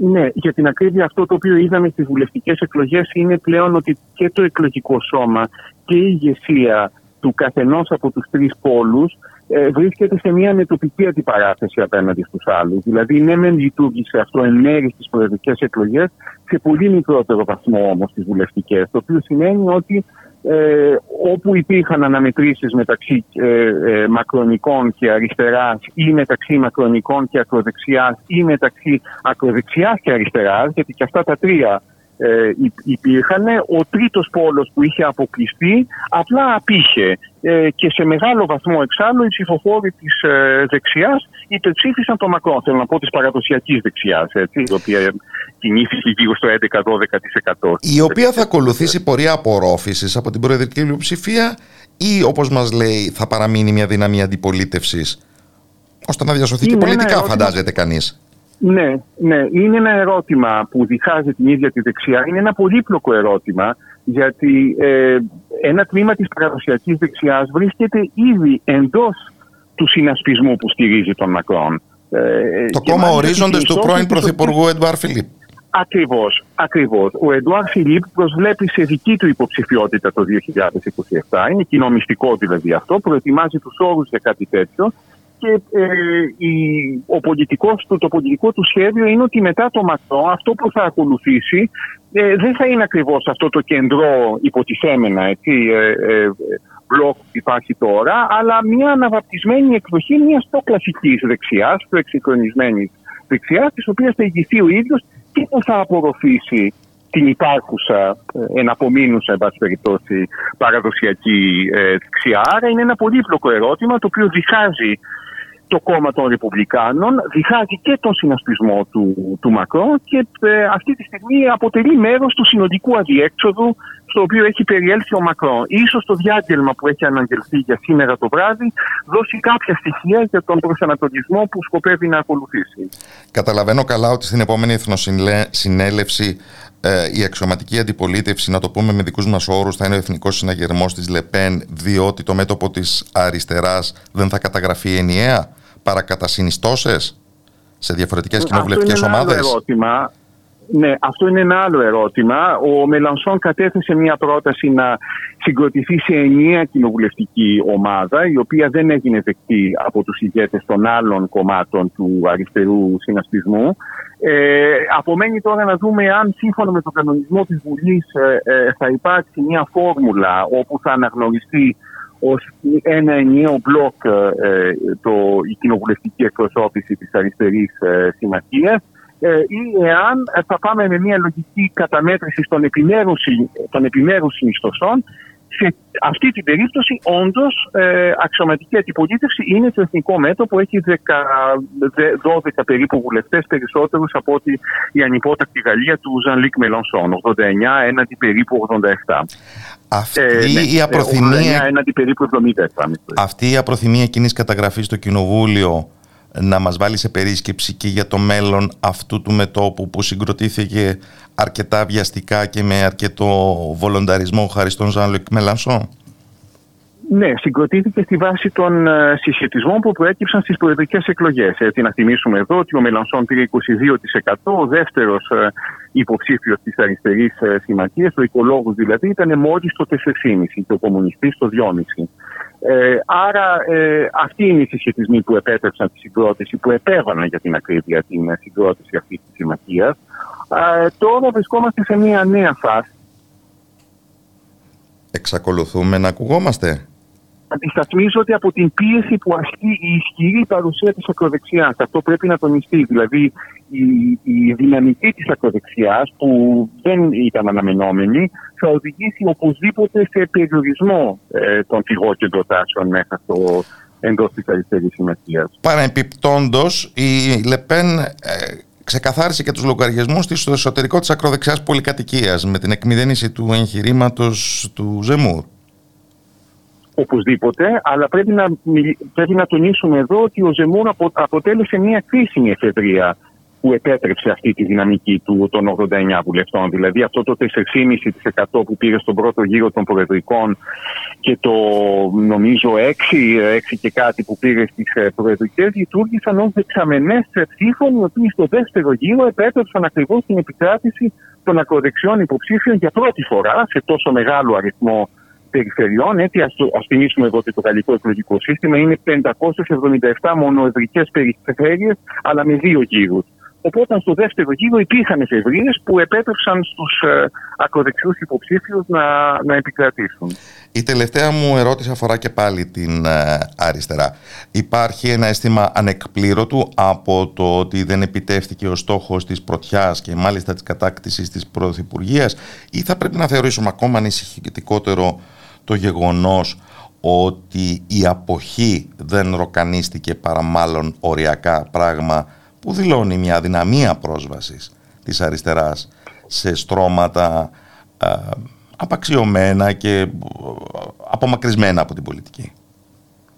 Ναι, για την ακρίβεια αυτό το οποίο είδαμε στις βουλευτικές εκλογές είναι πλέον ότι και το εκλογικό σώμα και η ηγεσία του καθενός από τους τρεις πόλους ε, βρίσκεται σε μια μετοπική αντιπαράθεση απέναντι στους άλλους. Δηλαδή, ναι, μεν λειτουργήσε αυτό εν μέρει στις προεδρικές εκλογές, σε πολύ μικρότερο βαθμό όμως στις βουλευτικές. Το οποίο σημαίνει ότι ε, όπου υπήρχαν αναμετρήσεις μεταξύ ε, ε, μακρονικών και αριστεράς ή μεταξύ μακρονικών και ακροδεξιάς ή μεταξύ ακροδεξιάς και αριστεράς, γιατί και αυτά τα τρία ε, υπήρχαν. Ο τρίτος πόλος που είχε αποκλειστεί απλά απήχε ε, και σε μεγάλο βαθμό εξάλλου οι ψηφοφόροι της ε, δεξιάς υπερψήφισαν το Μακρόν, θέλω να πω της παραδοσιακής δεξιάς, έτσι, η οποία κινήθηκε γύρω στο 11-12%. Η οποία θα ακολουθήσει πορεία απορρόφησης από την προεδρική πλειοψηφία ή όπως μας λέει θα παραμείνει μια δύναμη αντιπολίτευσης ώστε να διασωθεί και πολιτικά φαντάζεται κανείς. Ναι, ναι, είναι ένα ερώτημα που διχάζει την ίδια τη δεξιά. Είναι ένα πολύπλοκο ερώτημα γιατί ε, ένα τμήμα της παραδοσιακής δεξιάς βρίσκεται ήδη εντός του συνασπισμού που στηρίζει τον Μακρόν. Ε, το κόμμα ορίζοντες του πρώην Πρωθυπουργού Εντουάρ Φιλίπ. Ακριβώς, ακριβώς. Ο Εντουάρ Φιλίπ προσβλέπει σε δική του υποψηφιότητα το 2027. Είναι κοινομιστικό δηλαδή αυτό. Προετοιμάζει τους όρους για κάτι τέτοιο και ε, η, ο πολιτικός του, το πολιτικό του σχέδιο είναι ότι μετά το Μακρό αυτό που θα ακολουθήσει ε, δεν θα είναι ακριβώς αυτό το κεντρό υποτιθέμενα έτσι, ε, ε, μπλοκ που υπάρχει τώρα αλλά μια αναβαπτισμένη εκδοχή μιας πιο κλασικής δεξιάς, πιο εξυγχρονισμένης δεξιάς της οποίας θα ηγηθεί ο ίδιος και που θα απορροφήσει την υπάρχουσα, ε, εναπομείνουσα, εν πάση περιπτώσει, παραδοσιακή ε, δεξιά. Άρα είναι ένα πολύπλοκο ερώτημα το οποίο διχάζει το κόμμα των Ρεπουμπλικάνων, διχάζει και τον συνασπισμό του, του Μακρό και ε, αυτή τη στιγμή αποτελεί μέρος του συνοδικού αδιέξοδου στο οποίο έχει περιέλθει ο Μακρό. Ίσως το διάγγελμα που έχει αναγγελθεί για σήμερα το βράδυ δώσει κάποια στοιχεία για τον προσανατολισμό που σκοπεύει να ακολουθήσει. Καταλαβαίνω καλά ότι στην επόμενη εθνοσυνέλευση ε, η αξιωματική αντιπολίτευση, να το πούμε με δικούς μας όρους, θα είναι ο εθνικός συναγερμός της ΛΕΠΕΝ, διότι το μέτωπο της αριστεράς δεν θα καταγραφεί ενιαία; Παρακατασυνιστώσεις σε διαφορετικές κοινοβουλευτικές ομάδες; Ερώτημα. Ναι, αυτό είναι ένα άλλο ερώτημα. Ο Μελανσόν κατέθεσε μια πρόταση να συγκροτηθεί σε ενιαία κοινοβουλευτική ομάδα, η οποία δεν έγινε δεκτή από τους ηγέτες των άλλων κομμάτων του αριστερού συνασπισμού. Ε, απομένει τώρα να δούμε αν σύμφωνα με τον κανονισμό της Βουλής ε, ε, θα υπάρξει μια φόρμουλα όπου θα αναγνωριστεί ως ένα ενιαίο μπλοκ ε, το, η κοινοβουλευτική εκπροσώπηση της αριστερής ε, συμμαχίας ε, ή εάν θα πάμε με μια λογική καταμέτρησης των επιμέρους, των επιμέρους συνιστοσών σε αυτή την περίπτωση, όντως, ε, αξιωματική αντιπολίτευση είναι το εθνικό μέτωπο. Έχει 10, 12 περίπου βουλευτές περισσότερους από ότι η ανυπότακτη Γαλλία του Ζαν Λίκ Μελονσόν. 89 έναντι περίπου 87. Αυτή ε, ναι, η απροθυμία. έναντι περίπου 77. Αυτή η απροθυμία κοινής καταγραφής στο Κοινοβούλιο να μας βάλει σε περίσκεψη και για το μέλλον αυτού του μετόπου που συγκροτήθηκε αρκετά βιαστικά και με αρκετό βολονταρισμό χάρη στον Ζαν Λουκ Μελανσόν; Ναι, συγκροτήθηκε στη βάση των ε, συσχετισμών που προέκυψαν στις προεδρικές εκλογές. Έτσι, να θυμίσουμε εδώ ότι ο Μελανσόν πήρε 22%, ο δεύτερος ε, υποψήφιος της αριστερής ε, συμμαχίας, ο οικολόγος δηλαδή, ήταν μόλις το 4,5% και ο κομμουνιστής το 2,5%. Ε, άρα ε, αυτοί είναι οι συσχετισμοί που επέτρεψαν τη συγκρότηση, που επέβαλαν για την ακρίβεια την συγκρότηση αυτή της συμμαχίας. Ε, τώρα βρισκόμαστε σε μια νέα φάση. Εξακολουθούμε να ακουγόμαστε; Αντισταθμίζω ότι από την πίεση που ασκεί η ισχυρή παρουσία της ακροδεξιάς. Αυτό πρέπει να τονιστεί. Δηλαδή η, η δυναμική της ακροδεξιάς που δεν ήταν αναμενόμενη θα οδηγήσει οπωσδήποτε σε περιορισμό ε, των φυγόκεντρων τάσεων μέσα στο εντός της αριστερής συμμαχία. Παρεμπιπτόντως, η Λεπέν ε, ξεκαθάρισε και τους λογαριασμούς της στο εσωτερικό της ακροδεξιάς πολυκατοικίας με την εκμυδένιση του εγχειρήματος του Ζεμούρ οπωσδήποτε, αλλά πρέπει να, πρέπει να τονίσουμε εδώ ότι ο Ζεμούρ απο, αποτέλεσε μια κρίσιμη εφεδρεία που επέτρεψε αυτή τη δυναμική του των 89 βουλευτών. Δηλαδή αυτό το 4,5% που πήρε στον πρώτο γύρο των προεδρικών και το νομίζω 6, 6 και κάτι που πήρε στις ε, προεδρικές λειτουργήσαν ως δεξαμενές ψήφων οι οποίοι στο δεύτερο γύρο επέτρεψαν ακριβώς την επικράτηση των ακροδεξιών υποψήφιων για πρώτη φορά σε τόσο μεγάλο αριθμό περιφερειών. Έτσι, ας, ας θυμίσουμε εδώ ότι το γαλλικό εκλογικό σύστημα είναι 577 μονοεδρικές περιφέρειες, αλλά με δύο γύρους. Οπότε στο δεύτερο γύρο υπήρχαν εφευρίε που επέτρεψαν στους ε, ακροδεξιούς υποψήφιους να, να επικρατήσουν. Η τελευταία μου ερώτηση αφορά και πάλι την ε, αριστερά. Υπάρχει ένα αίσθημα ανεκπλήρωτου από το ότι δεν επιτεύχθηκε ο στόχος της πρωτιάς και μάλιστα της κατάκτησης της Πρωθυπουργίας ή θα πρέπει να θεωρήσουμε ακόμα ανησυχητικότερο το γεγονός ότι η αποχή δεν ροκανίστηκε παρά μάλλον οριακά πράγμα που δηλώνει μια αδυναμία πρόσβασης της αριστεράς σε στρώματα α, απαξιωμένα και ε, απομακρυσμένα από την πολιτική.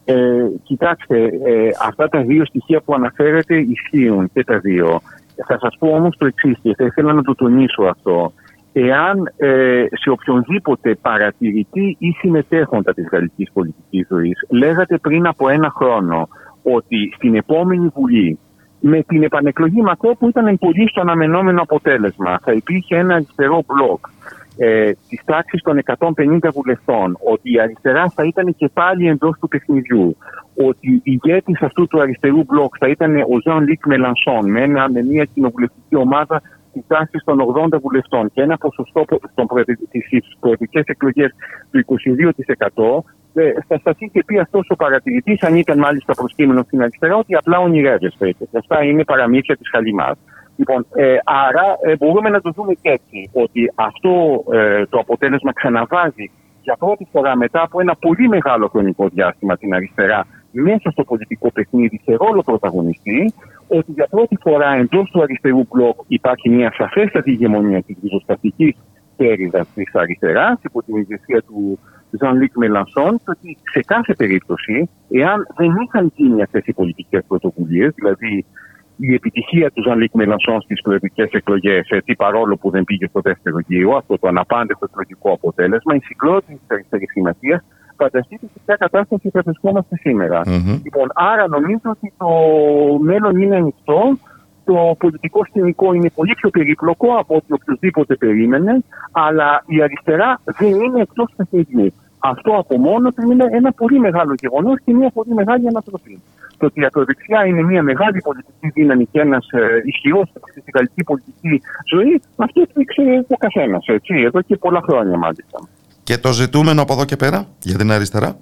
Ε, κοιτάξτε, ε, αυτά τα δύο στοιχεία που αναφέρετε ισχύουν και τα δύο. Θα σας πω όμως το εξής και θα ήθελα να το τονίσω αυτό. Εάν ε, σε οποιονδήποτε παρατηρητή ή συμμετέχοντα της γαλλικής πολιτικής ζωής λέγατε πριν από ένα χρόνο ότι στην επόμενη Βουλή με την επανεκλογή Μακρό που ήταν πολύ στο αναμενόμενο αποτέλεσμα θα υπήρχε ένα αριστερό μπλοκ ε, της τάξης των 150 βουλευτών, ότι η αριστερά θα ήταν και πάλι εντός του παιχνιδιού, ότι η ηγέτη αυτού του αριστερού μπλοκ θα ήταν ο Ζαν Λίκ Μελανσόν με, με μια κοινοβουλευτική ομάδα της τάξη των 80 βουλευτών και ένα ποσοστό στι προεδρικές εκλογές του 22%, ε, θα σας είχε πει αυτός ο παρατηρητής, αν ήταν μάλιστα προσκύμενο στην αριστερά, ότι απλά ονειρεύεστε. Αυτά είναι παραμύθια της Χαλιμάς. Λοιπόν, ε, άρα ε, μπορούμε να το δούμε και έτσι, ότι αυτό ε, το αποτέλεσμα ξαναβάζει για πρώτη φορά μετά από ένα πολύ μεγάλο χρονικό διάστημα την αριστερά μέσα στο πολιτικό παιχνίδι σε ρόλο πρωταγωνιστή, ότι για πρώτη φορά εντός του αριστερού μπλοκ υπάρχει μια σαφέστατη ηγεμονία της ριζοσπαστικής μερίδας της αριστεράς υπό την ηγεσία του Ζαν Λυκ Μελανσόν, και ότι σε κάθε περίπτωση, εάν δεν είχαν γίνει αυτές οι πολιτικές πρωτοβουλίες, δηλαδή η επιτυχία του Ζαν Λυκ Μελανσόν στις προεδρικές εκλογές, έτσι παρόλο που δεν πήγε στο δεύτερο γύρο, αυτό το αναπάντεχο εκλογικό αποτέλεσμα, η συγκρότηση της αριστερής σημασίας, φανταστείτε σε ποια κατάσταση θα βρισκόμαστε Λοιπόν, άρα νομίζω ότι το μέλλον είναι ανοιχτό. Το πολιτικό σκηνικό είναι πολύ πιο περίπλοκο από ό,τι οποιοδήποτε περίμενε, αλλά η αριστερά δεν είναι εκτός παιχνιδιού. Αυτό από μόνο του είναι ένα πολύ μεγάλο γεγονός και μια πολύ μεγάλη ανατροπή. Το ότι η ακροδεξιά είναι μια μεγάλη πολιτική δύναμη και ένας ε, ισχυρός στην γαλλική πολιτική ζωή, αυτό το ήξερε ο καθένας, εδώ και πολλά χρόνια μάλιστα. Και το ζητούμενο από εδώ και πέρα για την αριστερά;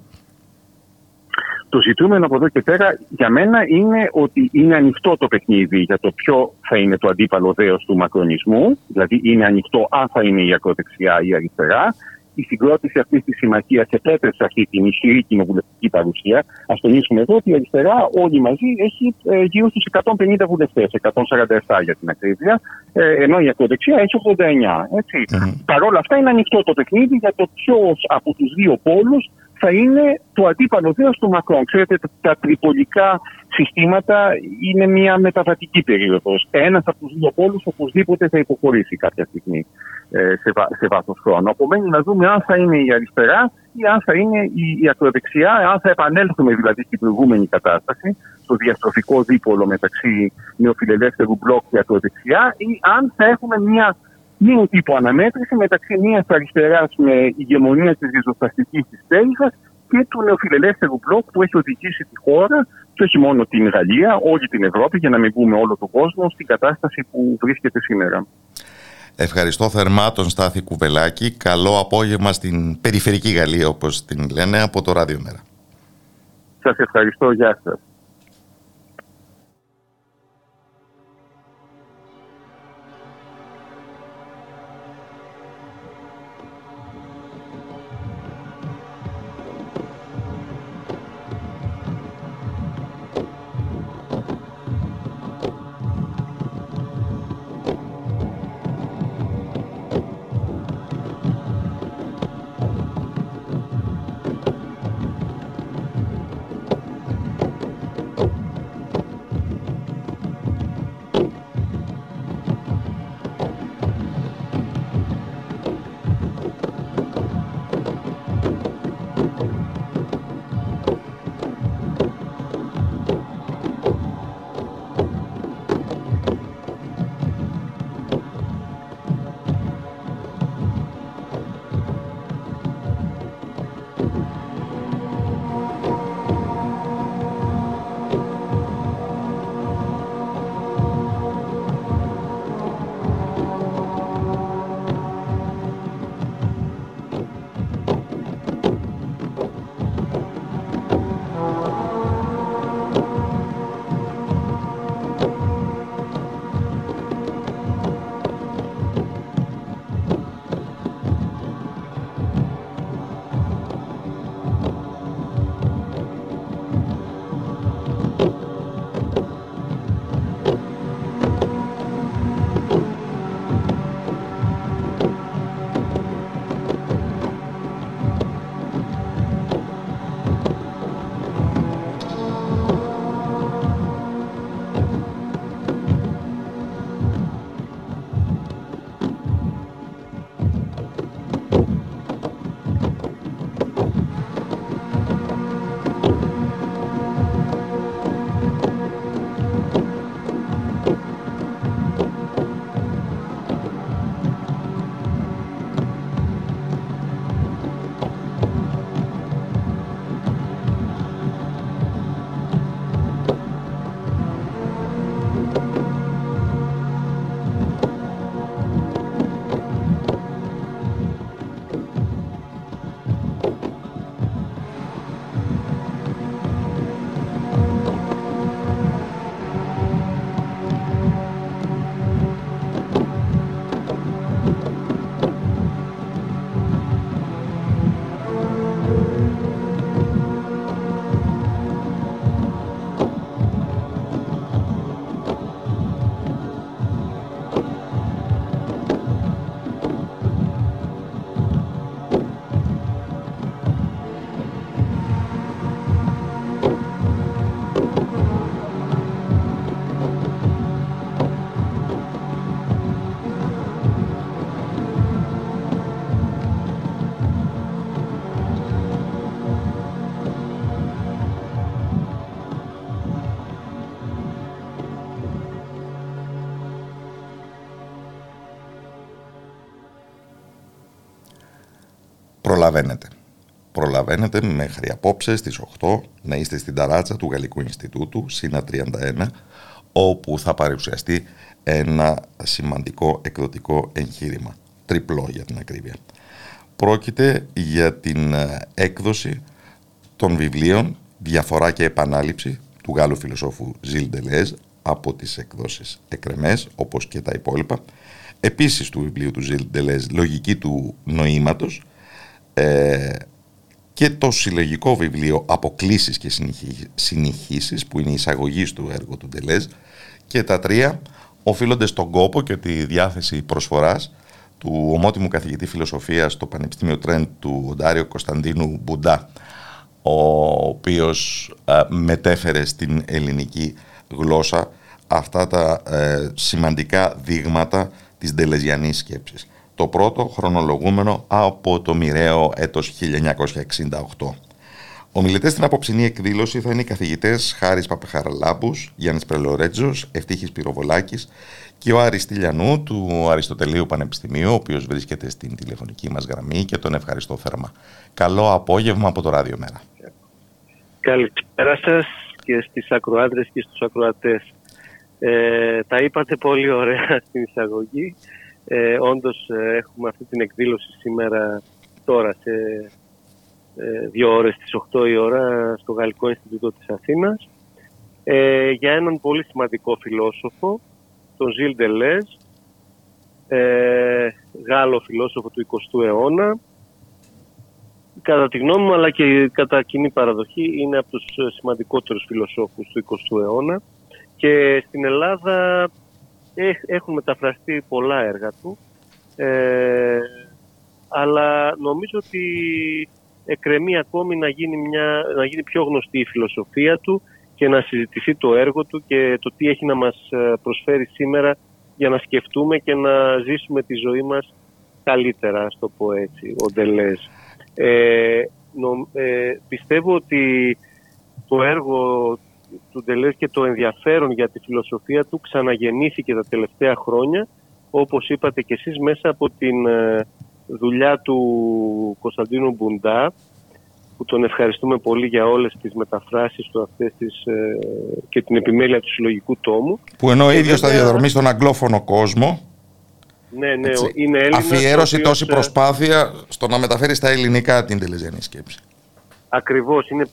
Το ζητούμενο από εδώ και πέρα για μένα είναι ότι είναι ανοιχτό το παιχνίδι για το ποιο θα είναι το αντίπαλο δέος του μακρονισμού. Δηλαδή είναι ανοιχτό αν θα είναι η ακροδεξιά ή η αριστερά η συγκρότηση αυτής της συμμαχίας επέτρεψε αυτή την ισχυρή κοινοβουλευτική παρουσία. Α τονίσουμε εδώ ότι η αριστερά όλοι μαζί έχει ε, γύρω στους 150 βουλευτές, 147 για την ακρίβεια, ε, ενώ η ακροδεξιά έχει 89. Έτσι. Mm-hmm. Παρ' όλα αυτά είναι ανοιχτό το παιχνίδι για το ποιος από τους δύο πόλους θα είναι το αντίπαλο δέος του Μακρόν. Ξέρετε, τα τριπολικά συστήματα είναι μια μεταβατική περίοδος. Ένας από τους δύο πόλους οπωσδήποτε θα υποχωρήσει κάποια στιγμή ε, σε, βά, σε βάθος χρόνου. Απομένει να δούμε αν θα είναι η αριστερά ή αν θα είναι η, η ακροδεξιά, αν θα επανέλθουμε δηλαδή στην προηγούμενη κατάσταση, στο διαστροφικό δίπολο μεταξύ νεοφιλελεύθερου μπλοκ και ακροδεξιά, ή αν θα έχουμε μια νέο τύπο αναμέτρηση μεταξύ μιας αριστεράς με ηγεμονία της ριζοσπαστικής της Τέλιχα και του νεοφιλελεύθερου μπλοκ που έχει οδηγήσει τη χώρα, και όχι μόνο την Γαλλία, όλη την Ευρώπη, για να μην πούμε όλο τον κόσμο, στην κατάσταση που βρίσκεται σήμερα. Ευχαριστώ θερμά τον Στάθη Κουβελάκη. Καλό απόγευμα στην περιφερική Γαλλία, όπως την λένε, από το Ράδιο Μέρα. Σας ευχαριστώ. Γεια σας. Προλαβαίνετε. Προλαβαίνετε μέχρι απόψε στις 8 να είστε στην ταράτσα του Γαλλικού Ινστιτούτου, ΣΥΝΑ 31, όπου θα παρουσιαστεί ένα σημαντικό εκδοτικό εγχείρημα. Τριπλό για την ακρίβεια. Πρόκειται για την ε, έκδοση των βιβλίων «Διαφορά και επανάληψη» του Γάλλου φιλοσόφου Ζιλ Ντελέζ από τις εκδόσεις «Εκρεμές» όπως και τα υπόλοιπα. Επίσης του βιβλίου του Ζιλ Ντελέζ «Λογική του νοήματος» ε, και το συλλογικό βιβλίο «Αποκλήσεις και συνεχίσεις» που είναι η εισαγωγή του έργου του Ντελέζ και τα τρία οφείλονται στον κόπο και τη διάθεση προσφοράς του ομότιμου καθηγητή φιλοσοφίας στο Πανεπιστήμιο Τρέντ του Οντάριο Κωνσταντίνου Μπουντά ο οποίος ε, μετέφερε στην ελληνική γλώσσα αυτά τα ε, σημαντικά δείγματα της ντελεζιανής σκέψης. Το πρώτο χρονολογούμενο από το μοιραίο έτος 1968. Ομιλητές στην απόψινή εκδήλωση θα είναι οι καθηγητές Χάρης Παπεχαραλάμπους, Γιάννης Πρελορέτζος, Ευτύχη Πυροβολάκης και ο Άρης Τηλιανού του Αριστοτελείου Πανεπιστημίου, ο οποίος βρίσκεται στην τηλεφωνική μας γραμμή και τον ευχαριστώ θερμά. Καλό απόγευμα από το Ράδιο Μέρα. Καλησπέρα σας και στις ακροάτρες και στους ακροατές. Ε, τα είπατε πολύ ωραία στην εισαγωγή. Ε, όντως ε, έχουμε αυτή την εκδήλωση σήμερα τώρα σε ε, δύο ώρες στις 8 η ώρα στο Γαλλικό Ινστιτούτο της Αθήνας ε, για έναν πολύ σημαντικό φιλόσοφο, τον Ζιλ Ντελέζ, ε, Γάλλο φιλόσοφο του 20ου αιώνα. Κατά τη γνώμη μου, αλλά και κατά κοινή παραδοχή, είναι από τους σημαντικότερους φιλοσόφους του 20ου αιώνα. Και στην Ελλάδα έχουν μεταφραστεί πολλά έργα του. Ε, αλλά νομίζω ότι εκκρεμεί ακόμη να γίνει, μια, να γίνει πιο γνωστή η φιλοσοφία του και να συζητηθεί το έργο του και το τι έχει να μας ε, προσφέρει σήμερα για να σκεφτούμε και να ζήσουμε τη ζωή μας καλύτερα, ας το πω έτσι, ο Ντελές. Ε, ε, πιστεύω ότι το έργο του Ντελές και το ενδιαφέρον για τη φιλοσοφία του ξαναγεννήθηκε τα τελευταία χρόνια, όπως είπατε και εσείς, μέσα από την ε, δουλειά του Κωνσταντίνου Μπουντά που τον ευχαριστούμε πολύ για όλες τις μεταφράσεις του αυτές τις, ε, και την επιμέλεια του συλλογικού τόμου. Που ενώ ο ίδιος θα διαδρομεί στον αγγλόφωνο κόσμο ναι, ναι, είναι Έλληνας, αφιέρωσε τόση ε, προσπάθεια στο να μεταφέρει στα ελληνικά την τελεζιανή σκέψη. Ακριβώς, είναι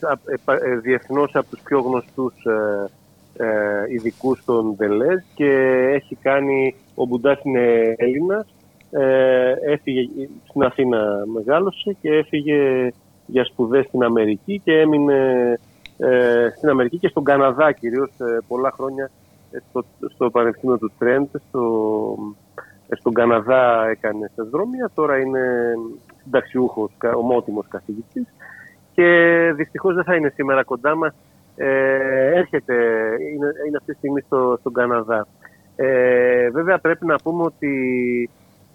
ε, διεθνώς από τους πιο γνωστούς ε, ειδικούς στον Δελέζ και έχει κάνει, ο Μπουντάς είναι Έλληνας ε, έφυγε στην Αθήνα μεγάλωσε και έφυγε για σπουδές στην Αμερική και έμεινε ε, στην Αμερική και στον Καναδά κυρίως ε, πολλά χρόνια ε, στο, στο Πανεπιστήμιο του Τρέντ στο, στον Καναδά έκανε στασδρόμια τώρα είναι συνταξιούχος, ομότιμος καθηγητής και δυστυχώς δεν θα είναι σήμερα κοντά μας έρχεται, είναι, είναι αυτή τη στιγμή στο, στον Καναδά βέβαια πρέπει να πούμε ότι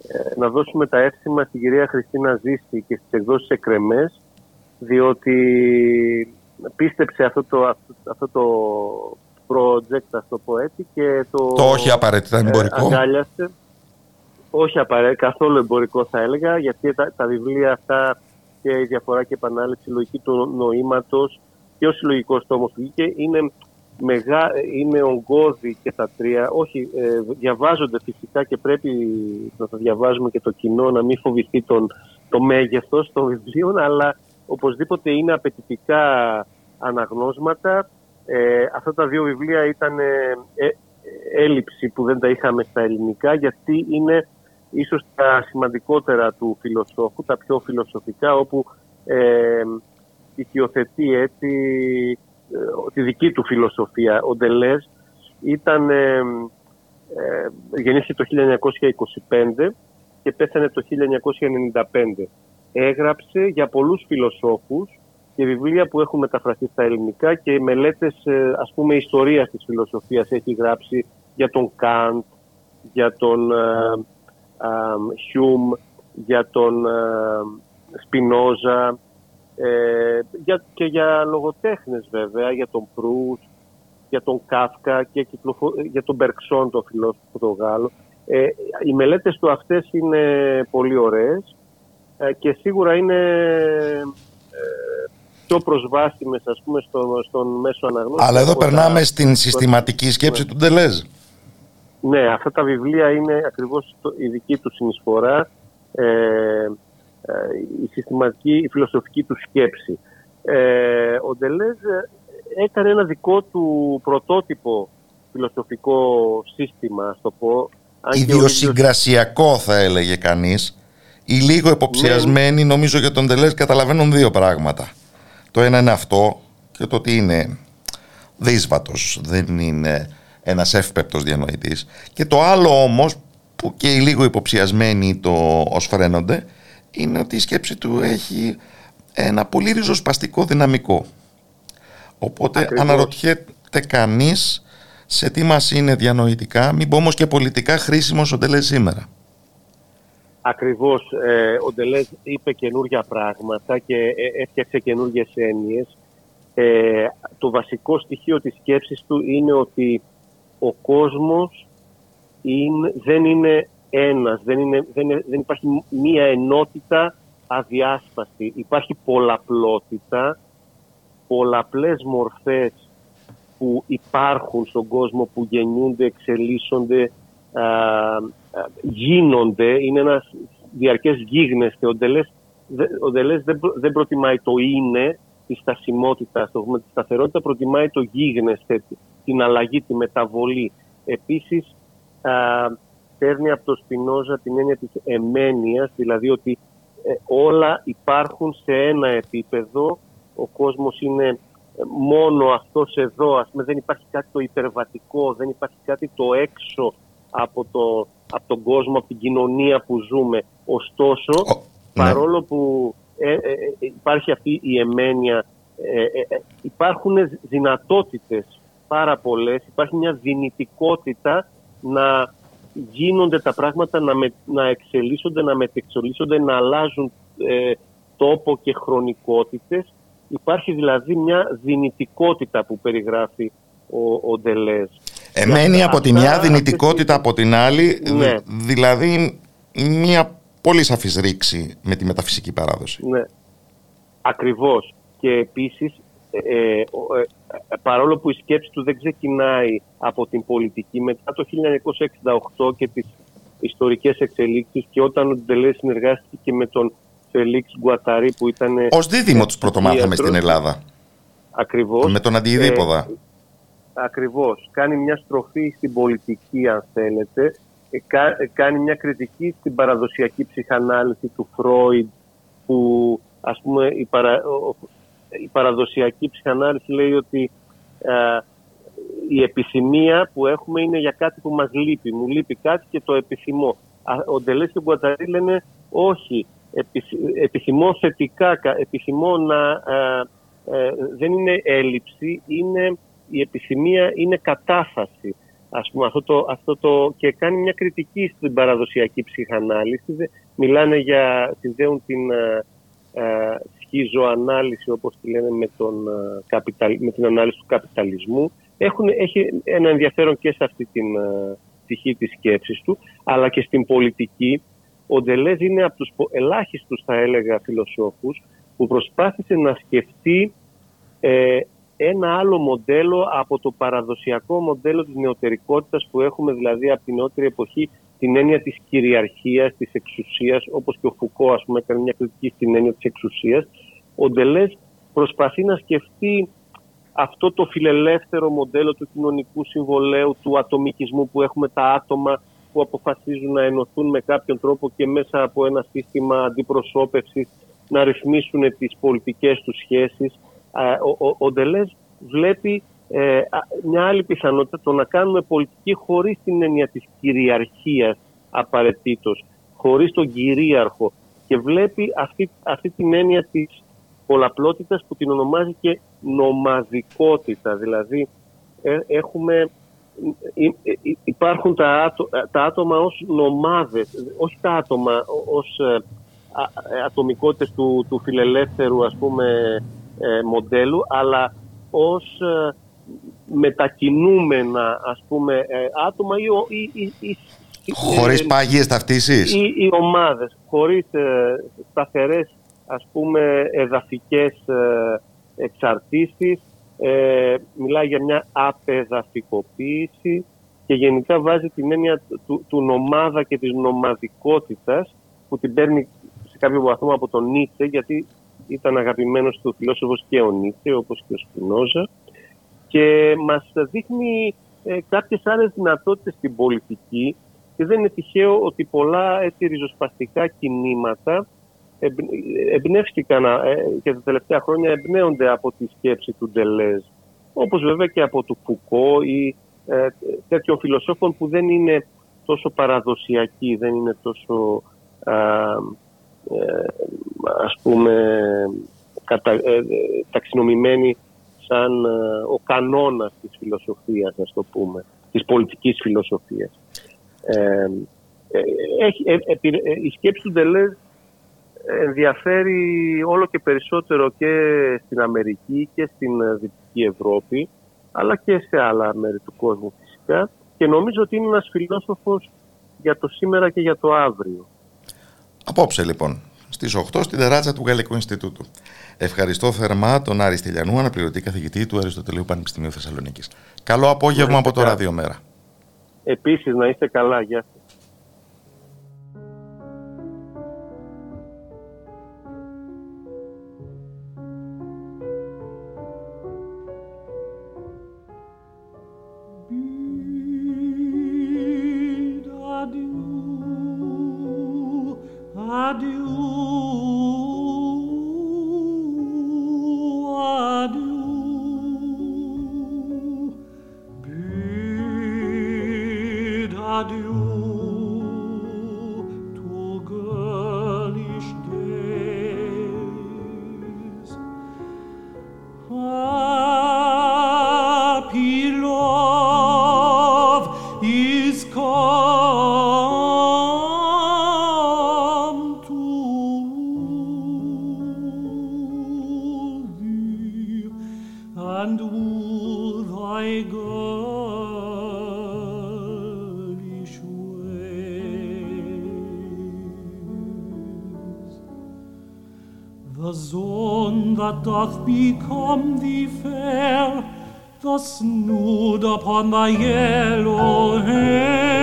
ε, να δώσουμε τα εύσημα στην κυρία Χριστίνα Ζήστη και στις εκδόσεις Εκρεμές διότι πίστεψε αυτό το, αυτό, το project, ας το πω έτσι, και το... Το όχι απαραίτητα εμπορικό. Αγκάλιασε. Όχι απαραίτητα, καθόλου εμπορικό θα έλεγα, γιατί τα, τα βιβλία αυτά και η διαφορά και επανάληψη, η λογική του νοήματος και ο συλλογικός τόμος που βγήκε είναι μεγά, είναι ογκώδη και τα τρία. Όχι, ε, διαβάζονται φυσικά και πρέπει να τα διαβάζουμε και το κοινό να μην φοβηθεί τον, το μέγεθος των βιβλίων, αλλά οπωσδήποτε είναι απαιτητικά αναγνώσματα. Ε, αυτά τα δύο βιβλία ήταν ε, ε, έλλειψη που δεν τα είχαμε στα ελληνικά, γιατί είναι ίσως τα σημαντικότερα του φιλοσόφου, τα πιο φιλοσοφικά, όπου ε, έτσι ε, τη δική του φιλοσοφία. Ο Ντελές ήταν, ε, ε, γεννήθηκε το 1925 και πέθανε το 1995. Έγραψε για πολλούς φιλοσόφους και βιβλία που έχουν μεταφραστεί στα ελληνικά και μελέτες ε, ας πούμε ιστορίας της φιλοσοφίας έχει γράψει για τον Καντ, για τον Χιούμ, για τον Σπινόζα, ε, για, και για λογοτέχνες βέβαια, για τον Προύς, για τον Κάφκα και για τον Μπερξόν, το φιλόσοφο το Γάλλο. Ε, οι μελέτες του αυτές είναι πολύ ωραίες. ε, και σίγουρα είναι ε, πιο προσβάσιμες ας πούμε στο, στον μέσο αναγνώστης. Αλλά εδώ από τα- περνάμε στην συστηματική σκέψη του Ντελέζ. Ναι, αυτά τα βιβλία είναι ακριβώς το- η δική τους συνεισφορά, ε, ε, η συστηματική, η φιλοσοφική τους σκέψη. Ε, ο Ντελέζ ε, έκανε ένα δικό του πρωτότυπο φιλοσοφικό σύστημα, ας το πω. αν και ο ίδιος- Ιδιοσυγκρασιακό θα έλεγε κανείς. Οι λίγο Ναι. υποψιασμένοι νομίζω για τον Ντελέζ καταλαβαίνουν δύο πράγματα. Το ένα είναι αυτό και το ότι είναι δύσβατος, δεν είναι ένας εύπεπτος διανοητής. Και το άλλο όμως που και οι λίγο υποψιασμένοι το ως φρένονται είναι ότι η σκέψη του έχει ένα πολύ ριζοσπαστικό δυναμικό. Οπότε Ακριβώς. αναρωτιέται κανείς σε τι μας είναι διανοητικά, μην πω όμως και πολιτικά χρήσιμος ο Ντελέζ σήμερα. Ακριβώς, ε, ο Ντελέζ είπε καινούργια πράγματα και ε, έφτιαξε καινούργιες έννοιες. Ε, το βασικό στοιχείο της σκέψης του είναι ότι ο κόσμος είναι, δεν είναι ένας, δεν, είναι, δεν, είναι- δεν υπάρχει μία ενότητα αδιάσπαστη. Υπάρχει πολλαπλότητα, πολλαπλές μορφές που υπάρχουν στον κόσμο, που γεννιούνται, εξελίσσονται, α, α, γίνονται. Είναι ένας διαρκές γίγνεσθε. Ο Ντελές, δε- ο Ντελές δεν, προ- δεν προτιμάει το είναι, τη στασιμότητα, το πούμε, τη σταθερότητα, προτιμάει το γίγνεσθε, την αλλαγή, τη μεταβολή. Επίσης, α, παίρνει από το Σπινόζα την έννοια της εμένειας, δηλαδή ότι ε, όλα υπάρχουν σε ένα επίπεδο, ο κόσμος είναι ε, μόνο αυτός εδώ, ας πούμε, δεν υπάρχει κάτι το υπερβατικό, δεν υπάρχει κάτι το έξω από, το, από τον κόσμο, από την κοινωνία που ζούμε. Ωστόσο, ναι. παρόλο που ε, ε, ε, υπάρχει αυτή η εμένεια, ε, ε, ε, υπάρχουν δυνατότητες πάρα πολλές, υπάρχει μια δυνητικότητα να γίνονται τα πράγματα, να, με, να εξελίσσονται, να μετεξελίσσονται, να αλλάζουν ε, τόπο και χρονικότητες. Υπάρχει δηλαδή μια δυνητικότητα που περιγράφει ο, ο Ντελέζ. Εμένει από τη Αυτά- μια, αυτές δυνητικότητα από την άλλη, δη- Ναι. δηλαδή μια πολύ σαφής ρήξη με τη μεταφυσική παράδοση. Ναι, ακριβώς. Και επίσης, ε, ε, ο- ε, ε, παρόλο που η σκέψη του δεν ξεκινάει από την πολιτική, μετά το 1968 και τις ιστορικές εξελίξεις και όταν ο Ντελές συνεργάστηκε και με τον Φελίξ Γκουαταρί που ήταν... Ως δίδυμο τους πρωτομάθαμε στην Ελλάδα, Ακριβώς. με τον αντιειδίποδα. Ε, Ακριβώς. Κάνει μια στροφή στην πολιτική, αν θέλετε. Ε, κα- ε, κάνει μια κριτική στην παραδοσιακή ψυχανάλυση του Φρόιντ, που ας πούμε η, παρα- ο- ο- η παραδοσιακή ψυχανάλυση λέει ότι ε, η επιθυμία που έχουμε είναι για κάτι που μας λείπει. Μου λείπει κάτι και το επιθυμώ. Α, Ο Ντελές και ο Γκουαταρί λένε όχι, επιθυ- επιθυμώ θετικά, κα- επιθυμώ να... ε, ε, δεν είναι έλλειψη, είναι, η επιθυμία είναι κατάφαση. Ας πούμε, αυτό το, αυτό το, και κάνει μια κριτική στην παραδοσιακή ψυχανάλυση. Δε- Μιλάνε για, συνδέουν την ε, ε, σχιζοανάλυση, όπως τη λένε, με, τον, ε, καπιταλ, με την ανάλυση του καπιταλισμού. Έχουν, έχει ένα ενδιαφέρον και σε αυτή την ε, πτυχή της σκέψης του, αλλά και στην πολιτική. Ο Ντελέζ είναι από τους πο- ελάχιστους, θα έλεγα, φιλοσόφους που προσπάθησε να σκεφτεί ε, ένα άλλο μοντέλο από το παραδοσιακό μοντέλο της νεωτερικότητας που έχουμε δηλαδή από την νεότερη εποχή την έννοια της κυριαρχίας, της εξουσίας, όπως και ο Φουκώ ας πούμε έκανε μια κριτική στην έννοια της εξουσίας. Ο Ντελές προσπαθεί να σκεφτεί αυτό το φιλελεύθερο μοντέλο του κοινωνικού συμβολέου, του ατομικισμού που έχουμε τα άτομα που αποφασίζουν να ενωθούν με κάποιον τρόπο και μέσα από ένα σύστημα αντιπροσώπευσης να ρυθμίσουν τις πολιτικές τους σχέσεις. Α, Ο, ο, ο Ντελές βλέπει ε, α, μια άλλη πιθανότητα το να κάνουμε πολιτική χωρίς την έννοια της κυριαρχίας απαραίτητος, χωρίς τον κυρίαρχο και βλέπει αυτή, αυτή την έννοια της πολλαπλότητας που την ονομάζει και νομαδικότητα. Δηλαδή ε, έχουμε, ε, ε, ε, υπάρχουν τα, άτο, τα άτομα ως νομάδες, όχι τα άτομα ό- ως ε, α- ε, ατομικότητες του, του φιλελεύθερου ας πούμε ε, μοντέλου, αλλά ως ε, μετακινούμενα ας πούμε ε, άτομα ή, ο- ή, ή, ή Χωρίς πάγιες ταυτίσεις; Οι, οι ομάδες, χωρίς ε, σταθερές ας πούμε εδαφικές ε, εξαρτήσεις, ε, μιλάει για μια απεδαφικοποίηση και γενικά βάζει την έννοια του, του νομάδα και της νομαδικότητας που την παίρνει σε κάποιο βαθμό από τον Νίτσε γιατί ήταν αγαπημένος του φιλόσοφος και ο Νίτσε όπως και ο Σπινόζα και μας δείχνει ε, κάποιες άλλες δυνατότητες στην πολιτική και δεν είναι τυχαίο ότι πολλά έτσι ριζοσπαστικά κινήματα εμπνεύστηκαν ε, και τα τελευταία χρόνια εμπνέονται από τη σκέψη του Ντελέζ όπως βέβαια και από του Φουκώ ή ε, τέτοιων φιλοσόφων που δεν είναι τόσο παραδοσιακοί, δεν είναι τόσο α, ε, ας πούμε κατα, ε, ταξινομημένοι σαν ο κανόνας της φιλοσοφίας, ας το πούμε, της πολιτικής φιλοσοφίας. έχει, η σκέψη του Ντελέζ ενδιαφέρει όλο και περισσότερο και στην Αμερική και στην Δυτική Ευρώπη αλλά και σε άλλα μέρη του κόσμου φυσικά και νομίζω ότι είναι ένας φιλόσοφος για το σήμερα και για το αύριο. Απόψε λοιπόν, στις 8 στην τεράτσα του Γαλλικού Ινστιτούτου. Ευχαριστώ θερμά τον Άρη Στυλιανού, αναπληρωτή καθηγητή του Αριστοτελείου Πανεπιστημίου Θεσσαλονίκης. Καλό απόγευμα από το Ραδιομέρα. Επίσης να είστε καλά. Γεια σας. Become thee fair, the snood upon thy yellow hair.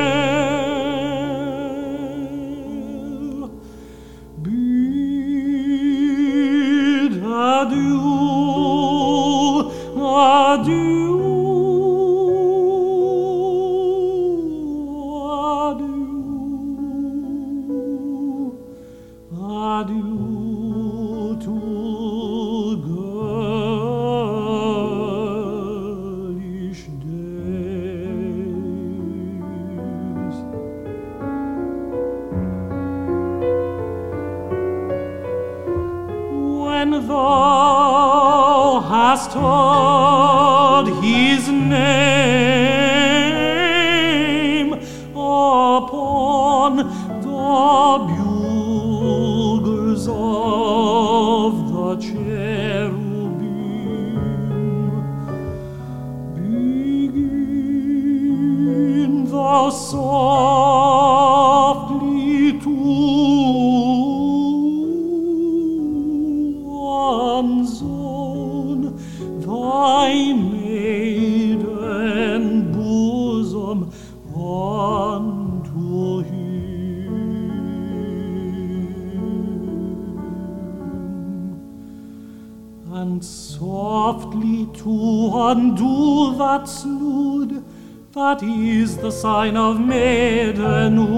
Sign of maidenhood.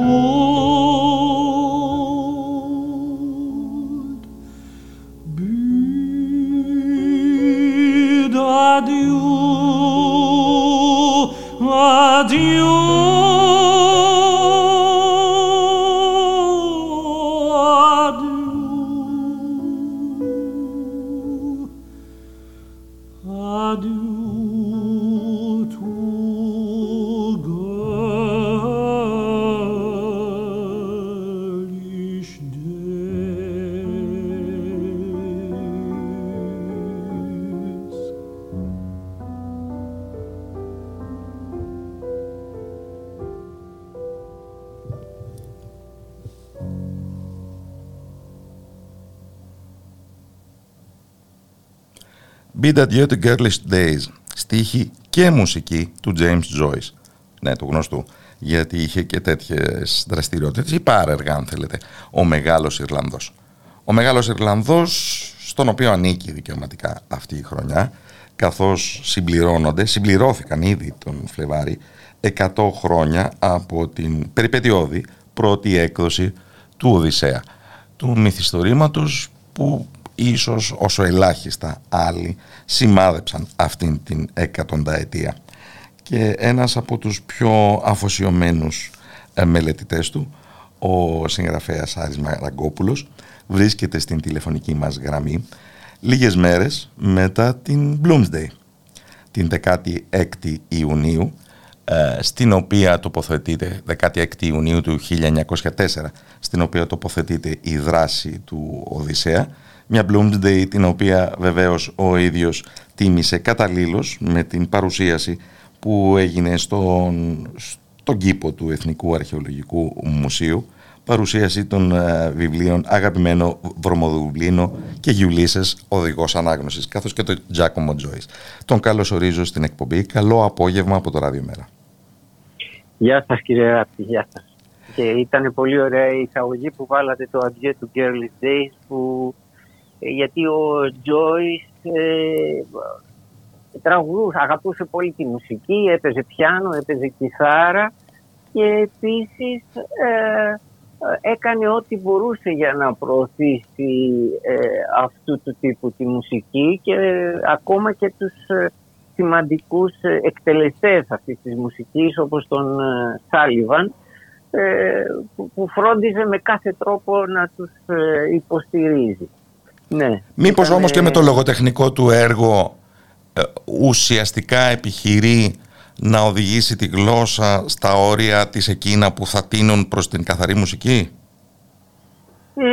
Bid Adieu to Girlish Days, στίχη και μουσική του James Joyce. Ναι, του γνωστού. Γιατί είχε και τέτοιες δραστηριότητες, ή πάρεργα αν θέλετε, ο Μεγάλος Ιρλανδός. Ο Μεγάλος Ιρλανδός, στον οποίο ανήκει δικαιωματικά αυτή η χρονιά, καθώς συμπληρώνονται, συμπληρώθηκαν ήδη τον Φλεβάρι 100 χρόνια από την περιπετειώδη πρώτη έκδοση του Οδυσσέα, του μυθιστορήματος που ίσως όσο ελάχιστα άλλοι σημάδεψαν αυτήν την εκατονταετία. Και ένας από τους πιο αφοσιωμένους ε, μελετητές του, ο συγγραφέας Άρης Μαραγκόπουλος, βρίσκεται στην τηλεφωνική μας γραμμή λίγες μέρες μετά την Bloomsday, την 16η Ιουνίου, ε, στην οποία τοποθετείται, 16 Ιουνίου του 1904, στην οποία τοποθετείται η δράση του Οδυσσέα, μια Bloomsday την οποία βεβαίως ο ίδιος τίμησε καταλήλως με την παρουσίαση που έγινε στον, στον κήπο του Εθνικού Αρχαιολογικού Μουσείου παρουσίαση των ε, βιβλίων Αγαπημένο Βρωμοδουβλίνο και Γιουλίσες Οδηγός Ανάγνωσης καθώς και το Τζάκομο Τζόις. Τον καλωσορίζω στην εκπομπή. Καλό απόγευμα από το Ράδιο Μέρα. Γεια σας κύριε Ράπτη, γεια σας. Και ήταν πολύ ωραία η εισαγωγή που βάλατε το Adieu του Girly Days που ε, γιατί ο Τζόις ε, τραγουδούσε, αγαπούσε πολύ τη μουσική, έπαιζε πιάνο, έπαιζε κιθάρα και επίσης ε, έκανε ό,τι μπορούσε για να προωθήσει ε, αυτού του τύπου τη μουσική και ακόμα και τους ε, σημαντικούς ε, εκτελεστές αυτής της μουσικής όπως τον ε, Σάλιβαν που φρόντιζε με κάθε τρόπο να τους υποστηρίζει. Ναι. Μήπως όμως και με το λογοτεχνικό του έργο ουσιαστικά επιχειρεί να οδηγήσει τη γλώσσα στα όρια της εκείνα που θα τίνουν προς την καθαρή μουσική; Ε,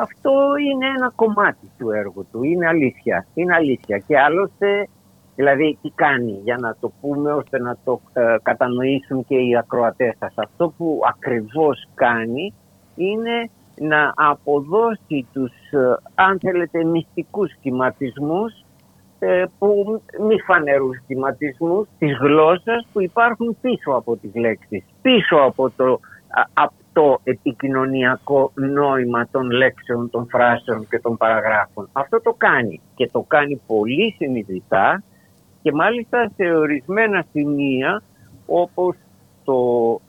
αυτό είναι ένα κομμάτι του έργου του, είναι αλήθεια, είναι αλήθεια και άλλωστε δηλαδή τι κάνει για να το πούμε ώστε να το ε, κατανοήσουν και οι ακροατές σας. Αυτό που ακριβώς κάνει είναι να αποδώσει τους ε, αν θέλετε μυστικούς σχηματισμούς ε, που μη φανερούς σχηματισμούς της γλώσσας που υπάρχουν πίσω από τις λέξεις, πίσω από το αυτό επικοινωνιακό νόημα των λέξεων, των φράσεων και των παραγράφων. Αυτό το κάνει και το κάνει πολύ συνειδητά και μάλιστα σε ορισμένα σημεία όπως το ε,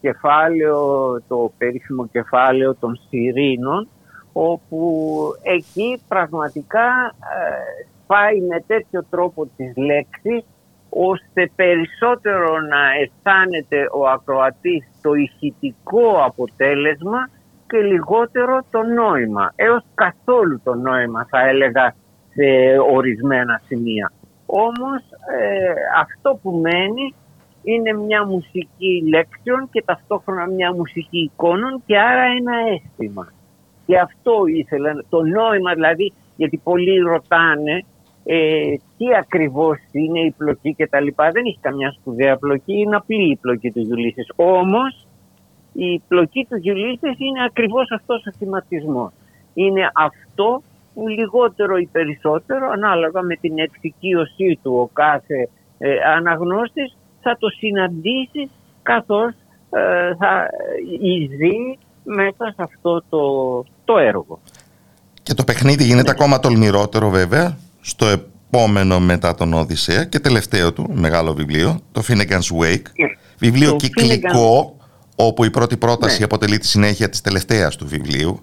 κεφάλαιο, το περίφημο κεφάλαιο των Σιρήνων όπου εκεί πραγματικά ε, πάει με τέτοιο τρόπο τις λέξεις ώστε περισσότερο να αισθάνεται ο ακροατής το ηχητικό αποτέλεσμα και λιγότερο το νόημα. Έως καθόλου το νόημα θα έλεγα σε ορισμένα σημεία. Όμως ε, αυτό που μένει είναι μια μουσική λέξεων και ταυτόχρονα μια μουσική εικόνων και άρα ένα αίσθημα. Και αυτό ήθελα, το νόημα δηλαδή, γιατί πολλοί ρωτάνε ε, τι ακριβώς είναι η πλοκή και τα λοιπά. Δεν έχει καμιά σπουδαία πλοκή, είναι απλή η πλοκή του Γιουλίσης. Όμως η πλοκή του Γιουλίσης είναι ακριβώς αυτός ο θυματισμός. Είναι αυτό που λιγότερο ή περισσότερο ανάλογα με την εξοικείωσή του ο κάθε ε, αναγνώστης θα το συναντήσεις καθώς ε, θα ζει μέσα σε αυτό το, το έργο. Και το παιχνίδι γίνεται ακόμα τολμηρότερο βέβαια στο επόμενο μετά τον Οδυσσέα και τελευταίο του μεγάλο βιβλίο, το Finnegan's Wake. Ναι. Βιβλίο το κυκλικό, όπου η πρώτη πρόταση ναι. αποτελεί τη συνέχεια της τελευταίας του βιβλίου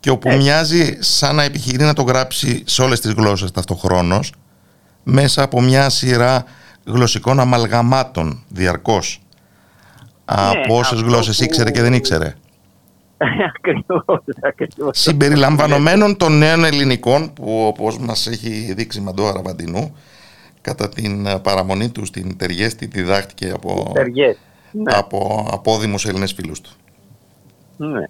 και όπου μοιάζει σαν να επιχειρεί να το γράψει σε όλες τις γλώσσες ταυτοχρόνως μέσα από μια σειρά γλωσσικών αμαλγαμάτων διαρκώς. Ναι, από όσες γλώσσες ήξερε και δεν ήξερε. ακριβώς, ακριβώς. Συμπεριλαμβανομένων των νέων ελληνικών που όπως μας έχει δείξει Μαντώ Αραβαντινού κατά την ε, παραμονή του στην Τεργέστη διδάχτηκε από, ναι. από απόδημους Έλληνες φίλους του. Ναι.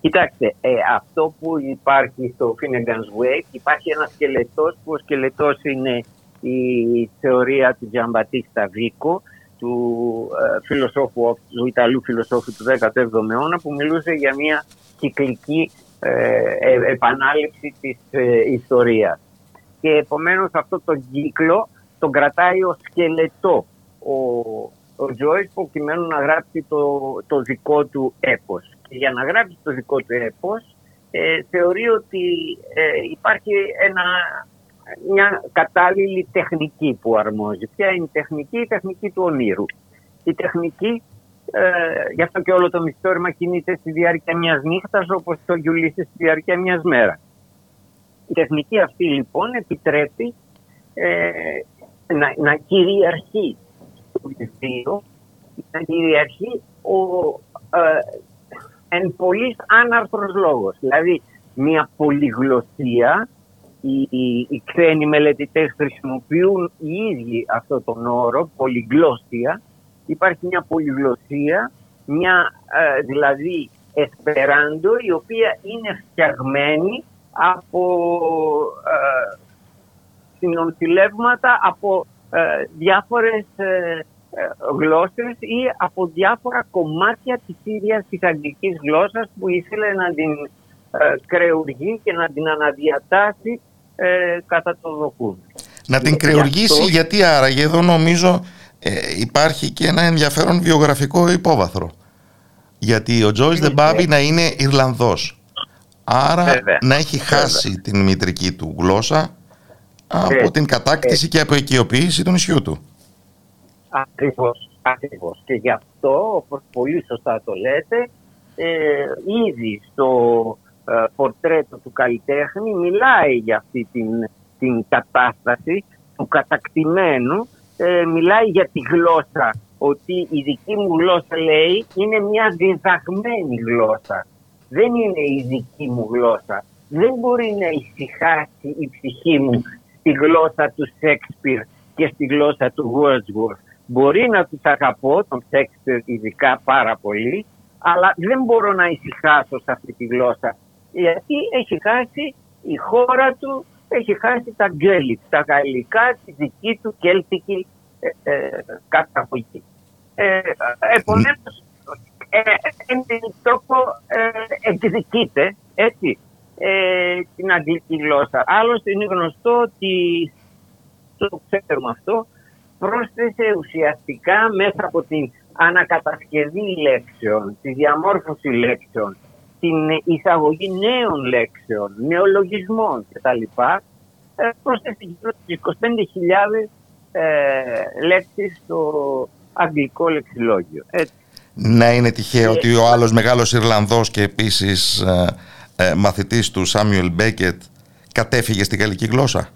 Κοιτάξτε, ε, αυτό που υπάρχει στο Finnegan's Wake υπάρχει ένας σκελετός που ο σκελετός είναι η θεωρία του Τζαμπατίστα Βίκο του, ε, φιλοσόφου, του Ιταλού φιλοσόφου του 17ου αιώνα που μιλούσε για μια κυκλική ε, ε επανάληψη της ε, ιστορίας. Και επομένως αυτό το κύκλο τον κρατάει ως σκελετό ο, ο Τζόις προκειμένου να γράψει το, το δικό του έπος. Και για να γράψει το δικό του έπος ε, θεωρεί ότι ε, υπάρχει ένα, μια κατάλληλη τεχνική που αρμόζει. Ποια είναι η τεχνική, η τεχνική του ονείρου. Η τεχνική, ε, γι' αυτό και όλο το μυθιστόρημα κινείται στη διάρκεια μιας νύχτας όπως το Γιουλίσσες στη διάρκεια μιας μέρας. Η τεχνική αυτή λοιπόν επιτρέπει ε, να, να κυριαρχεί στο βιβλίο, να κυριαρχεί ο ε, εν πολλής άναρθρος λόγος. Δηλαδή μια πολυγλωσσία, οι, οι, οι ξένοι μελετητές χρησιμοποιούν οι ίδιοι αυτό τον όρο, πολυγλώσσια. Υπάρχει μια πολυγλωσσία, μια ε, δηλαδή εσπεράντο η οποία είναι φτιαγμένη από ε, συνονθιλεύματα από ε, διάφορες ε, ε, γλώσσες ή από διάφορα κομμάτια της ίδιας της αγγλικής γλώσσας που ήθελε να την ε, κρεουργεί και να την αναδιατάσει ε, κατά το δοκούν. Να την κρεουργήσει γιατί άραγε εδώ νομίζω υπάρχει και ένα ενδιαφέρον βιογραφικό υπόβαθρο. Γιατί ο Τζόις Δεμπάμπη να είναι Ιρλανδός. Άρα να έχει χάσει την μητρική του γλώσσα από την κατάκτηση και από οικειοποίηση του νησιού του. Ακριβώς, ακριβώς. Και γι' αυτό, όπως πολύ σωστά το λέτε, ε, ήδη στο ε, πορτρέτο του καλλιτέχνη μιλάει για αυτή την, την κατάσταση του κατακτημένου, ε, μιλάει για τη γλώσσα, ότι η δική μου γλώσσα λέει είναι μια διδαγμένη γλώσσα. Δεν είναι η δική μου γλώσσα. Δεν μπορεί να ησυχάσει η ψυχή μου στη γλώσσα του Σέξπιρ και στη γλώσσα του Wordsworth. Μπορεί να τους αγαπώ, τον Σέξπιρ ειδικά πάρα πολύ, αλλά δεν μπορώ να ησυχάσω σε αυτή τη γλώσσα. Γιατί έχει χάσει η χώρα του, έχει χάσει τα γκέλιτ, τα γαλλικά, τη δική του κέλτικη ε, ε, καταγωγή. Ε, επομένως, ε, τρόπο ε, εκδικείται, έτσι, ε, την αγγλική γλώσσα. Άλλωστε είναι γνωστό ότι, το ξέρουμε αυτό, πρόσθεσε ουσιαστικά μέσα από την ανακατασκευή λέξεων, τη διαμόρφωση λέξεων, την εισαγωγή νέων λέξεων, νεολογισμών κτλ. Ε, πρόσθεσε γύρω στις 25.000 ε, λέξεις στο αγγλικό λεξιλόγιο. Έτσι. Να είναι τυχαίο ότι ο άλλος μεγάλος Ιρλανδός και επίσης ε, ε, μαθητής του Σάμιουελ Μπέκετ κατέφυγε στη γαλλική γλώσσα;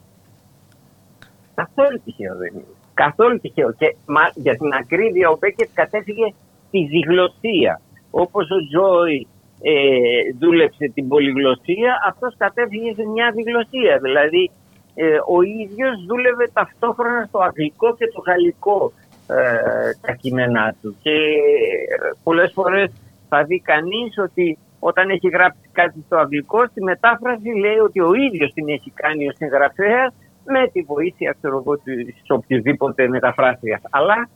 Καθόλου τυχαίο δεν είναι. Καθόλου τυχαίο. Και μα, για την ακρίβεια ο Μπέκετ κατέφυγε στη διγλωσία. Όπως ο Τζόι ε, δούλεψε την πολυγλωσία, αυτός κατέφυγε σε μια διγλωσία. Δηλαδή ε, ο ίδιος δούλευε ταυτόχρονα στο αγγλικό και το γαλλικό ε, τα κείμενά του. Και ε, πολλές φορές θα δει κανείς ότι όταν έχει γράψει κάτι στο αγγλικό, στη μετάφραση λέει ότι ο ίδιος την έχει κάνει ο συγγραφέα με τη βοήθεια ξέρω εγώ, της οποιοδήποτε μεταφράστριας. Αλλά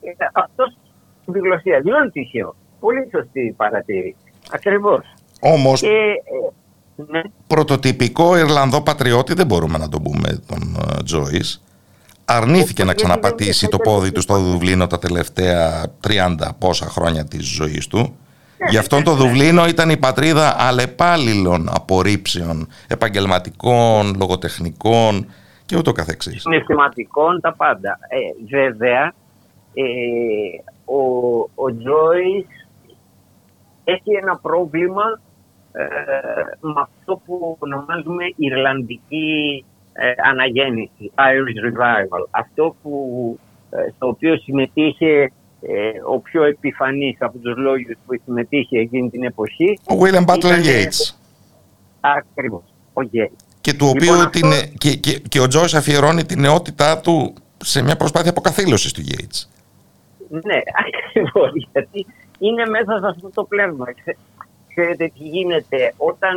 ε, αυτός τη γλωσσία δεν είναι τυχαίο. Πολύ σωστή παρατήρηση. Ακριβώς. Όμως, και, ε, ναι. πρωτοτυπικό Ιρλανδό πατριώτη δεν μπορούμε να τον πούμε τον Τζόις. Αρνήθηκε να ξαναπατήσει το πόδι του στο Δουβλίνο τα τελευταία 30 πόσα χρόνια της ζωής του Γι' αυτόν το Δουβλίνο ήταν η πατρίδα αλλεπάλληλων απορρίψεων επαγγελματικών, λογοτεχνικών και ούτω καθεξής. Συναισθηματικών, τα πάντα. Ε, βέβαια, ε, ο, ο Τζόις έχει ένα πρόβλημα ε, με αυτό που ονομάζουμε Ιρλανδική ε, αναγέννηση, Irish Revival. Αυτό που, ε, στο οποίο συμμετείχε ε, ο πιο επιφανής από τους λόγους που συμμετείχε εκείνη την εποχή. Ο William Butler Yeats. Ακριβώς, ο Yeats. Και, του οποίου λοιπόν, την, και, και, και ο Τζόις αφιερώνει την νεότητά του σε μια προσπάθεια αποκαθήλωσης του Yeats. Ναι, ακριβώς, γιατί είναι μέσα σε αυτό το πλέγμα. Ξέρετε τι γίνεται όταν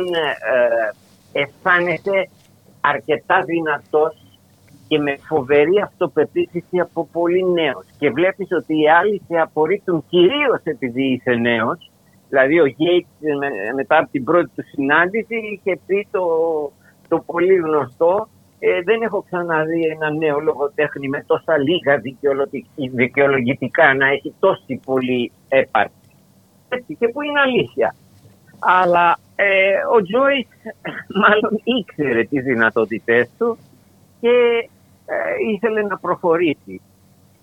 ε, αισθάνεσαι αρκετά δυνατός και με φοβερή αυτοπεποίθηση από πολύ νέος. Και βλέπεις ότι οι άλλοι σε απορρίπτουν κυρίως επειδή είσαι νέος. Δηλαδή ο Γκέιτς μετά από την πρώτη του συνάντηση είχε πει το, το πολύ γνωστό ε, δεν έχω ξαναδεί ένα νέο λογοτέχνη με τόσα λίγα δικαιολογη- δικαιολογητικά να έχει τόση πολύ έπαρξη. Έτσι, και που είναι αλήθεια. Αλλά ε, ο Τζόις μάλλον ήξερε τις δυνατότητές του και ε, ήθελε να προχωρήσει.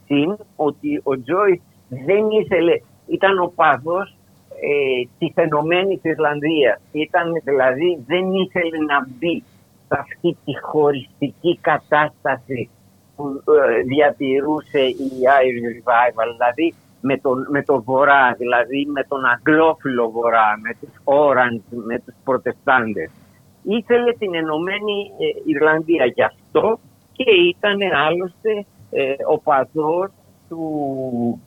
Συν ότι ο Τζόις δεν ήθελε, ήταν ο παδός ε, της Ενωμένης Ιρλανδίας. Ήταν δηλαδή, δεν ήθελε να μπει σε αυτή τη χωριστική κατάσταση που ε, διατηρούσε η Irish Revival, δηλαδή με τον, με τον Βορρά, δηλαδή με τον Αγγλόφιλο Βορρά, με τους Orange, με τους Προτεστάντες. Ήθελε την Ενωμένη ε, Ιρλανδία γι' αυτό και ήταν άλλωστε ε, ο παδός του,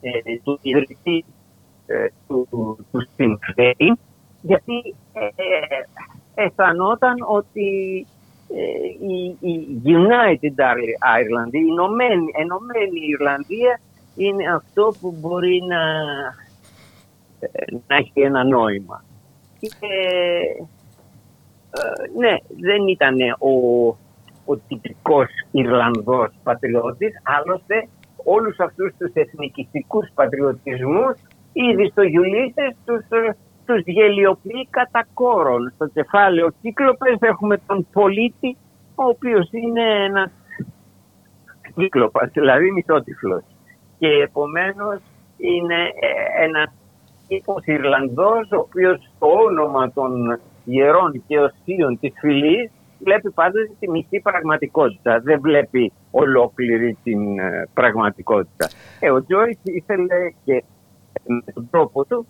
ε, του ιδρυτή ε, του, του Sinn Féin, γιατί ε, ε, αισθανόταν ότι ε, η, η United Ireland, η ενωμένη, ενωμένη Ιρλανδία είναι αυτό που μπορεί να, ε, να έχει ένα νόημα. Και, ε, ναι, δεν ήταν ο, ο τυπικός Ιρλανδός πατριώτης, άλλωστε όλους αυτούς τους εθνικιστικούς πατριωτισμούς ήδη στο Γιουλίσες τους, ε, τους γελιοποιεί κατά κόρον. Στο κεφάλαιο Κύκλοπες έχουμε τον πολίτη, ο οποίος είναι ένας κύκλοπας, δηλαδή μισότυφλος. Και επομένως είναι ε, ένας τύπος Ιρλανδός, ο οποίος στο όνομα των ιερών και οσίων της φυλής βλέπει πάντοτε τη μισή πραγματικότητα. Δεν βλέπει ολόκληρη την ε, πραγματικότητα. Ε, ο Τζόις ήθελε και με τον τρόπο του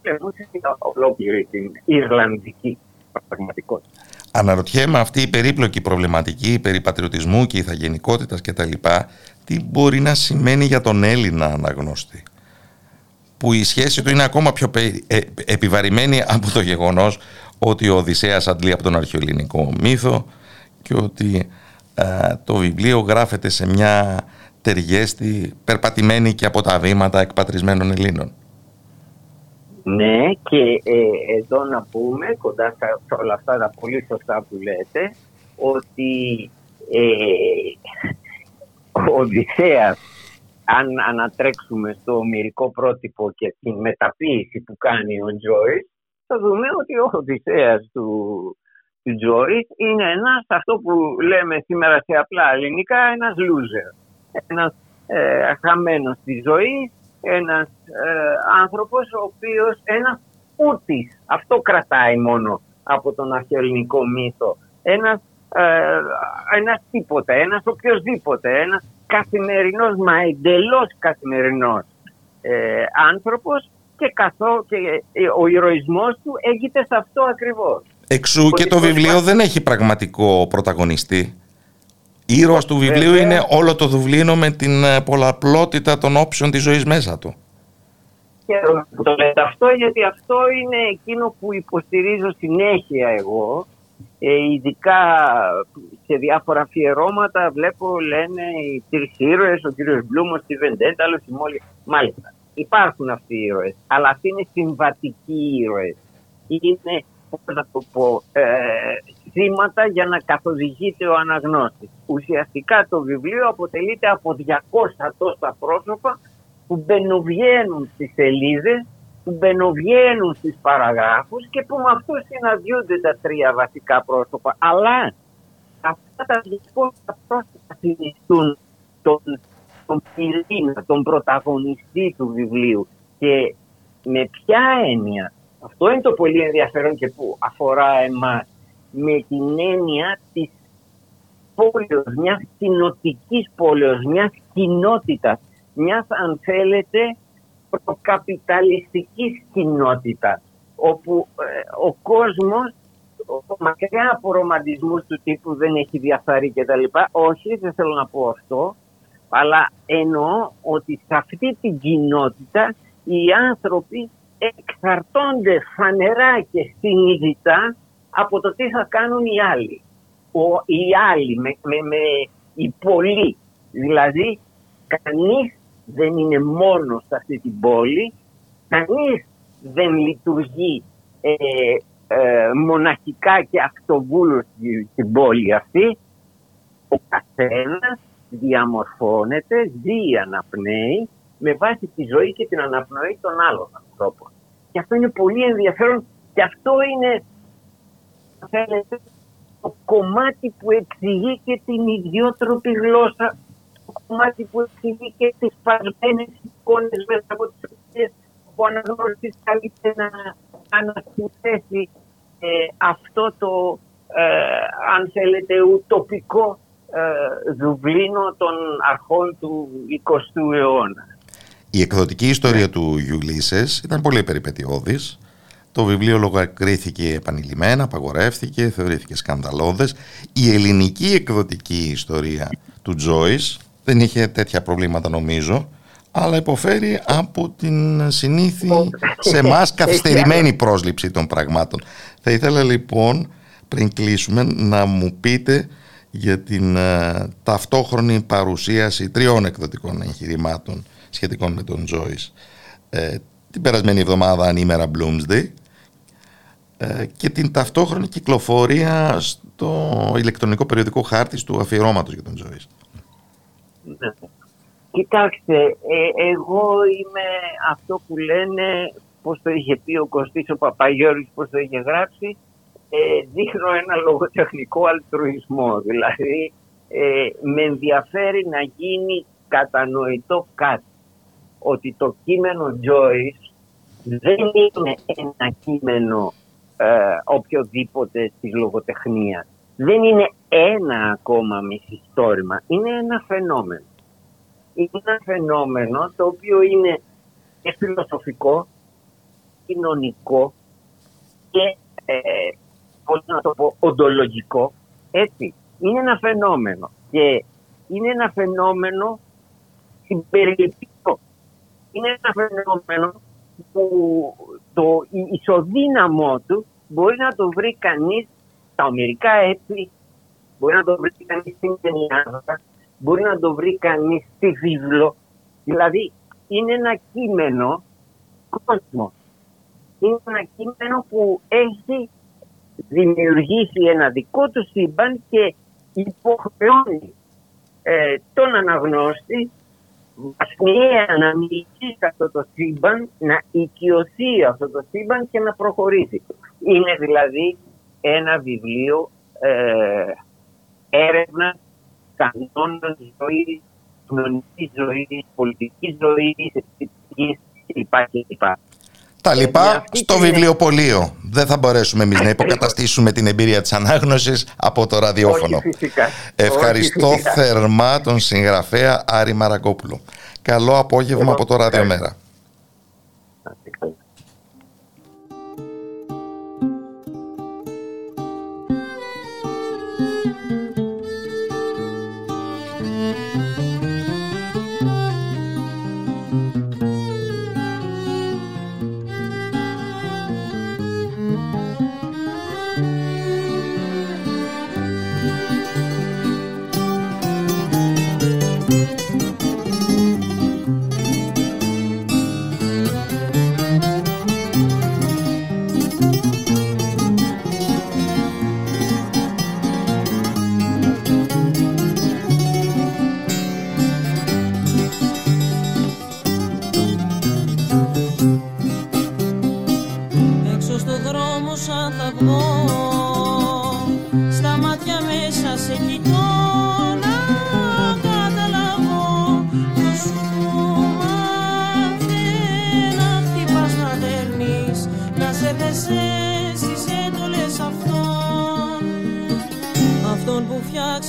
πολεμούσε την ολόκληρη την Ιρλανδική πραγματικότητα. Αναρωτιέμαι αυτή η περίπλοκη προβληματική περί πατριωτισμού και ηθαγενικότητας κτλ. Τι μπορεί να σημαίνει για τον Έλληνα αναγνώστη που η σχέση του είναι ακόμα πιο ε, επιβαρημένη από το γεγονός ότι ο Οδυσσέας αντλεί από τον αρχαιοελληνικό μύθο και ότι ε, το βιβλίο γράφεται σε μια ταιριέστη, περπατημένη και από τα βήματα εκπατρισμένων Ελλήνων. Ναι, και ε, εδώ να πούμε, κοντά σε όλα αυτά τα πολύ σωστά που λέτε, ότι ε, ο Οδυσσέας, αν ανατρέξουμε στο ομυρικό πρότυπο και την μεταποίηση που κάνει ο Τζόις, θα δούμε ότι ο Οδυσσέας του, του Τζόις είναι ένας, αυτό που λέμε σήμερα σε απλά ελληνικά, ένας loser. Ένας ε, χαμένος στη ζωή, ένας ε, άνθρωπος ο οποίος ένας ούτης, αυτό κρατάει μόνο από τον αρχαιοελληνικό μύθο. Ένας, ε, ένας τίποτα, ένας οποιοδήποτε, ένας καθημερινός, μα εντελώς καθημερινός ε, άνθρωπος και, καθό, και ε, ο ηρωισμός του έγινε σε αυτό ακριβώς. Εξού και το βιβλίο δεν έχει πραγματικό πρωταγωνιστή. Ήρωας του βιβλίου Βέβαια. είναι όλο το Δουβλίνο με την ε, πολλαπλότητα των όψεων της ζωής μέσα του. Χαίρομαι που το λέτε αυτό, γιατί αυτό είναι εκείνο που υποστηρίζω συνέχεια εγώ. Ε, ειδικά σε διάφορα αφιερώματα βλέπω λένε οι τρεις ήρωες, ο κύριος Μπλούμος, τη Βεντένταλος, η Μόλι. Μάλιστα, υπάρχουν αυτοί οι ήρωες, αλλά αυτοί είναι συμβατικοί ήρωες. Είναι, πώς να το πω, ε, θύματα για να καθοδηγείται ο αναγνώστης. Ουσιαστικά το βιβλίο αποτελείται από 200 τόσα πρόσωπα που μπαινοβγαίνουν στις σελίδες, που μπαινοβγαίνουν στις παραγράφους και που με αυτούς συναντιούνται τα τρία βασικά πρόσωπα. Αλλά αυτά τα 200 πρόσωπα συνιστούν τον, τον πυρήνα, τον πρωταγωνιστή του βιβλίου. Και με ποια έννοια, αυτό είναι το πολύ ενδιαφέρον και που αφορά εμάς, με την έννοια της πόλεως, μιας κοινοτικής πόλεως, μιας κοινότητας, μιας αν θέλετε προκαπιταλιστικής κοινότητας όπου ε, ο κόσμος ο, μακριά από ρομαντισμούς του τύπου δεν έχει διαφθαρεί και τα λοιπά. Όχι δεν θέλω να πω αυτό αλλά εννοώ ότι σε αυτή την κοινότητα οι άνθρωποι εξαρτώνται φανερά και συνειδητά από το τι θα κάνουν οι άλλοι. Ο, οι άλλοι, με, με, με οι πολλοί. Δηλαδή, κανείς δεν είναι μόνος σε αυτή την πόλη, κανείς δεν λειτουργεί ε, ε, μοναχικά και αυτοβούλους στη- στην πόλη αυτή, ο καθένας διαμορφώνεται, ζει, αναπνέει με βάση τη ζωή και την αναπνοή των άλλων ανθρώπων. Και αυτό είναι πολύ ενδιαφέρον και αυτό είναι, αν θέλετε, το κομμάτι που εξηγεί και την ιδιότροπη γλώσσα, το κομμάτι που εξηγεί και τις σπασμένες εικόνες μέσα από τις οποίες ο αναγνώριστης καλείται να ανασυνθέσει ε, αυτό το, ε, αν θέλετε, ουτοπικό ε, Δουβλίνο των αρχών του 20ου αιώνα. Η εκδοτική ιστορία του Γιουλίσες ήταν πολύ περιπετειώδης. Το βιβλίο λογοκρίθηκε επανειλημμένα, απαγορεύτηκε, θεωρήθηκε σκανδαλώδες. Η ελληνική εκδοτική ιστορία του Τζόις δεν είχε τέτοια προβλήματα νομίζω, αλλά υποφέρει από την συνήθη σε εμάς καθυστερημένη πρόσληψη των πραγμάτων. Θα ήθελα λοιπόν πριν κλείσουμε να μου πείτε για την ε, ταυτόχρονη παρουσίαση τριών εκδοτικών εγχειρημάτων σχετικών με τον Joyce. Ε, την περασμένη εβδομάδα ανήμερα Bloomsday ε, και την ταυτόχρονη κυκλοφορία στο ηλεκτρονικό περιοδικό χάρτης του αφιερώματος για τον Joyce. Κοιτάξτε, ε, εγώ είμαι αυτό που λένε, πώς το είχε πει ο Κωστής ο Παπαγιώρης, πώς το είχε γράψει, ε, δείχνω ένα λογοτεχνικό αλτρουισμό. Δηλαδή, ε, με ενδιαφέρει να γίνει κατανοητό κάτι. Ότι το κείμενο Joyce δεν είναι ένα κείμενο ε, οποιοδήποτε της λογοτεχνίας. Δεν είναι ένα ακόμα μυθιστόρημα. Είναι ένα φαινόμενο. Είναι ένα φαινόμενο το οποίο είναι και φιλοσοφικό, κοινωνικό και ε, πώς να το πω, οντολογικό. Έτσι, είναι ένα φαινόμενο και είναι ένα φαινόμενο συμπεριληπτικό. Είναι ένα φαινόμενο που το ισοδύναμό του μπορεί να το βρει κανείς στα ομερικά έθνη, μπορεί να το βρει κανείς στην Κενιάδα, μπορεί να το βρει κανείς στη βίβλο. Δηλαδή είναι ένα κείμενο κόσμος. Είναι ένα κείμενο που έχει δημιουργήσει ένα δικό του σύμπαν και υποχρεώνει ε, τον αναγνώστη βαθμιαία να μιλήσει σε αυτό το σύμπαν, να οικειωθεί αυτό το σύμπαν και να προχωρήσει. Είναι δηλαδή ένα βιβλίο ε, έρευνα κανόνων ζωής, κοινωνικής ζωής, πολιτικής ζωής, αισθητική κλπ. Τα λοιπά στο βιβλιοπωλείο. Δεν θα μπορέσουμε εμείς να υποκαταστήσουμε την εμπειρία της ανάγνωσης από το ραδιόφωνο. Όχι φυσικά. Ευχαριστώ Όχι φυσικά. θερμά τον συγγραφέα Άρη Μαραγκόπουλο. Καλό απόγευμα από το Ραδιομέρα.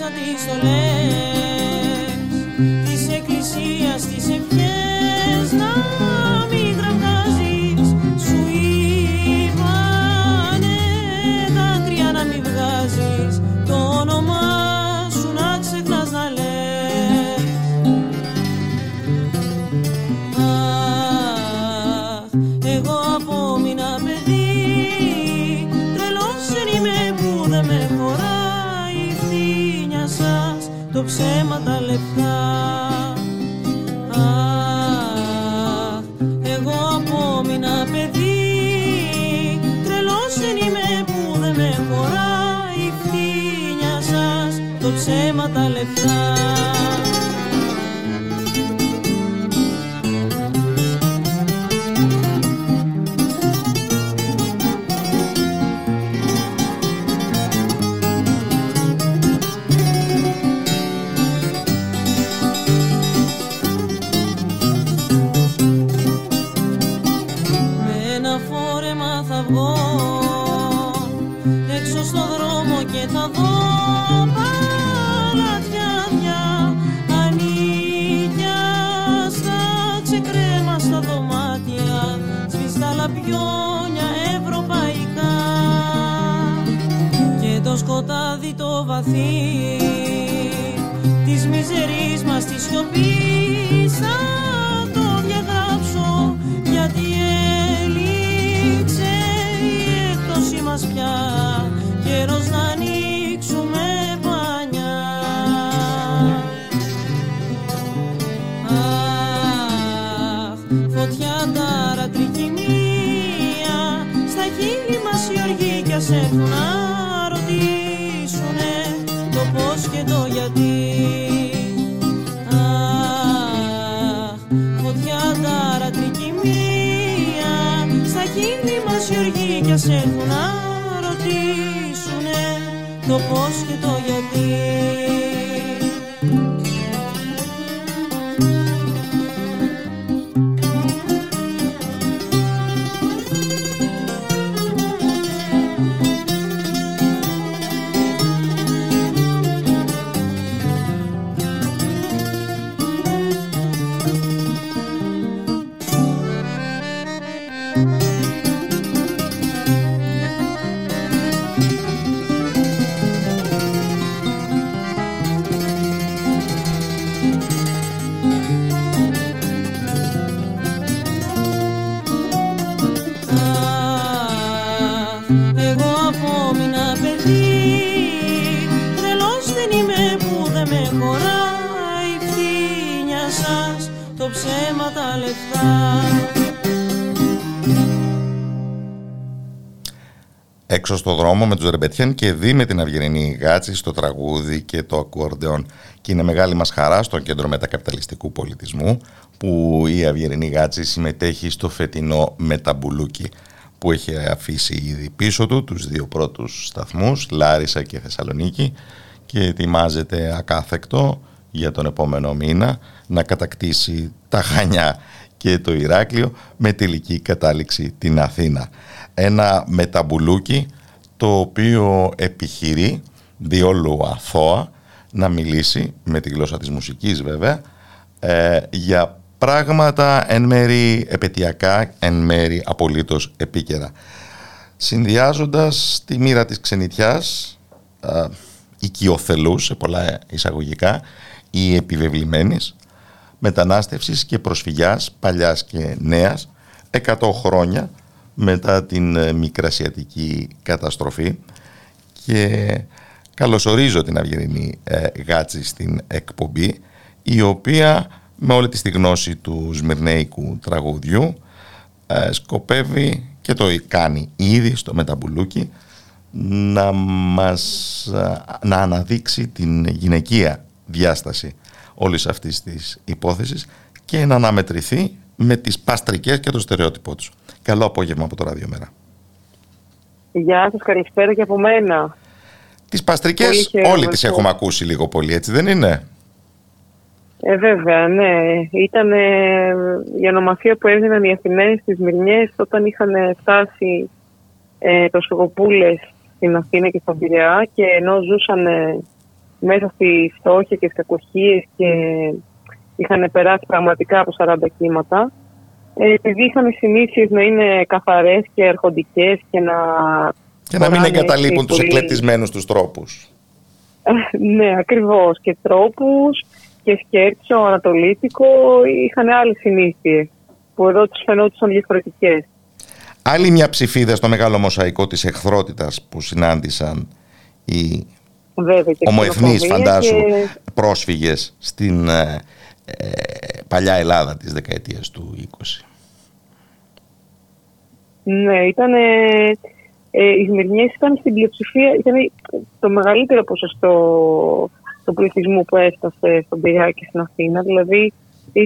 Που φτιάξαν τις το βαθύ της μιζερής μας της σιωπής. Θα το διαγράψω γιατί έληξε η έκπτωση μας πια. Καιρός να ανοίξουμε πανιά Αχ, φωτιά ταρατρική μία στα χείλη μας οι οργοί κι ας έρθουν το γιατί. Αχ, φωτιά ταρατρική μία. Στα χείλη μας οι οργοί κι ας έρθουν να ρωτήσουνε το πώς και το γιατί έξω στο δρόμο με τους Ρεμπετιέν και δει με την Αυγερινή Γάτση στο τραγούδι και το ακουορντεόν. Και είναι μεγάλη μας χαρά στο Κέντρο Μετακαπιταλιστικού Πολιτισμού που η Αυγερινή Γάτση συμμετέχει στο φετινό Μεταμπουλούκι που έχει αφήσει ήδη πίσω του τους δύο πρώτους σταθμούς, Λάρισα και Θεσσαλονίκη και ετοιμάζεται ακάθεκτο για τον επόμενο μήνα να κατακτήσει τα Χανιά και το Ηράκλειο με τελική κατάληξη την Αθήνα. Ένα μεταμπουλούκι το οποίο επιχειρεί διόλου αθώα να μιλήσει με τη γλώσσα της μουσικής βέβαια ε, για πράγματα εν μέρη επαιτειακά, εν μέρη απολύτως επίκαιρα. Συνδυάζοντας τη μοίρα της ξενιτιάς, ε, οικειοθελούς σε πολλά εισαγωγικά ή επιβεβλημένης, μετανάστευσης και προσφυγιάς παλιάς και νέας 100 χρόνια μετά την ε, μικρασιατική καταστροφή και καλωσορίζω την Αυγερινή ε, Γάτση στην εκπομπή η οποία με όλη τη γνώση του σμυρνέικου τραγουδιού ε, σκοπεύει και το κάνει ήδη στο Μεταμπουλούκι να μας να αναδείξει την γυναικεία διάσταση όλης αυτής της υπόθεσης και να αναμετρηθεί με τις παστρικές και το στερεότυπό τους. Καλό απόγευμα από το Ραδιομέρα. Γεια σας, καλησπέρα και από μένα. Τις παστρικές όλοι τις έχουμε ακούσει λίγο πολύ, έτσι δεν είναι; Ε, βέβαια, ναι. Ήταν η ονομασία που έδιναν οι Αθηναίοι στις Μυρνιές όταν είχαν φτάσει ε, προσφυγοπούλες στην Αθήνα και στον Πειραιά και ενώ ζούσαν μέσα στη φτώχεια και στις κακοχίες και είχαν περάσει πραγματικά από 40 κύματα, ε, επειδή είχαν συνήθειες να είναι καθαρές και αρχοντικές και να... Και να μην εγκαταλείπουν τους εκλεπτισμένους τους τρόπους. ναι, ακριβώς. Και τρόπους και σκέψο, ανατολίτικο, είχαν άλλες συνήθειες που εδώ τους φαινόντουσαν διαφορετικές. Άλλη μια ψηφίδα στο μεγάλο μοσαϊκό της εχθρότητας που συνάντησαν οι ομοεθνείς φαντάσου και... πρόσφυγες στην ε, ε, παλιά Ελλάδα της δεκαετίας του 20. Ναι, ήταν Ε, οι Σμυρνιές ήταν στην πλειοψηφία, ήταν το μεγαλύτερο ποσοστό του πληθυσμού που έφτασε στον Πειραιά και στην Αθήνα. Δηλαδή,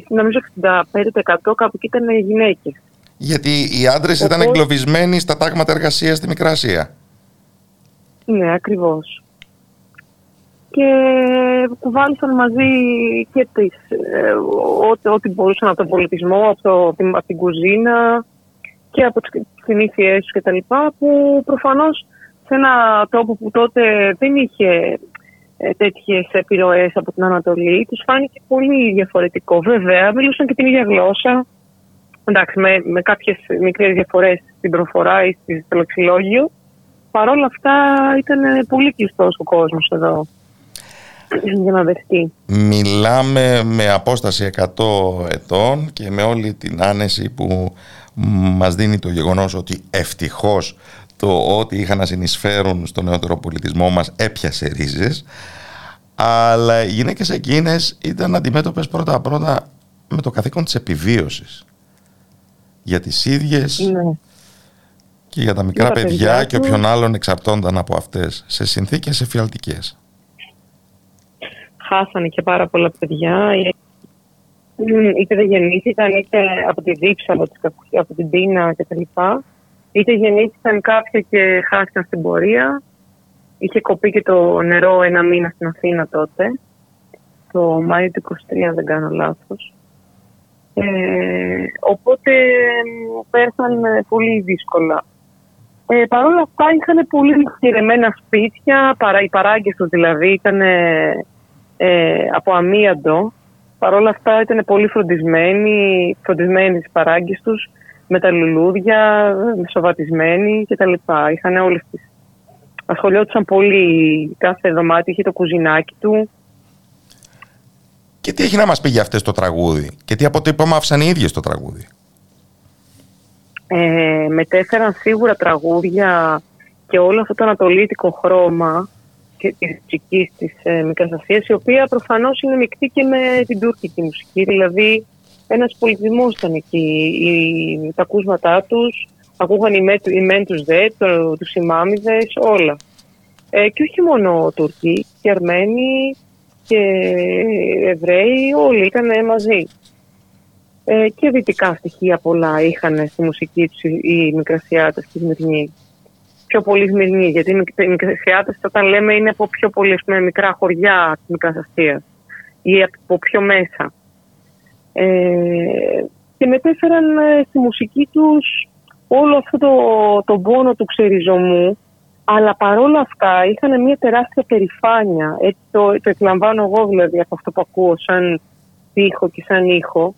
νομίζω 65% κάπου εκεί ήταν γυναίκες. Γιατί οι άντρες ήταν εγκλωβισμένοι στα τάγματα εργασίας στη Μικρά Ασία. Ναι, ακριβώς. Και κουβάλισαν μαζί και τις, ε, ό,τι, ό,τι μπορούσαν από τον πολιτισμό, από, το, από την κουζίνα και από τις συνήθειές τους κτλ. Που προφανώς σε ένα τόπο που τότε δεν είχε ε, τέτοιες επιρροές από την Ανατολή, τους φάνηκε πολύ διαφορετικό. Βέβαια, μιλούσαν και την ίδια γλώσσα. Εντάξει, με, με κάποιες μικρές διαφορές στην προφορά ή στο λεξιλόγιο. Παρ' όλα αυτά ήταν πολύ κλειστός ο κόσμος εδώ για να δεχτεί. Μιλάμε με απόσταση 100 ετών και με όλη την άνεση που μας δίνει το γεγονός ότι ευτυχώς το ότι είχαν να συνεισφέρουν στον νεότερο πολιτισμό μας έπιασε ρίζες αλλά οι γυναίκες εκείνες ήταν αντιμέτωπες πρώτα-πρώτα με το καθήκον της επιβίωσης για τις ίδιες ναι. και για τα μικρά παιδιά, και όποιον άλλον εξαρτώνταν από αυτές σε συνθήκες εφιαλτικές. Χάσανε και πάρα πολλά παιδιά είτε δεν γεννήθηκαν είτε από τη δίψα, από, από την πείνα κτλ. Είτε γεννήθηκαν κάποια και χάθηκαν στην πορεία. Είχε κοπεί και το νερό ένα μήνα στην Αθήνα τότε. Το Μάιο του 23, δεν κάνω λάθος. Ε, οπότε πέρασαν πολύ δύσκολα. Ε, Παρ' όλα αυτά είχαν πολύ χειρεμένα σπίτια, παρά, οι παράγκες τους δηλαδή ήταν ε, από αμίαντο Παρ' όλα αυτά ήταν πολύ φροντισμένοι, φροντισμένοι στις παράγκες τους, με τα λουλούδια, σοβατισμένοι κτλ. Είχαν όλες τις... Ασχολιόντουσαν πολύ, κάθε δωμάτιο είχε το κουζινάκι του. Και τι έχει να μας πει για αυτές το τραγούδι; Και τι αποτύπωμα άφησαν οι ίδιες το τραγούδι; Ε, μετέφεραν σίγουρα τραγούδια και όλο αυτό το ανατολίτικο χρώμα και τη μουσική της ε, Μικρασίας η οποία προφανώς είναι μεικτή και με την τουρκική μουσική. Δηλαδή, ένας πολιτισμό ήταν εκεί. Οι, τα ακούσματά τους, ακούγαν οι, οι μεν του δε, τους ημάμιδες, όλα. Ε, και όχι μόνο Τούρκοι, και Αρμένοι και Εβραίοι, όλοι ήταν μαζί. Ε, και δυτικά στοιχεία πολλά είχαν στη μουσική τους οι Μικρασιάτες και οι Σμυρνοί πιο πολύ Σμυρνή. Γιατί οι μικρασιάτε, όταν λέμε, είναι από πιο πολύ με μικρά χωριά της Μικρά Ασία ή από πιο μέσα. Ε, και μετέφεραν ε, στη μουσική τους όλο αυτό το, το πόνο του ξεριζωμού αλλά παρόλα αυτά είχαν μια τεράστια περηφάνεια. Έτσι το, το εκλαμβάνω εγώ δηλαδή από αυτό που ακούω σαν τείχο και σαν ήχο.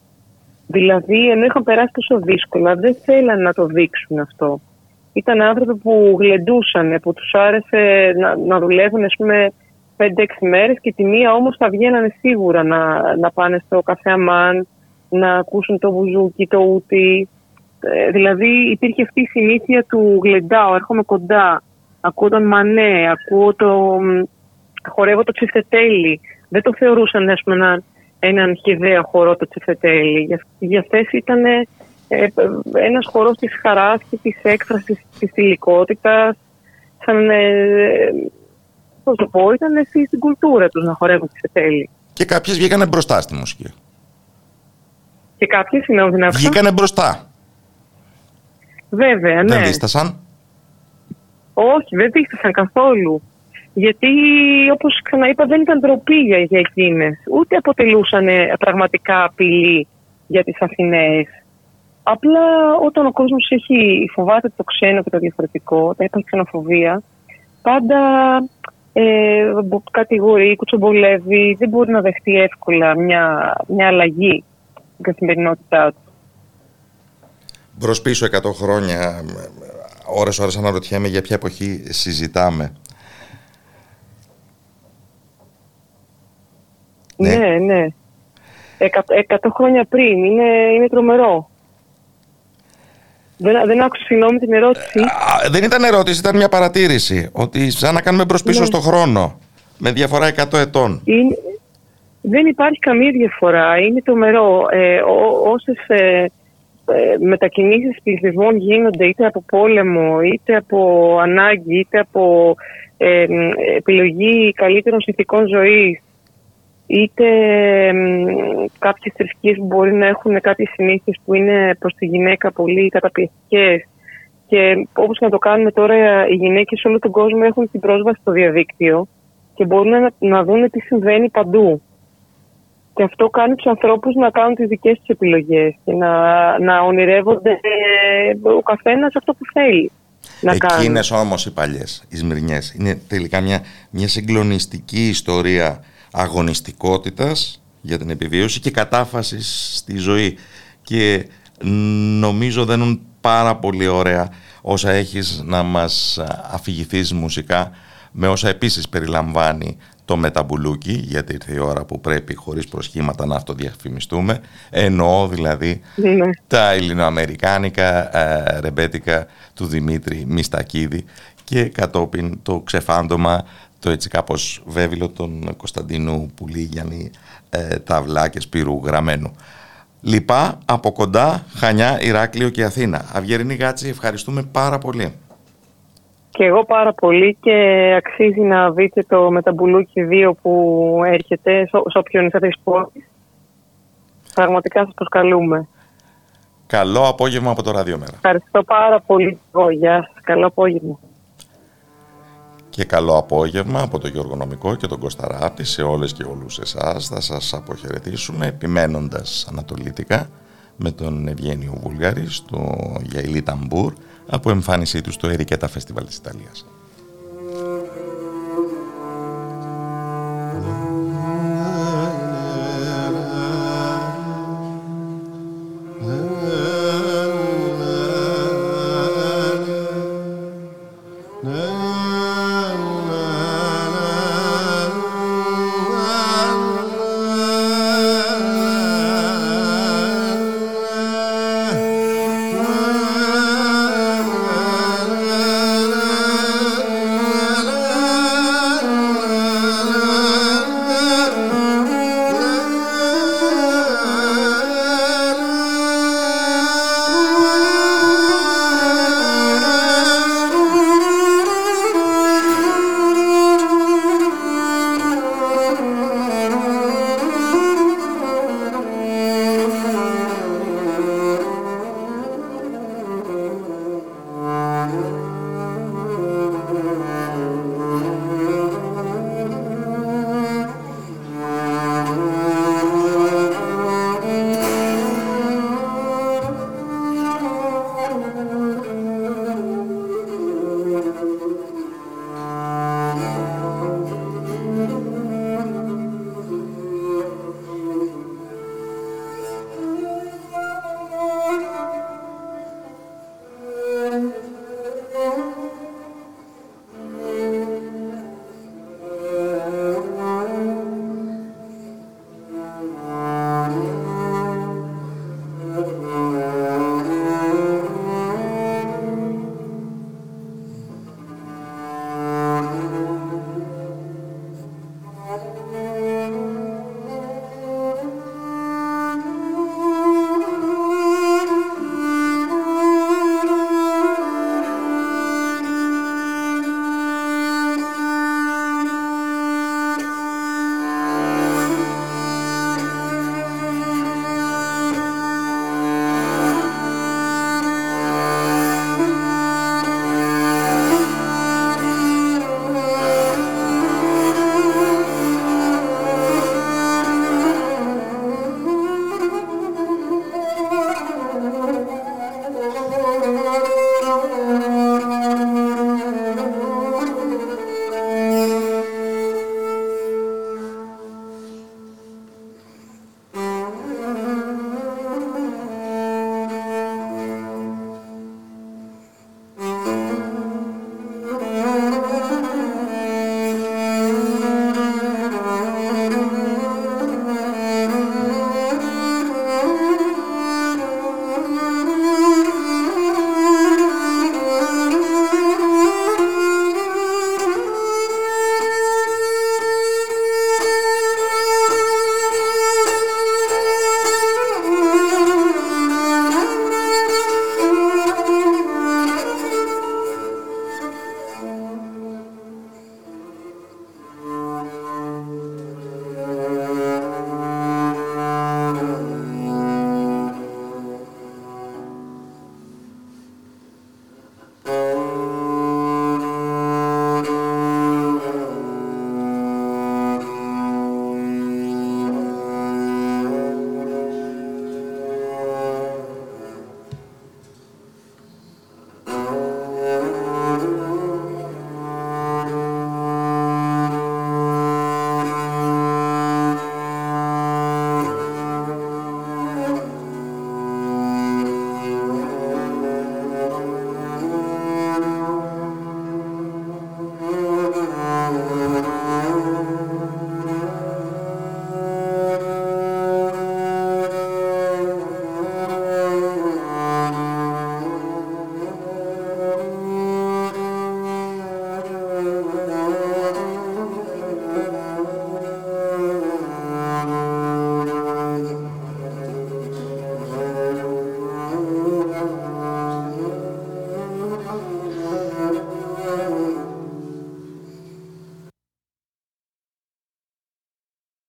Δηλαδή, ενώ είχαν περάσει τόσο δύσκολα, δεν θέλαν να το δείξουν αυτό ήταν άνθρωποι που γλεντούσαν, που τους άρεσε να, να δουλεύουν ας πούμε 5-6 μέρες και τη μία όμως θα βγαίνανε σίγουρα να, να πάνε στο καφέ αμάν, να ακούσουν το μπουζούκι, το ούτι. Ε, δηλαδή υπήρχε αυτή η συνήθεια του γλεντάω, έρχομαι κοντά, ακούω τον Μανέ, ακούω το, χορεύω το τσιφτετέλι. Δεν το θεωρούσαν ας πούμε, έναν, έναν χιδέα χορό το τσιφτετέλι. Για, για αυτές ήταν ε, ένας χορός της χαράς και της έκφρασης της υλικότητας σαν, ε, πώς το πω, ήταν στην κουλτούρα τους να χορεύουν τις ετέλη. Και κάποιες βγήκανε μπροστά στη μουσική. Και κάποιες, συγγνώμη, να Βγήκανε μπροστά. Βέβαια, ναι. Δεν δίστασαν; Όχι, δεν δίστασαν καθόλου. Γιατί, όπως ξαναείπα, δεν ήταν ντροπή για, για εκείνες. Ούτε αποτελούσαν πραγματικά απειλή για τις Αθηναίες. Απλά όταν ο κόσμος έχει φοβάται το ξένο και το διαφορετικό, όταν υπάρχει ξενοφοβία, πάντα ε, κατηγορεί, κουτσομπολεύει, δεν μπορεί να δεχτεί εύκολα μια, μια αλλαγή στην καθημερινότητά του. Μπρος πίσω 100 χρόνια, ώρες ώρες αναρωτιέμαι για ποια εποχή συζητάμε. Ναι, ναι. ναι. Εκατό χρόνια πριν. Είναι, είναι τρομερό. Δεν, δεν άκουσα συγγνώμη την ερώτηση. Ε, δεν ήταν ερώτηση, ήταν μια παρατήρηση. Ότι σαν να κάνουμε μπρος πίσω ναι. στο χρόνο. Με διαφορά 100 ετών. δεν υπάρχει καμία διαφορά. Είναι το μερό. Ε, Όσες ε, ε, μετακινήσεις πληθυσμών γίνονται είτε από πόλεμο, είτε από ανάγκη, είτε από ε, επιλογή καλύτερων συνθηκών ζωής, είτε ε, κάποιες θρησκείες που μπορεί να έχουν κάποιες συνήθειες που είναι προς τη γυναίκα πολύ καταπιεστικές και όπως και να το κάνουμε τώρα οι γυναίκες σε όλο τον κόσμο έχουν την πρόσβαση στο διαδίκτυο και μπορούν να, να δουν τι συμβαίνει παντού. Και αυτό κάνει τους ανθρώπους να κάνουν τις δικές τους επιλογές και να, να ονειρεύονται ε, ο καθένας αυτό που θέλει. Να Εκείνες όμως οι παλιές, οι Σμυρνιές, είναι τελικά μια, μια συγκλονιστική ιστορία αγωνιστικότητας για την επιβίωση και κατάφασης στη ζωή και νομίζω δένουν πάρα πολύ ωραία όσα έχεις να μας αφηγηθείς μουσικά με όσα επίσης περιλαμβάνει το μεταμπουλούκι, γιατί ήρθε η ώρα που πρέπει χωρίς προσχήματα να αυτοδιαφημιστούμε, εννοώ δηλαδή ναι. τα ελληνοαμερικάνικα ε, ρεμπέτικα του Δημήτρη Μιστακίδη και κατόπιν το ξεφάντομα το έτσι κάπως βέβαιλο των Κωνσταντίνου Πουλίγιαννη ε, Ταυλά και Σπύρου Γραμμένου. Λοιπά από κοντά Χανιά, Ηράκλειο και Αθήνα. Αυγερινή Γάτση, ευχαριστούμε πάρα πολύ. Και εγώ πάρα πολύ και αξίζει να δείτε το Μεταμπουλούκι 2 που έρχεται σε όποιον είσαστε πόλης. Πραγματικά σας προσκαλούμε. Καλό απόγευμα από το Ραδιομέρα. Ευχαριστώ πάρα πολύ. Γεια σας. Καλό απόγευμα. Και καλό απόγευμα από τον Γιώργο Νομικό και τον Κωνσταράπη σε όλες και όλους εσάς. Θα σας αποχαιρετήσουμε επιμένοντας ανατολίτικα με τον Ευγένιο Βουλγάρη στο Γιαηλί Ταμπούρ από εμφάνισή του στο Ερικέτα Φεστιβάλ της Ιταλίας.